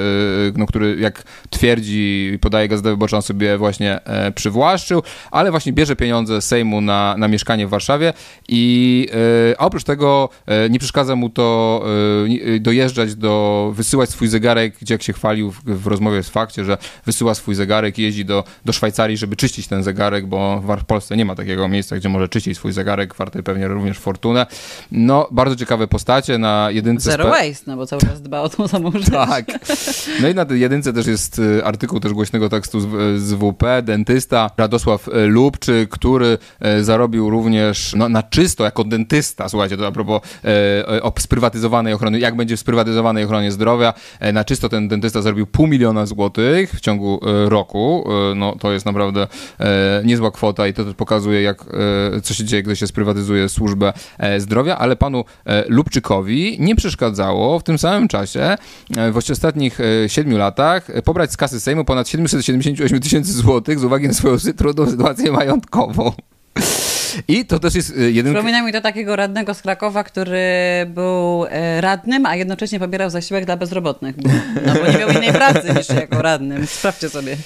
no, który jak twierdzi i podaje Gazeta Wyborcza, on sobie właśnie e, przywłaszczył, ale właśnie bierze pieniądze z Sejmu na, na mieszkanie w Warszawie i e, a oprócz tego e, nie przeszkadza mu to dojeżdżać do, wysyłać swój zegarek, gdzie jak się chwalił w, w rozmowie z fakcie, że wysyła swój zegarek i jeździ do, do Szwajcarii, żeby czyścić ten zegarek, bo w Polsce nie ma takiego miejsca, gdzie może czyścić swój zegarek, warte pewnie również fortunę. No, bardzo ciekawe postacie na jedynce...
Zero waste, no bo cały czas dba o tą samą <laughs> rzecz.
tak. No i na jedynce też jest artykuł też głośnego tekstu z, z WP, dentysta Radosław e, Lubczy, który e, zarobił również no, na czysto jako dentysta, słuchajcie, to a propos e, o sprywatyzowanej ochrony, jak będzie w sprywatyzowanej ochronie zdrowia, e, na czysto ten dentysta zarobił pół miliona złotych w ciągu e, roku, e, no to jest naprawdę e, niezła kwota i to też pokazuje, jak, e, co się dzieje, gdy się sprywatyzuje służbę e, zdrowia, ale panu e, Lubczykowi nie przeszkadzało w tym samym czasie, e, w ostatnich e, siedmiu latach, e, pobrać z kasy Sejmu 778 tysięcy złotych z uwagi na swoją trudną sytuację majątkową. I to też jest e, jeden...
Przypomina mi to takiego radnego z Krakowa, który był e, radnym, a jednocześnie pobierał zasiłek dla bezrobotnych. Bo, no bo nie miał innej pracy niż jako radnym. Sprawdźcie sobie.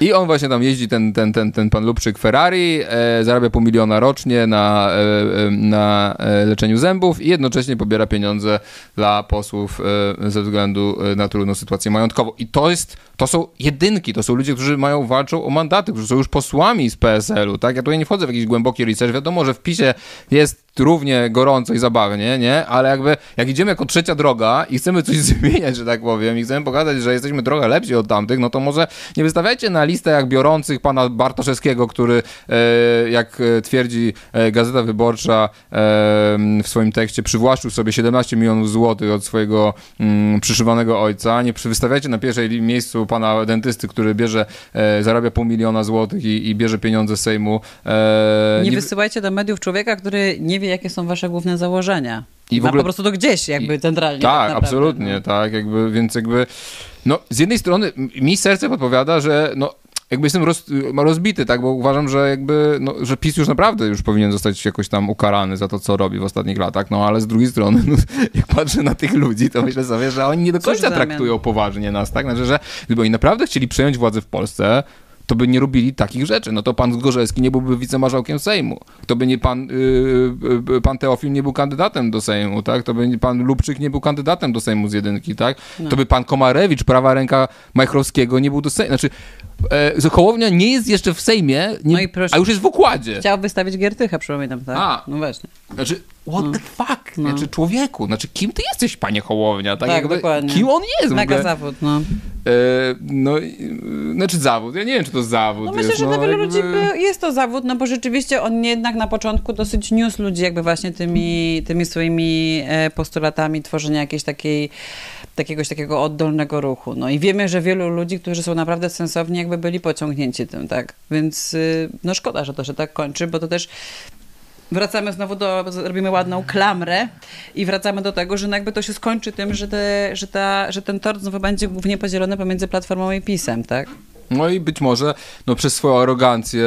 I on właśnie tam jeździ, ten, ten, ten, ten pan Lubczyk Ferrari, e, zarabia pół miliona rocznie na, e, e, na e, leczeniu zębów i jednocześnie pobiera pieniądze dla posłów e, ze względu e, na trudną sytuację majątkową. I to jest, to są jedynki, to są ludzie, którzy mają, walczą o mandaty, którzy są już posłami z PSL-u, tak? Ja tutaj nie wchodzę w jakiś głęboki research, wiadomo, że w PiSie jest równie gorąco i zabawnie, nie? Ale jakby, jak idziemy jako trzecia droga i chcemy coś <laughs> zmieniać, że tak powiem, i chcemy pokazać, że jesteśmy trochę lepsi od tamtych, no to może nie wystawiajcie na listę jak biorących pana Bartoszewskiego, który, e, jak twierdzi e, Gazeta Wyborcza e, w swoim tekście, przywłaszczył sobie 17 milionów złotych od swojego mm, przyszywanego ojca. Nie wystawiajcie na pierwszej miejscu pana dentysty, który bierze, zarabia pół miliona złotych i, i bierze pieniądze z Sejmu.
Nie,
nie-
wysyłajcie do mediów człowieka, który nie wie, jakie są wasze główne założenia.
I
I
w ogóle-
po prostu to gdzieś, jakby centralnie.
Tak,
naprawdę.
absolutnie, tak, jakby, więc jakby, no z jednej strony mi serce podpowiada, że no jakby jestem roz, rozbity, tak, bo uważam, że jakby, no, że PiS już naprawdę już powinien zostać jakoś tam ukarany za to, co robi w ostatnich latach, no ale z drugiej strony, no, <laughs> jak patrzę na tych ludzi, to myślę sobie, że oni nie do końca traktują poważnie nas, tak, znaczy, że gdyby oni naprawdę chcieli przejąć władzę w Polsce, to by nie robili takich rzeczy. No to pan Zgorzelski nie byłby wicemarszałkiem Sejmu. To by nie pan, yy, pan Teofil nie był kandydatem do Sejmu, tak? To by nie pan Lubczyk nie był kandydatem do Sejmu z jedynki, tak?
No.
To by pan Komarewicz, prawa ręka Majchrowskiego nie był do Sejmu. Znaczy, e, Hołownia nie jest jeszcze w Sejmie, nie,
No i proszę.
a już jest w układzie.
Chciał wystawić Giertycha, przypominam, tak?
A.
No właśnie.
Znaczy, what
No.
the fuck?
No.
Znaczy, człowieku, znaczy, kim ty jesteś, panie Hołownia? Tak,
Tak,
jakby,
dokładnie.
Kim on jest w
Mega
ogóle?
zawód, no.
E, no, i- znaczy zawód. Ja nie wiem, czy to zawód
No
jest.
myślę, że dla wielu
jakby-
ludzi jest to zawód, no bo rzeczywiście on jednak na początku dosyć niósł ludzi jakby właśnie tymi, tymi swoimi e, postulatami tworzenia jakiejś takiej jakiegoś takiego oddolnego ruchu. No i wiemy, że wielu ludzi, którzy są naprawdę sensowni, jakby byli pociągnięci tym, tak? Więc y, no szkoda, że to się tak kończy, bo to też wracamy znowu do, robimy ładną klamrę i wracamy do tego, że no jakby to się skończy tym, że, te, że, ta, że ten tort znowu będzie głównie podzielony pomiędzy Platformą i PiSem, tak?
No i być może no, przez swoją arogancję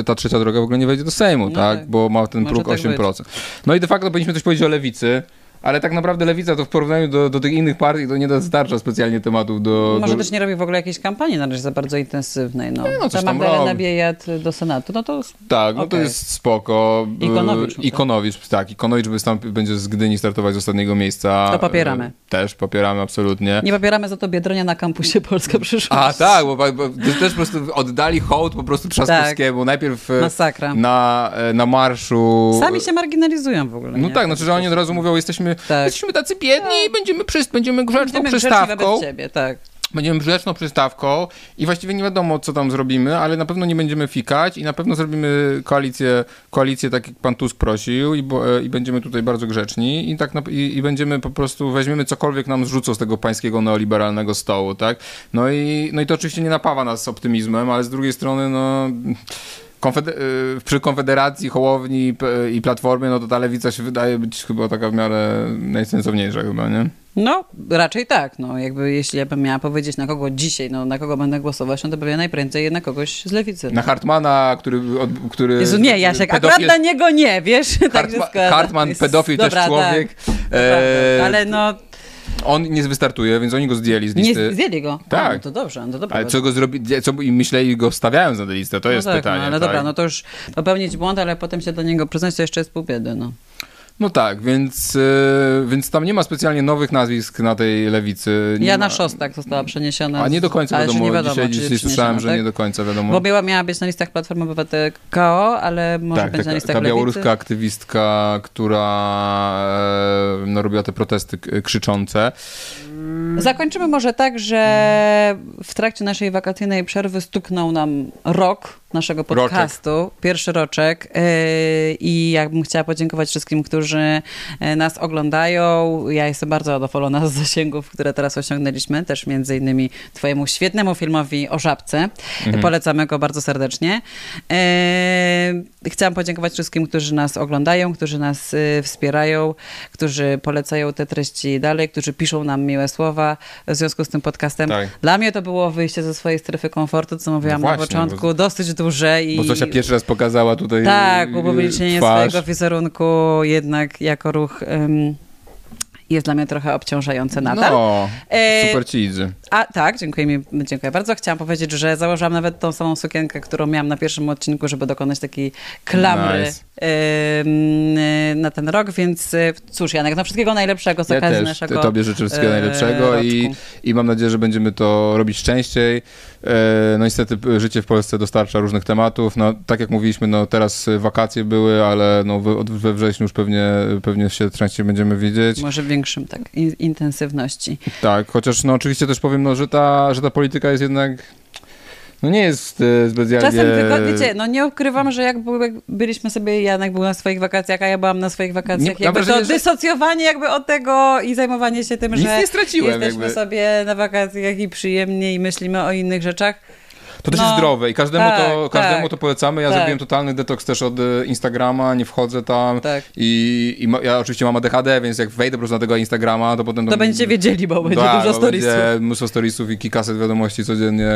e, ta trzecia droga w ogóle nie wejdzie do Sejmu,
No
tak?
tak.
Bo ma ten
Może
próg
tak
8%. No i de facto powinniśmy coś powiedzieć o lewicy. Ale tak naprawdę lewica to w porównaniu do, do tych innych partii to nie dostarcza specjalnie tematów do...
Może
do...
też nie robi w ogóle jakiejś kampanii na razie za bardzo intensywnej. No.
no, coś
Ta
tam
Magdalena
robi.
Biejat do Senatu, no to
Tak, no to
Okej.
jest spoko.
Ikonowicz, no to-
Ikonowicz, tak. Ikonowicz wystąpi, będzie z Gdyni startować z ostatniego miejsca.
To popieramy.
E, Też popieramy, absolutnie.
nie popieramy za to Biedronia na kampusie <laughs> Polska Przyszłość.
A tak, bo, bo, bo też po prostu oddali hołd po prostu Trzaskowskiemu. Najpierw
Tak. Masakra.
na, na marszu.
Sami się marginalizują w ogóle.
No
nie?
tak, znaczy, że oni od razu mówią, jesteśmy, jesteśmy tacy biedni i będziemy, przy, będziemy grzeczną
Będziemy grzeczni
przystawką.
wobec ciebie, tak.
Będziemy grzeczną przystawką i właściwie nie wiadomo, co tam zrobimy, ale na pewno nie będziemy fikać i na pewno zrobimy koalicję, koalicję tak jak pan Tusk prosił i, bo, e, i będziemy tutaj bardzo grzeczni i tak na, i, i będziemy po prostu, weźmiemy cokolwiek nam zrzucą z tego pańskiego neoliberalnego stołu, tak? No i, no i to oczywiście nie napawa nas optymizmem, ale z drugiej strony, no... Konfeder- y, przy Konfederacji, Hołowni i Platformie, no to ta lewica się wydaje być chyba taka w miarę najsensowniejsza chyba, nie?
No, raczej tak. No, jakby jeśli ja bym miała powiedzieć na kogo dzisiaj, no, na kogo będę głosować, no to pewnie najprędzej na kogoś z lewicy.
Na Hartmana, który... Od, który
Jezu, nie, Jasiek,
pedofil
akurat na niego nie, wiesz? <laughs> tak
Hartma-. Hartman, pedofil, też
dobra,
człowiek.
Tak,
E.
Ale no,
On nie wystartuje, więc oni go zdjęli z
nie
listy.
zdjęli go.
Tak.
No to dobrze, no to dobrze.
Ale co go zrobili, co i myśleli go stawiając na tę listę, to
no
jest
tak,
pytanie.
No, ale
tak?
dobra, no to już popełnić błąd, ale potem się do niego przyznać, to jeszcze jest pół biedy, no.
No tak, więc, e, więc tam nie ma specjalnie nowych nazwisk na tej lewicy. Nie
Jana
ma...
Szostak została przeniesiona.
A nie do końca wiadomo,
nie wiadomo
dzisiaj,
czy
dzisiaj słyszałem, że
tak?
nie do końca wiadomo.
Bo miała, miała być na listach Platformy Obywatelskiej KO, ale może
tak,
być
ta,
na listach
ta
Lewicy.
białoruska aktywistka, która e, no, robiła te protesty krzyczące.
Zakończymy może tak, że w trakcie naszej wakacyjnej przerwy stuknął nam rok naszego podcastu, pierwszy roczek yy, i ja bym chciała podziękować wszystkim, którzy e, nas oglądają. Ja jestem bardzo zadowolona z zasięgów, które teraz osiągnęliśmy, też między innymi twojemu świetnemu filmowi o Żabce.
Mhm.
Polecamy go bardzo serdecznie. E, Chciałam podziękować wszystkim, którzy nas oglądają, którzy nas wspierają, którzy polecają te treści dalej, którzy piszą nam miłe słowa w związku z tym podcastem.
Tak.
Dla mnie to było wyjście ze swojej strefy komfortu, co mówiłam
No
na
właśnie,
początku, dosyć duże i
Bo Zosia pierwszy raz pokazała tutaj
tak, upublicznienie
twarz.
swojego wizerunku jednak jako ruch ym, jest dla mnie trochę obciążające nadal.
No,
E,
super ci idzie.
a tak, dziękuję, mi, dziękuję bardzo. Chciałam powiedzieć, że założyłam nawet tą samą sukienkę, którą miałam na pierwszym odcinku, żeby dokonać takiej klamry
Nice.
E, na ten rok, więc e, cóż, Janek, no wszystkiego najlepszego z
Ja
okazji
też
naszego
tobie życzę wszystkiego
e,
najlepszego i,
roczku.
i mam nadzieję, że będziemy to robić częściej. No niestety życie w Polsce dostarcza różnych tematów. No tak jak mówiliśmy, no teraz wakacje były, ale no we, wrześniu już pewnie, pewnie się częściej będziemy widzieć.
Może w większym tak in, intensywności.
Tak, chociaż no oczywiście też powiem, no, że, ta, że ta polityka jest jednak no nie jest e, specjalnie...
Czasem tylko, wiecie, no nie ukrywam, że jak, był, jak byliśmy sobie, Janek był na swoich wakacjach, a ja byłam na swoich wakacjach,
Nie-
jakby
wrażenie,
to
że-
dysocjowanie jakby od tego i zajmowanie się tym,
Nic
że
nie straciłem
jesteśmy
jakby.
sobie na wakacjach i przyjemnie i myślimy o innych rzeczach.
To też
No,
jest zdrowe i każdemu, to,
tak,
każdemu
tak.
to polecamy. Ja
Tak.
zrobiłem totalny detoks też od e, Instagrama, nie wchodzę tam i, i ma, ja oczywiście mam ADHD, więc jak wejdę po prostu na tego Instagrama, to potem...
To będziecie wiedzieli, bo będzie
Tak,
dużo storiesów.
Mnóstwo storiesów i kilkaset wiadomości codziennie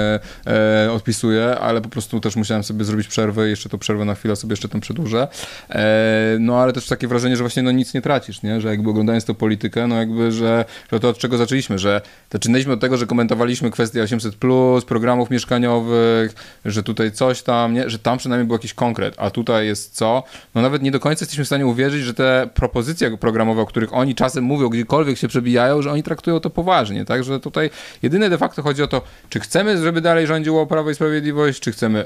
e, odpisuję, ale po prostu też musiałem sobie zrobić przerwę i jeszcze tą przerwę na chwilę sobie jeszcze tam przedłużę. E, no ale też takie wrażenie, że właśnie no nic nie tracisz, nie? Że jakby oglądając tą politykę, no jakby, że, że to od czego zaczęliśmy, że zaczynaliśmy od tego, że komentowaliśmy kwestie 800+, programów mieszkaniowych, że tutaj coś tam, nie? Że tam przynajmniej był jakiś konkret, a tutaj jest co? No nawet nie do końca jesteśmy w stanie uwierzyć, że te propozycje programowe, o których oni czasem mówią, gdziekolwiek się przebijają, że oni traktują to poważnie, tak? Że tutaj jedyne de facto chodzi o to, czy chcemy, żeby dalej rządziło Prawo i Sprawiedliwość, czy chcemy,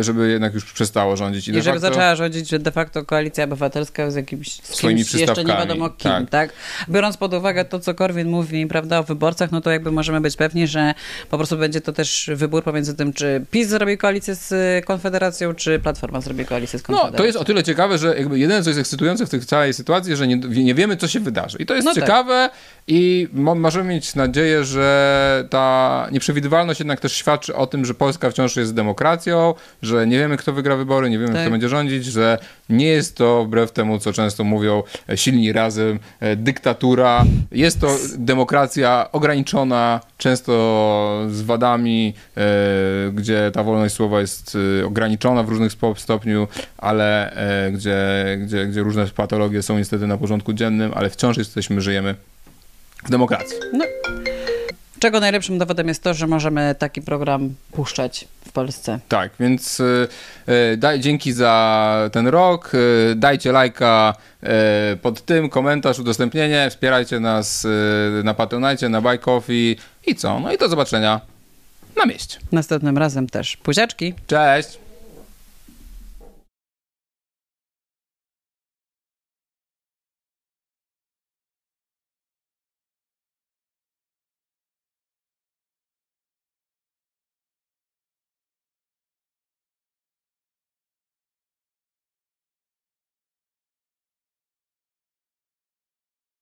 żeby jednak już przestało rządzić. I,
I żeby
facto...
zaczęła rządzić, że de facto koalicja obywatelska z jakimś z
Swoimi
jeszcze nie wiadomo kim, tak.
tak.
Biorąc pod uwagę to, co Korwin mówi, prawda, o wyborcach, no to jakby możemy być pewni, że po prostu będzie to też wybór pomiędzy tym, czy PiS zrobi koalicję z y, Konfederacją, czy Platforma zrobi koalicję z Konfederacją.
No, to jest o tyle ciekawe, że jakby jedyne, co jest ekscytujące w tej całej sytuacji, że nie, nie wiemy, co się wydarzy. I to jest
No tak.
ciekawe i mo- możemy mieć nadzieję, że ta nieprzewidywalność jednak też świadczy o tym, że Polska wciąż jest demokracją, że nie wiemy, kto wygra wybory, nie wiemy,
Tak.
kto będzie rządzić, że nie jest to, wbrew temu, co często mówią, e, silni razem, e, dyktatura. Jest to demokracja ograniczona, często z wadami, e, gdzie ta wolność słowa jest ograniczona w różnych stopniu, ale gdzie, gdzie, gdzie różne patologie są niestety na porządku dziennym, ale wciąż jesteśmy, żyjemy w demokracji.
No. Czego najlepszym dowodem jest to, że możemy taki program puszczać w Polsce.
Tak, więc y, y, daj, dzięki za ten rok. Y, dajcie lajka pod tym, komentarz, udostępnienie. Wspierajcie nas na Patronite, na Buy Coffee i co? No i do zobaczenia na mieście.
Następnym razem też. Puziaczki.
Cześć!